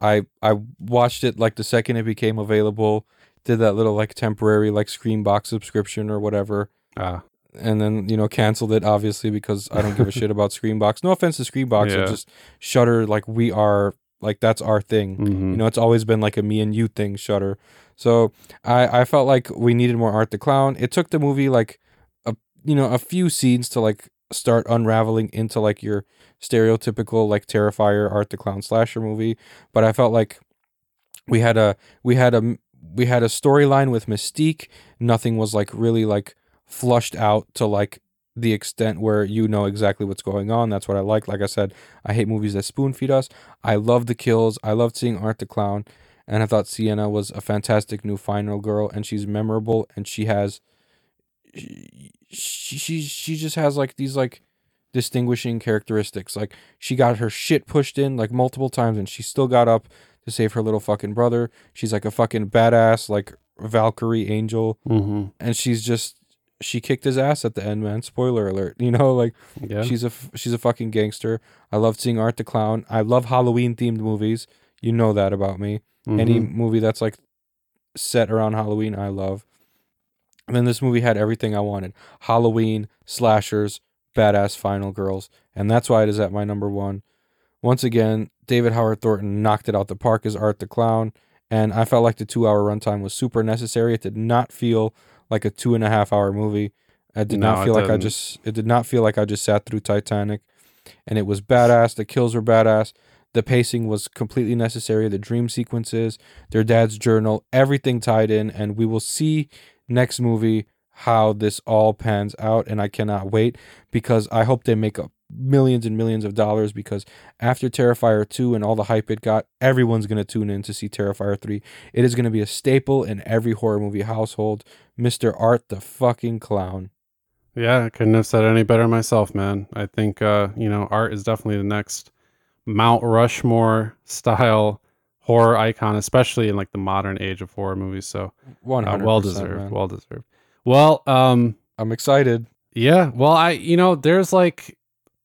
I I watched it like the second it became available, did that little like temporary like Screambox subscription or whatever, Ah, and then you know canceled it obviously because I don't give a shit about Screambox. No offense to Screambox, Yeah. I just Shudder like we are like that's our thing. mhm. You know, it's always been like a me and you thing, Shudder. So I I felt like we needed more Art the Clown. It took the movie like a you know a few scenes to like start unraveling into like your stereotypical like Terrifier Art the Clown slasher movie, but I felt like we had a we had a we had a storyline with Mystique. Nothing was like really like flushed out to like the extent where you know exactly what's going on. That's what I like. Like I said, I hate movies that spoon feed us. I love the kills. I loved seeing Art the Clown, and I thought Sienna was a fantastic new final girl, and she's memorable, and she has, she she she just has like these like distinguishing characteristics. Like she got her shit pushed in like multiple times, and she still got up to save her little fucking brother. She's like a fucking badass like Valkyrie angel, Mhm. and she's just she kicked his ass at the end, man. Spoiler alert. You know, like Yeah. She's a she's a fucking gangster. I love seeing Art the Clown. I love Halloween themed movies. You know that about me. Any Mhm. movie that's like set around Halloween, I love. And then this movie had everything I wanted: Halloween, slashers, badass final girls, and that's why it is at my number one. Once again, David Howard Thornton knocked it out the park as Art the Clown, and I felt like the two-hour runtime was super necessary. It did not feel like a two and a half hour movie. I did No, not feel like I just it did not feel like I just sat through Titanic and it was badass. The kills were badass. The pacing was completely necessary. The dream sequences, their dad's journal, everything tied in and we will see next movie how this all pans out and I cannot wait because I hope they make up millions and millions of dollars because after Terrifier 2 and all the hype it got, everyone's going to tune in to see Terrifier 3. It is going to be a staple in every horror movie household. Mr. Art the fucking clown. Yeah, I couldn't have said it any better myself, man. I think uh, you know, art is definitely the next Mount Rushmore style horror icon, especially in like the modern age of horror movies. So uh, well deserved, well deserved. Well, um, I'm excited. yeah, well, I you know, there's like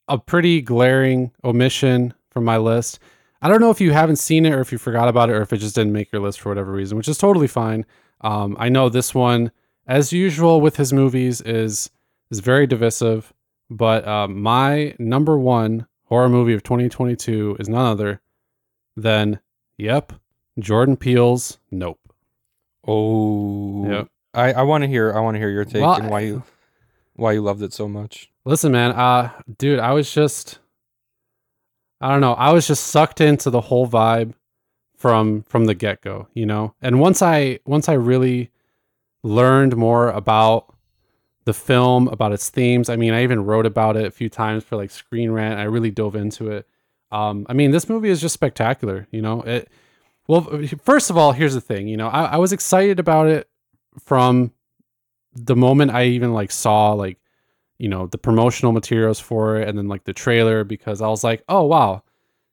a pretty glaring omission from my list. I don't know if you haven't seen it or if you forgot about it or if it just didn't make your list for whatever reason, which is totally fine. Um, I know this one, as usual with his movies, is is very divisive. But um, my number one horror movie of 2022 is none other than, yep, Jordan Peele's Nope. Oh. Yep. I, I want to hear I want to hear your take Well, and why you why you loved it so much. Listen, man, uh, dude, I was just, I don't know, I was just sucked into the whole vibe from from the get go, you know. And once I once I really learned more about the film, about its themes, I mean, I even wrote about it a few times for like Screen Rant. I really dove into it. Um, I mean, this movie is just spectacular, you know. It. Well, first of all, here's the thing, you know, I, I was excited about it from the moment I even like saw like you know the promotional materials for it and then like the trailer because I was like, oh wow,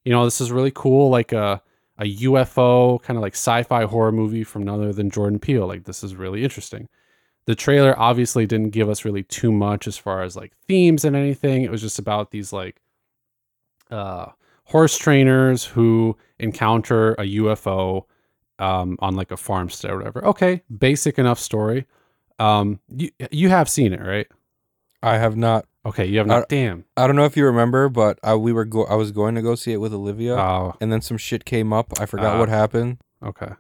you know this is really cool, like a a UFO kind of like sci-fi horror movie from none other than Jordan Peele. Like this is really interesting. The trailer obviously didn't give us really too much as far as like themes and anything. It was just about these like uh horse trainers who encounter a UFO um on like a farmstead or whatever. Okay, basic enough story. Um you you have seen it, right? I have not Okay, you have not. Uh, damn. I don't know if you remember, but I, we were go I was going to go see it with Olivia Oh, and then some shit came up. I forgot Ah. what happened. okay.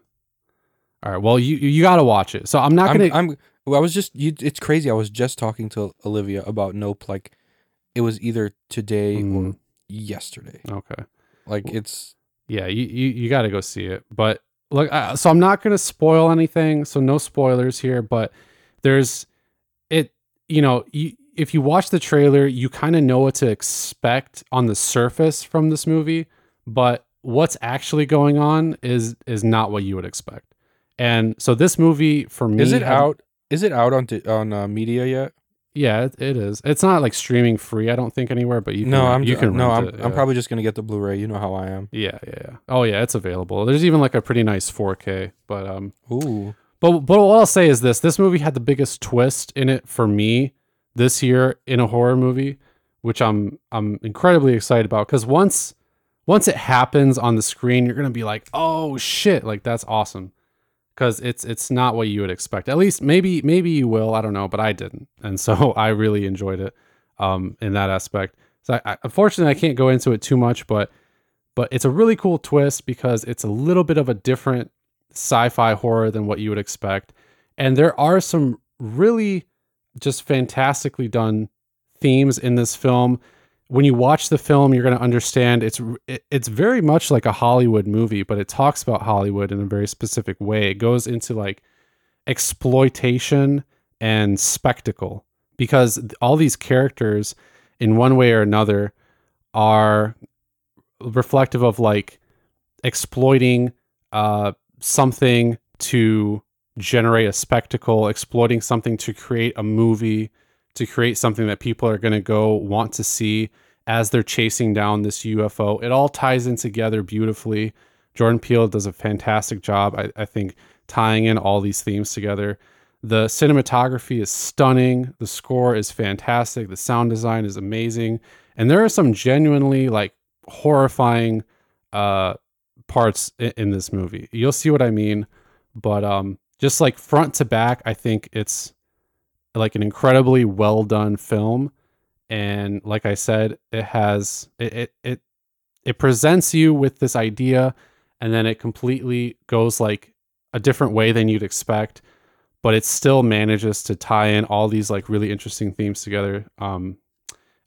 All right. Well, you you got to watch it. So I'm not gonna. I'm well, I was just you it's crazy. I was just talking to Olivia about Nope like it was either today or Mm. yesterday. okay. Like it's Yeah, you you, you got to go see it. But look, uh, so I'm not gonna spoil anything. So no spoilers here. But there's it. You know, you, if you watch the trailer, you kind of know what to expect on the surface from this movie. But what's actually going on is is not what you would expect. And so this movie for me Is it had- out? Is it out on t- on uh, media yet? Yeah, it, it is. It's not like streaming free. I don't think anywhere, but you can. no, I'm you can. no, I'm it, I'm probably just gonna get the Blu-ray. You know how I am. Yeah, yeah, yeah. Oh yeah, it's available. There's even like a pretty nice 4K. But um, Ooh, but but what I'll say is this: this movie had the biggest twist in it for me this year in a horror movie, which I'm I'm incredibly excited about because once once it happens on the screen, you're gonna be like, oh shit, like that's awesome. Because it's it's not what you would expect. At least maybe maybe you will. I don't know, but I didn't, and so I really enjoyed it um, in that aspect. So I, I, unfortunately, I can't go into it too much, but but it's a really cool twist because it's a little bit of a different sci-fi horror than what you would expect, and there are some really just fantastically done themes in this film. When you watch the film, you're going to understand it's it's very much like a Hollywood movie, but it talks about Hollywood in a very specific way. It goes into like exploitation and spectacle because all these characters in one way or another are reflective of like exploiting uh something to generate a spectacle, exploiting something to create a movie, to create something that people are going to go want to see as they're chasing down this UFO. It all ties in together beautifully. Jordan Peele does a fantastic job, I, I think, tying in all these themes together. The cinematography is stunning. The score is fantastic. The sound design is amazing. And there are some genuinely like horrifying uh, parts in, in this movie. You'll see what I mean. But um, just like front to back, I think it's like an incredibly well done film. And like I said, it has it it it, it presents you with this idea, and then it completely goes like a different way than you'd expect. But it still manages to tie in all these like really interesting themes together. Um,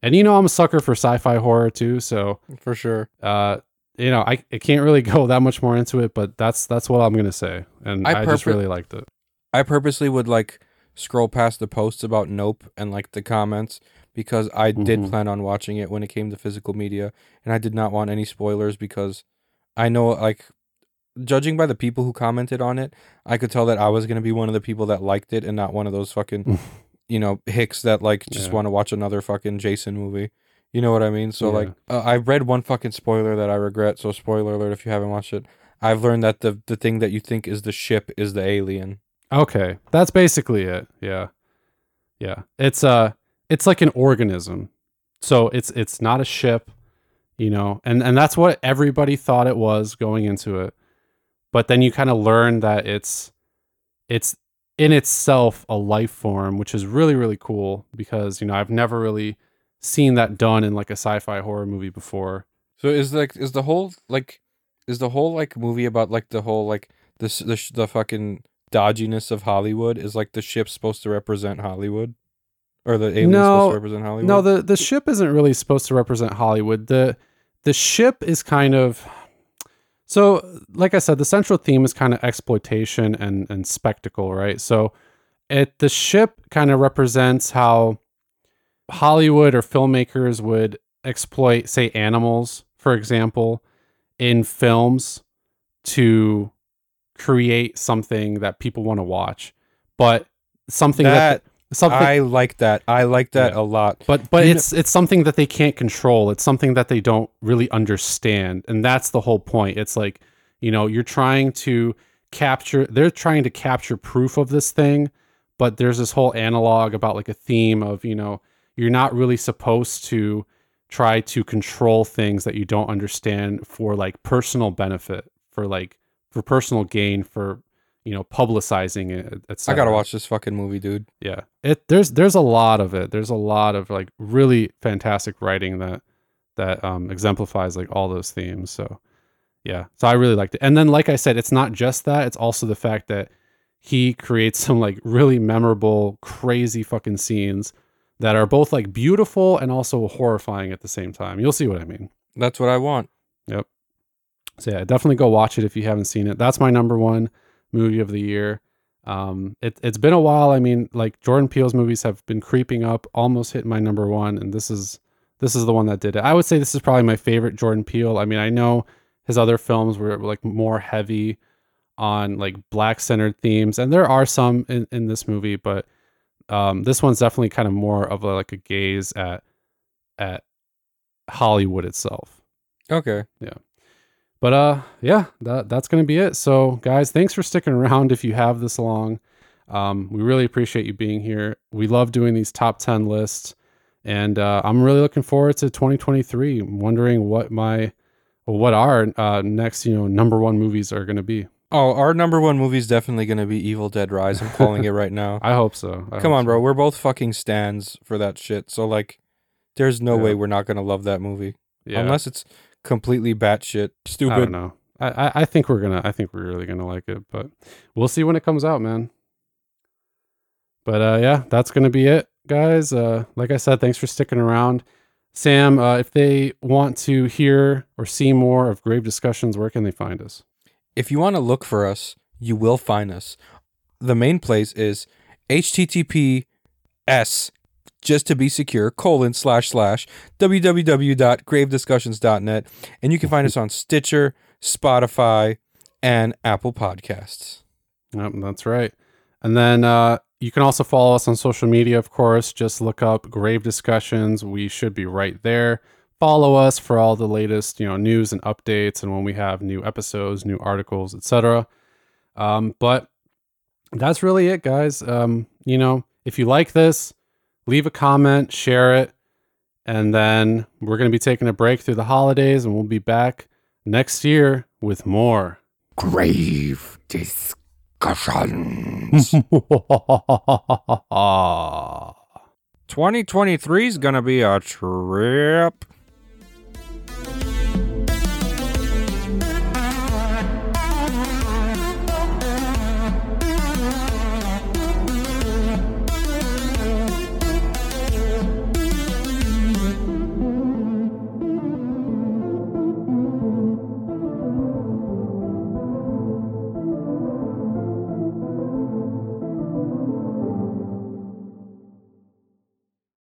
and you know I'm a sucker for sci-fi horror too, so for sure. uh you know I, I can't really go that much more into it but that's that's what i'm gonna say and I i, just really liked it I purposely would like scroll past the posts about Nope and like the comments because I did Mhm. plan on watching it when it came to physical media and I did not want any spoilers because I know like judging by the people who commented on it, I could tell that I was going to be one of the people that liked it and not one of those fucking you know hicks that like just Yeah. want to watch another fucking Jason movie. You know what I mean? So Yeah. like uh, I read one fucking spoiler that I regret, so spoiler alert if you haven't watched it. I've learned that the the thing that you think is the ship is the alien. okay that's basically it yeah yeah it's uh it's like an organism so it's it's not a ship you know and and that's what everybody thought it was going into it but then you kind of learn that it's it's in itself a life form which is really really cool because you know i've never really seen that done in like a sci-fi horror movie before So is like is the whole like is the whole like movie about like the whole like this the the fucking dodginess of Hollywood is like the ship supposed to represent Hollywood or the alien No, supposed to represent Hollywood? No, the the ship isn't really supposed to represent Hollywood. The the ship is kind of so like I said, the central theme is kind of exploitation and and spectacle, right? So it the ship kind of represents how Hollywood or filmmakers would exploit, say, animals, for example, in films to create something that people want to watch. But something that, that something I like that. I like that Yeah. a lot. but but You it's it's something that they can't control. It's something that they don't really understand, and that's the whole point. It's like you know you're trying to capture. They're trying to capture proof of this thing, but there's this whole analog about like a theme of you know you're not really supposed to try to control things that you don't understand for like personal benefit, for like for personal gain, for you know publicizing it. I gotta watch this fucking movie, dude. Yeah. It there's there's a lot of it. There's a lot of like really fantastic writing that that um exemplifies like all those themes. So yeah. So I really liked it. And then like I said, it's not just that, it's also the fact that he creates some like really memorable, crazy fucking scenes that are both like beautiful and also horrifying at the same time. You'll see what I mean. That's what I want. Yep. So yeah, definitely go watch it if you haven't seen it. That's my number one movie of the year. Um, it, it's been a while. I mean, like Jordan Peele's movies have been creeping up, almost hitting my number one, and this is this is the one that did it. I would say this is probably my favorite Jordan Peele. I mean, I know his other films were like more heavy on like black centered themes, and there are some in, in this movie, but um, this one's definitely kind of more of a, like a gaze at at Hollywood itself. Okay. Yeah. But uh, yeah, that that's gonna be it. So guys, thanks for sticking around. If you have this long, um, we really appreciate you being here. We love doing these top ten lists, and uh, I'm really looking forward to 2023. I'm wondering what my what our uh, next you know number one movies are gonna be. Oh, our number one movie is definitely going to be Evil Dead Rise. I'm calling it right now. I hope so. I Come hope on, so. bro. We're both fucking stands for that shit. So like, there's no Yeah. way we're not going to love that movie Yeah. unless it's completely batshit I don't stupid. know. I, I I think we're gonna I think we're really gonna like it, but we'll see when it comes out, man. But uh yeah, that's gonna be it, guys. Uh like I said, thanks for sticking around. Sam, uh, if they want to hear or see more of Grave Discussions, where can they find us? If you want to look for us, you will find us. The main place is https just to be secure colon slash slash www.gravediscussions.net and you can find us on Stitcher, Spotify, and Apple Podcasts. Yep, that's right. And then uh, you can also follow us on social media, of course. Just look up Grave Discussions. We should be right there. Follow us for all the latest, you know, news and updates, and when we have new episodes, new articles, etc. Um, but that's really it, guys. Um, you know, if you like this, leave a comment, share it, and then we're going to be taking a break through the holidays, and we'll be back next year with more. Grave discussions. 2023 is going to be a trip.